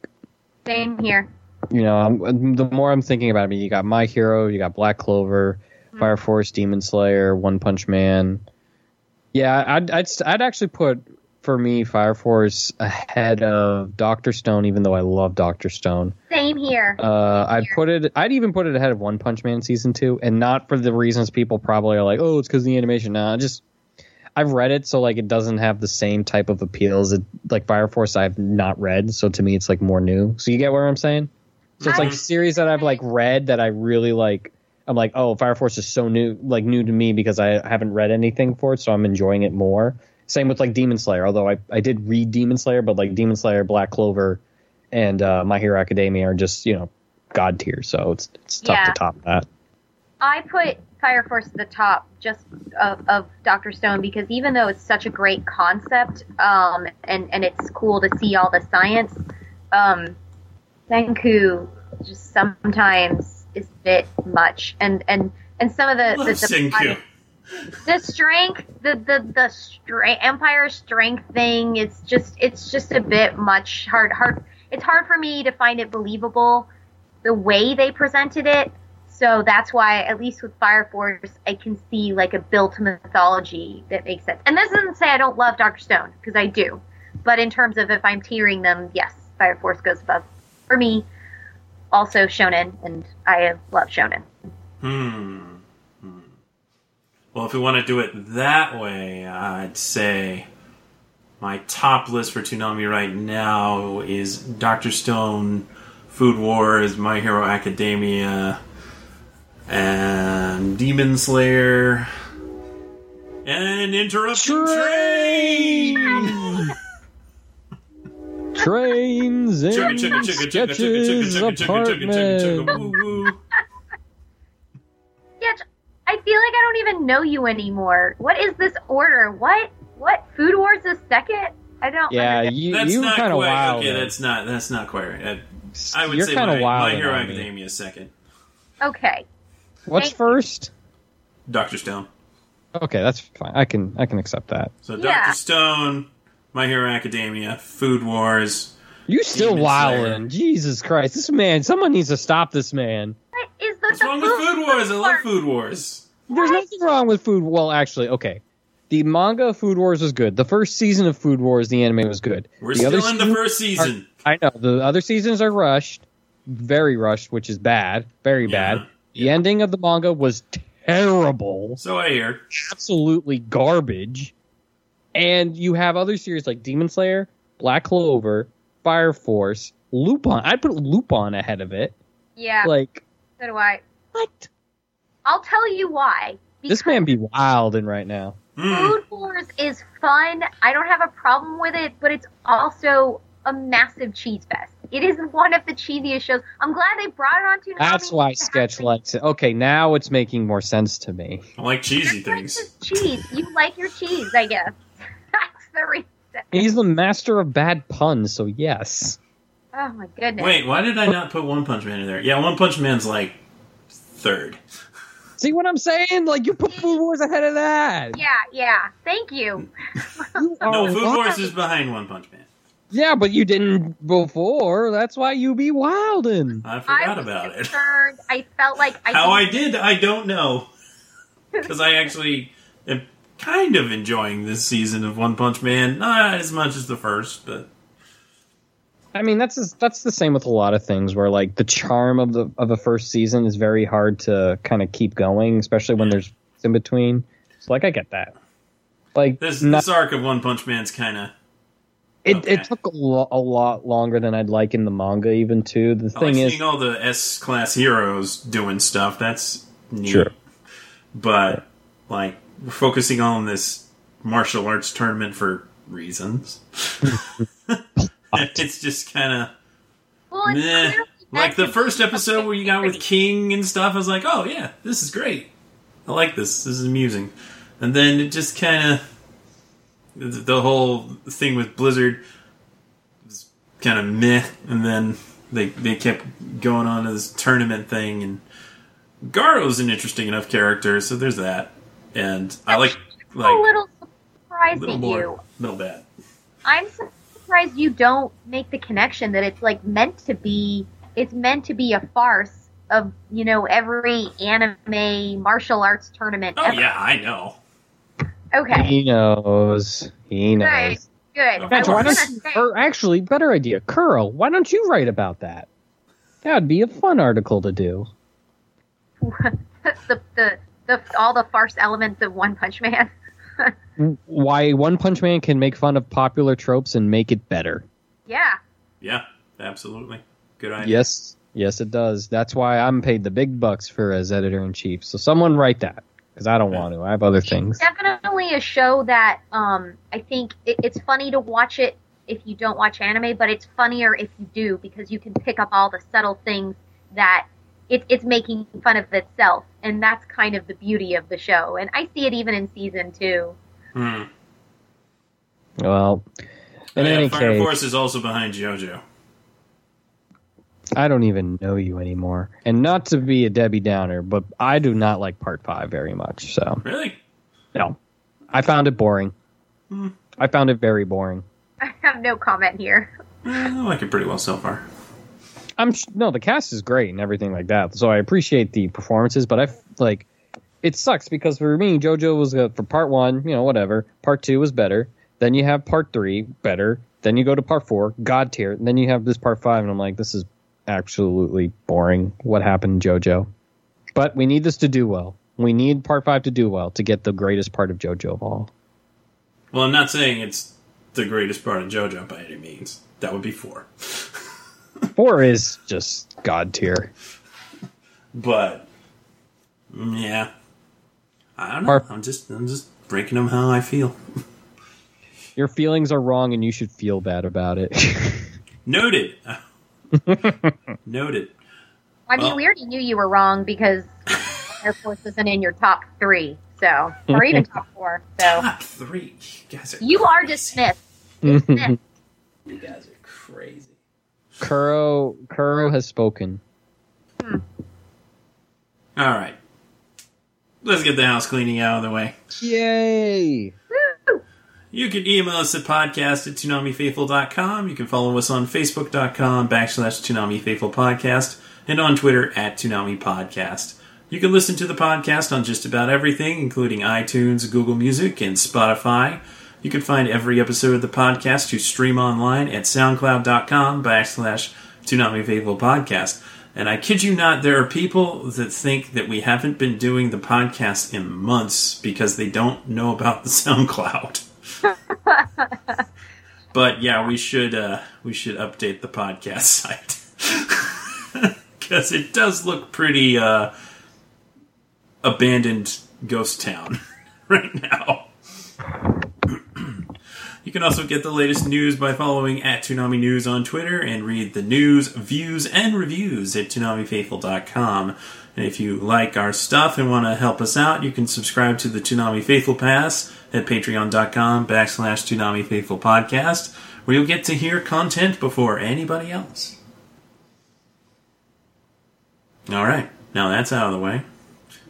Same here. You know, I'm, the more I'm thinking about it, I mean, you got My Hero, you got Black Clover, Fire Force, Demon Slayer, One Punch Man. Yeah, I'd, I'd I'd actually put for me Fire Force ahead of Doctor Stone, even though I love Doctor Stone. Same here. Uh, I'd put it. I'd even put it ahead of One Punch Man season two, and not for the reasons people probably are like, oh, it's because the animation. Nah, just I've read it, so like it doesn't have the same type of appeal as it, like Fire Force. I've not read, so to me it's like more new. So you get what I'm saying? So it's like I- series that I've like read that I really like. I'm like, oh, Fire Force is so new, like new to me because I haven't read anything for it, so I'm enjoying it more. Same with like Demon Slayer, although I I did read Demon Slayer, but like Demon Slayer, Black Clover, and uh, My Hero Academia are just you know god tier, so it's it's tough Yeah. to top that. I put Fire Force at the top just of, of Doctor Stone because even though it's such a great concept, um, and and it's cool to see all the science, um, Senku just sometimes is a bit much, and and and some of the the, the, Senku. the strength, the the the strength, Empire strength thing. It's just it's just a bit much hard hard. It's hard for me to find it believable the way they presented it. So that's why, at least with Fire Force, I can see like a built mythology that makes sense. And this doesn't say I don't love Doctor Stone because I do, but in terms of if I'm tiering them, yes, Fire Force goes above for me. Also Shonen, and I love Shonen. Hmm. Hmm. Well, if we want to do it that way, I'd say my top list for Toonami right now is Doctor Stone, Food Wars, My Hero Academia, and Demon Slayer, and Interruption Train. Trains and Chugga, chugga, chugga, chugga, chugga, sketches apartment. woo, woo. Yeah, I feel like I don't even know you anymore. What is this order? What? What? Food Wars is second? I don't. Yeah, understand. you That's you not kind of wild. okay. That's not that's not quite right. I, I would You're say kind my, of wild. my Hero on me. Academia is second. Okay. What's Thank first? Doctor Stone. Okay, that's fine. I can I can accept that. So Yeah. Doctor Stone, My Hero Academia, Food Wars. You still Demon Slayer. wildin'. Jesus Christ. This man, someone needs to stop this man. What is the, What's the wrong with Food Wars? I love Food Wars. There's nothing wrong with Food Well, actually, okay. The manga Food Wars was good. The first season of Food Wars, the anime was good. We're the still other in the seasons first season. are- I know. The other seasons are rushed. Very rushed, which is bad. Very Yeah. bad. The ending of the manga was terrible. So I hear. absolutely garbage. And you have other series like Demon Slayer, Black Clover, Fire Force, Lupin. I'd put Lupin ahead of it. Yeah. Like, so do I. what? I'll tell you why. This man be wilding right now. Hmm. Food Wars is fun. I don't have a problem with it, but it's also a massive cheese fest. It is one of the cheesiest shows. I'm glad they brought it on to. That's why Sketch likes it. Okay, now it's making more sense to me. I like cheesy things. Cheese. You like your cheese, I guess. [LAUGHS] That's the reason. He's the master of bad puns, so yes. Oh my goodness. Wait, why did I not put One Punch Man in there? Yeah, One Punch Man's like third. [LAUGHS] See what I'm saying? Like, you put Food Wars ahead of that. Yeah, yeah. Thank you. You [LAUGHS] are No, Food. Wars is behind One Punch Man. Yeah, but you didn't before. That's why you be wildin'. I I forgot was about it. concerned. I felt like I How I didn't- I don't know. [LAUGHS] Because I actually am kind of enjoying this season of One Punch Man. Not as much as the first, but I mean, that's just, that's the same with a lot of things where like the charm of the of a first season is very hard to kind of keep going, especially when there's in between. So like I get that. Like this not- this arc of One Punch Man's kind of. It, okay. it took a, lo- a lot longer than I'd like in the manga even too. The I like thing is seeing all the S class heroes doing stuff. That's neat. Sure. But like we're focusing on this martial arts tournament for reasons. [LAUGHS] [LAUGHS] it's just kind of Well, it's Meh. clearly like the first episode where you got with King and stuff. I was like, oh yeah, this is great. I like this. This is amusing. And then it just kind of the, whole thing with Blizzard was kind of meh. And then they they kept going on to this tournament thing. And Garo's an interesting enough character, so there's that. And I like a like little a surprising little you. more, little bad. I'm surprised you don't make the connection that it's like meant to be. It's meant to be a farce of you know every anime martial arts tournament. Oh ever. yeah, I know. Okay. he knows. He knows. Right. Good. I why don't you, or actually, better idea, Kuro, why don't you write about that? That'd be a fun article to do. [LAUGHS] the, the the all the farce elements of One Punch Man. [LAUGHS] Mm, why One Punch Man can make fun of popular tropes and make it better. Yeah. Yeah, absolutely. Good idea. Yes, yes, it does. That's why I'm paid the big bucks for as editor in chief. So someone write that because I don't want to. I have other things. Definitely a show that um, I think it, it's funny to watch it if you don't watch anime, but it's funnier if you do because you can pick up all the subtle things that it, it's making fun of itself, and that's kind of the beauty of the show. And I see it even in season two. Hmm. Well, in Oh, yeah, any Fire case, Force is also behind JoJo. I don't even know you anymore. And not to be a Debbie Downer, but I do not like Part Five very much. So Really? no, I found it boring. Hmm. I found it very boring. I have no comment here. Eh, I like it pretty well so far. I'm sh- no, the cast is great and everything like that. So I appreciate the performances, but I f- like it sucks because for me, JoJo was uh, for part one, you know, whatever. Part two was better. Then you have part three, better. Then you go to part four, God tier. And then you have this part five, and I'm like, this is absolutely boring. What happened, JoJo? But we need this to do well. We need part five to do well to get the greatest part of JoJo of all. Well, I'm not saying it's the greatest part of JoJo by any means. That would be four. [LAUGHS] Four is just God tier. But yeah, I don't know. Part- I'm just I'm just breaking them how I feel. Your feelings are wrong, and you should feel bad about it. [LAUGHS] Noted. [LAUGHS] Noted. I mean, Well- we already knew you were wrong because [LAUGHS] Air Force isn't in your top three, so or even top four. So Top three. You guys are you are dismissed. Dismissed. [LAUGHS] You guys are crazy. Kuro Kuro has spoken. Hmm. All right. Let's get the house cleaning out of the way. Yay! You can email us at podcast at ToonamiFaithful.com. You can follow us on Facebook.com backslash Toonami Faithful Podcast and on Twitter at Toonami Podcast. You can listen to the podcast on just about everything, including iTunes, Google Music, and Spotify. You can find every episode of the podcast to stream online at SoundCloud.com backslash Toonami Faithful Podcast. And I kid you not, there are people that think that we haven't been doing the podcast in months because they don't know about the [LAUGHS] SoundCloud. [LAUGHS] but yeah, we should uh, we should update the podcast [LAUGHS] site because it does look pretty uh, abandoned ghost town [LAUGHS] right now. [CLEARS THROAT] You can also get the latest news by following at Toonami News on Twitter and read the news, views, and reviews at ToonamiFaithful.com. And if you like our stuff and want to help us out, you can subscribe to the Toonami Faithful Pass at patreon.com backslash Toonami Faithful Podcast, where you'll get to hear content before anybody else. All right, now that's out of the way.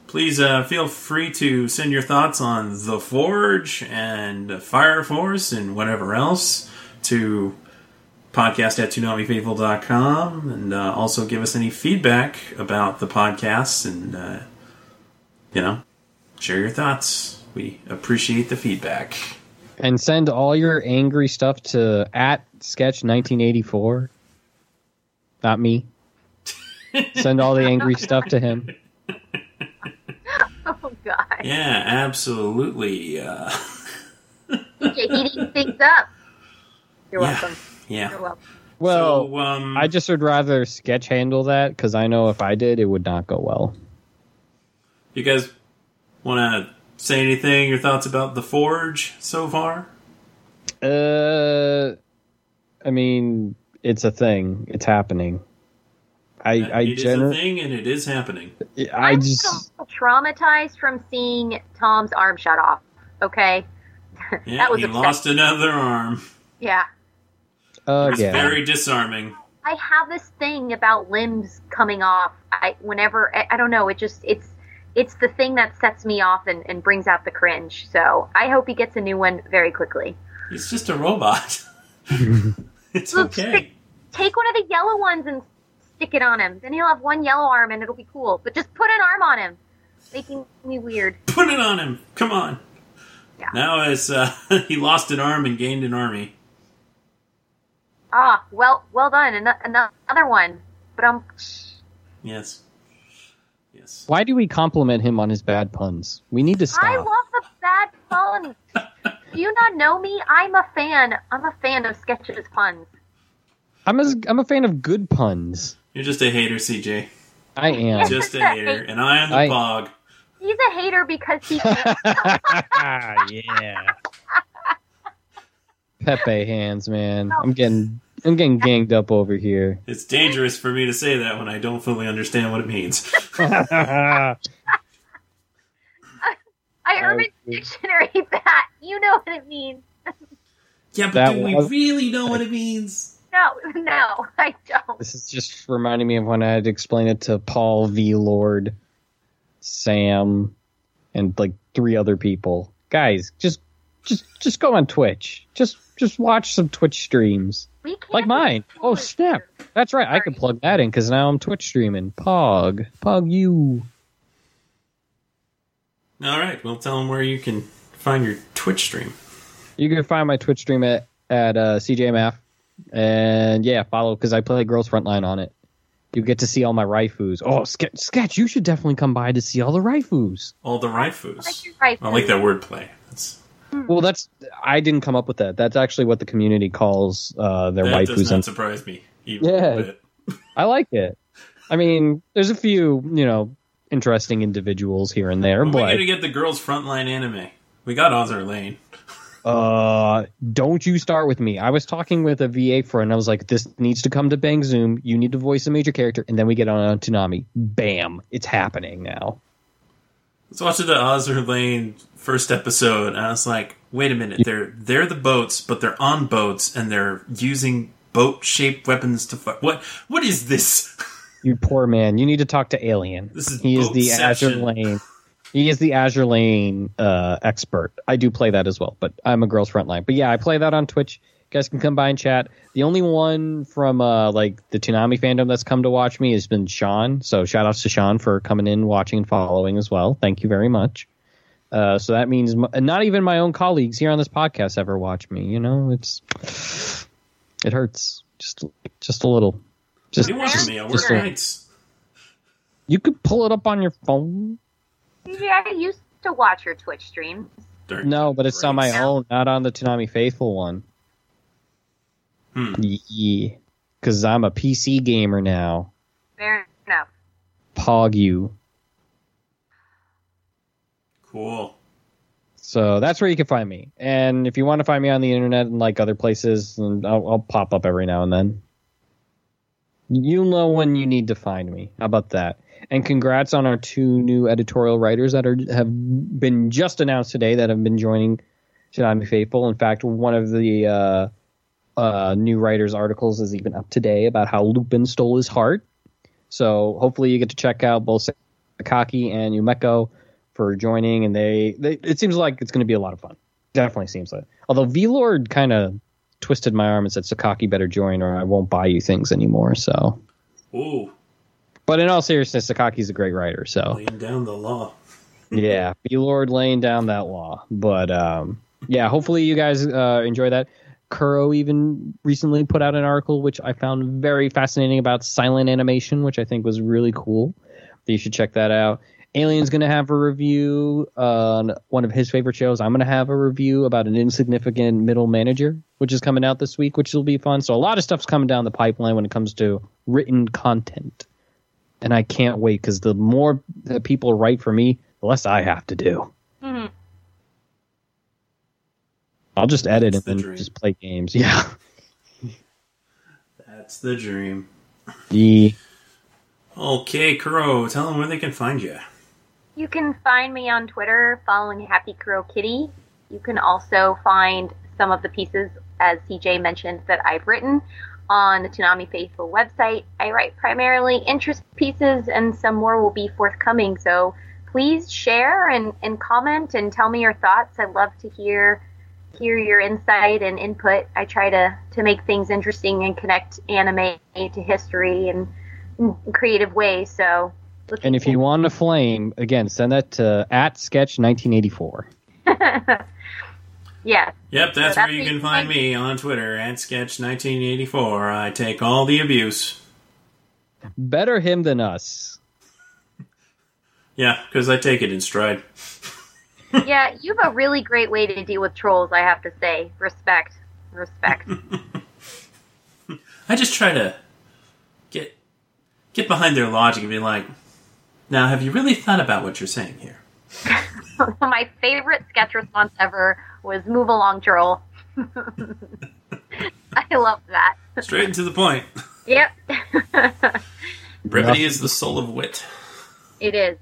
Please uh, feel free to send your thoughts on The Forge and Fire Force and whatever else to podcast at ToonamiFaithful.com and uh, also give us any feedback about the podcast and, uh, you know, share your thoughts. We appreciate the feedback. And send all your angry stuff to at sketch 1984. Not me. [LAUGHS] Send all the angry stuff to him. [LAUGHS] Oh God, Yeah, absolutely. Uh, DJ heating things up. You're yeah, welcome. You're yeah. Well, so, um, I just would rather sketch handle that because I know if I did, it would not go well. you guys want to say anything? Your thoughts about the Forge so far? Uh, I mean, it's a thing. It's happening. I I it is a generally thing, and it is happening. I I'm just traumatized from seeing Tom's arm shut off. Okay, [LAUGHS] Yeah, That was he upsetting. lost another arm. yeah. Uh It's yeah. very disarming. I have this thing about limbs coming off. I whenever I, I don't know, it just it's it's the thing that sets me off and, and brings out the cringe. So I hope he gets a new one very quickly. He's just a robot. [LAUGHS] it's Look, okay. stick- take one of the yellow ones and stick it on him. Then he'll have one yellow arm and it'll be cool. But just put an arm on him, making me weird. Put it on him. Come on. Yeah. Now it's uh, [LAUGHS] he lost an arm and gained an army. Ah, well, well done. Ano- Another one. But um, Yes. Yes. Why do we compliment him on his bad puns? We need to stop. I love the bad puns. [LAUGHS] Do you not know me? I'm a fan. I'm a fan of sketches puns. I'm a, I'm a fan of good puns. You're just a hater, CJ. I am. Just a hater, and I am the I- pog. He's a hater because he can't. [LAUGHS] [LAUGHS] yeah. Pepe hands, man. I'm getting I'm getting ganged up over here. It's dangerous for me to say that when I don't fully understand what it means. [LAUGHS] I Urban Dictionary [LAUGHS] that. You know what it means. Yeah, but That do we was- really know what it means? No, no, I don't. This is just reminding me of when I had to explain it to Paul V. Lord, Sam, and like three other people. Guys, just just just go on Twitch. Just just watch some Twitch streams. We can't Like mine. Oh snap. it. That's right. I could plug that in because now I'm Twitch streaming. Pog. Pog you. All right, well, tell them where you can find your Twitch stream. You can find my Twitch stream at at uh, CJMF, and yeah, follow because I play Girls Frontline on it. You get to see all my raifus. Oh, Ske- Sketch, you should definitely come by to see all the raifus. All the Like raifus. your right I like that wordplay. That's, Well, that's I didn't come up with that. That's actually what the community calls uh, their that Does not and surprise me. Even Yeah. a bit. I like it. I mean, there's a few you know interesting individuals here and there, When we but gonna get the girls' frontline anime? We got Azur Lane. Uh, don't you start with me. I was talking with a VA friend. I was like, this needs to come to Bang Zoom. You need to voice a major character, and then we get on a Toonami. Bam, it's happening now. Let's watch the Azur Lane first episode, and I was like, wait a minute, they're they're the boats, but they're on boats and they're using boat shaped weapons to fight. What what is this? [LAUGHS] You poor man. You need to talk to Alien. This is he is the. Azur Lane. He is the Azur Lane uh, expert. I do play that as well, but I'm a girls frontline. But yeah, I play that on Twitch. You guys can come by and chat. The only one from uh, like the Toonami fandom that's come to watch me has been Sean. So shout outs to Sean for coming in, watching, and following as well. Thank you very much. Uh, so that means m- not even my own colleagues here on this podcast ever watch me. You know, it's it hurts just just a little. What Just do you want from me? I work just a- nights. you could pull it up on your phone. Yeah, I used to watch your Twitch stream. During No, but it's on my breaks. own, not on the Toonami Faithful one. Hmm. Yeah, because I'm a PC gamer now. Fair enough. Pog you. Cool. So that's where you can find me. And if you want to find me on the internet and like other places, and I'll, I'll pop up every now and then. You'll know when you need to find me. How about that? And congrats on our two new editorial writers that are have been just announced today that have been joining Toonami Faithful. In fact, one of the uh, uh, new writers' articles is even up today about how Lupin stole his heart. So hopefully you get to check out both Sakaki and Yumeko for joining, and they, they it seems like it's going to be a lot of fun. Definitely seems like. Although V Lord kind of twisted my arm and said Sakaki better join, or I won't buy you things anymore. So, Ooh, but in all seriousness, Sakaki's a great writer. So laying down the law. [LAUGHS] yeah, V Lord laying down that law. But um, yeah, hopefully you guys uh, enjoy that. Kuro even recently put out an article which I found very fascinating about silent animation, which I think was really cool. You should check that out. Alien's going to have a review on one of his favorite shows. I'm going to have a review about an insignificant middle manager, which is coming out this week, which will be fun. So a lot of stuff's coming down the pipeline when it comes to written content. And I can't wait because the more that people write for me, the less I have to do. Mhm. I'll just edit That's and dream. then just play games. [LAUGHS] Yeah. That's the dream. The Okay, Kuro, tell them where they can find you. You can find me on Twitter following Happy Kuro Kitty. You can also find some of the pieces, as CJ mentioned, that I've written on the Toonami Faithful website. I write primarily interest pieces, and some more will be forthcoming. So please share and, and comment and tell me your thoughts. I'd love to hear hear your insight and input. I try to, to make things interesting and connect anime to history and in creative ways. So and if you want a flame, again, send that to at sketch 1984. [LAUGHS] yeah, Yep, that's So where you can find me on Twitter at Sketch1984. I take all the abuse. Better him than us. [LAUGHS] Yeah, because I take it in stride. Yeah, you have a really great way to deal with trolls. I have to say, respect, respect. [LAUGHS] I just try to get get behind their logic and be like, now have you really thought about what you're saying here? [LAUGHS] My favorite sketch response ever was "Move along, troll." [LAUGHS] I love that. Straight to the point. Yep, Brevity is the soul of wit. it is.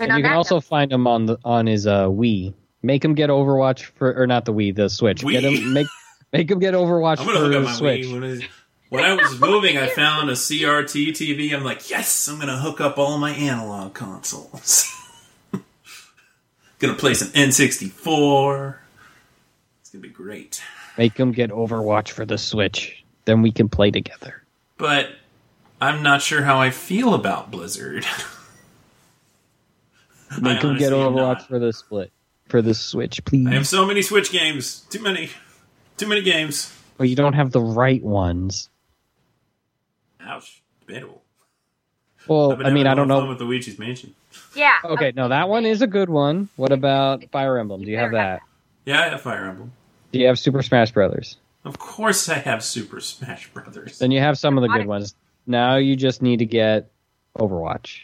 And on you can also note- find him on the on his uh, Wii. Make him get Overwatch for, or not the Wii, the Switch. Get him make make him get Overwatch I'm for gonna hook the Switch. Wii. When I, when I was moving, I found a CRT TV. I'm like, yes, I'm gonna hook up all my analog consoles. [LAUGHS] gonna play some N64. It's gonna be great. Make him get Overwatch for the Switch. Then we can play together. But I'm not sure how I feel about Blizzard. [LAUGHS] Make him get Overwatch not. for the split for the Switch, please. I have so many Switch games. Too many. Too many games. Well, you don't have the right ones. Ouch. Debatable. Well, I mean, I mean, having I a don't know. fun with Luigi's Mansion. Yeah. Okay, no, that one is a good one. What about Fire Emblem? Do you have that? Yeah, I have Fire Emblem. Do you have Super Smash Brothers? Of course, I have Super Smash Brothers. Then you have some of the good ones. Now you just need to get Overwatch.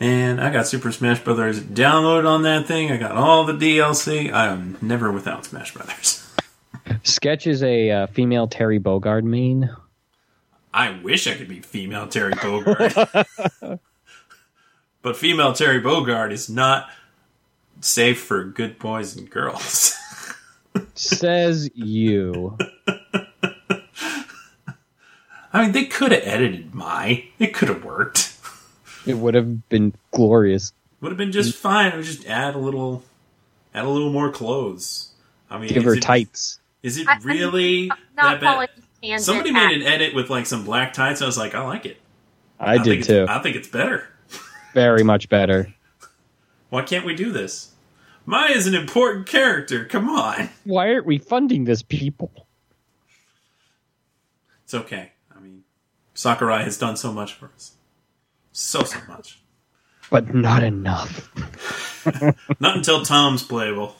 And I got Super Smash Brothers downloaded on that thing. I got all the DLC. I am never without Smash Brothers. [LAUGHS] Sketch is a uh, female Terry Bogard main. I wish I could be female Terry Bogard. [LAUGHS] but female Terry Bogard is not safe for good boys and girls. [LAUGHS] Says you. I mean, they could have edited my. It could have worked. It would have been glorious. Would have been just fine. I would just add a little, add a little more clothes. I mean, Give her it- tights. Is it I- I'm really Not that bad? calling Somebody made an edit with like some black tights. I was like, I like it. I, did too. I think it's better. [LAUGHS] Very much better. Why can't we do this? Mai is an important character. Come on. Why aren't we funding this, people? It's okay. I mean, Sakurai has done so much for us. So, so much. But not enough. [LAUGHS] Not until Tom's playable.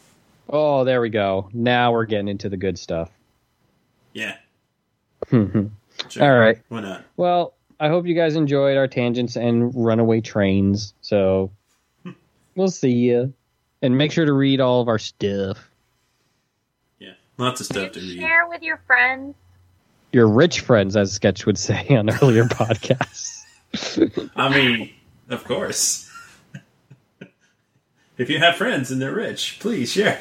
Oh, there we go. Now we're getting into the good stuff. Yeah. Hmm. All Sure. right. Why not? Well, I hope you guys enjoyed our tangents and runaway trains. So [LAUGHS] we'll see you. And make sure to read all of our stuff. Yeah. Lots of stuff to read. Share with your friends. Your rich friends, as Sketch would say on earlier [LAUGHS] podcasts. [LAUGHS] I mean, of course. [LAUGHS] if you have friends and they're rich, please share.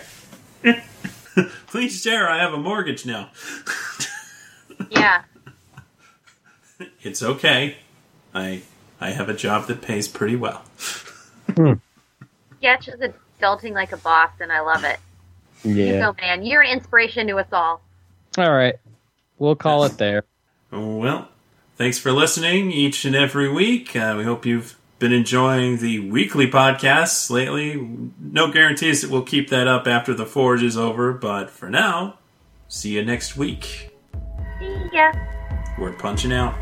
[LAUGHS] please share. I have a mortgage now. Yeah. It's okay. I I have a job that pays pretty well. Hmm. Sketch is adulting like a boss, and I love it. Yeah. So, man, you're an inspiration to us all. All right. We'll call it there. Well, thanks for listening each and every week. Uh, we hope you've been enjoying the weekly podcasts lately. No guarantees that we'll keep that up after the forge is over, but for now, see you next week. See ya. We're punching out.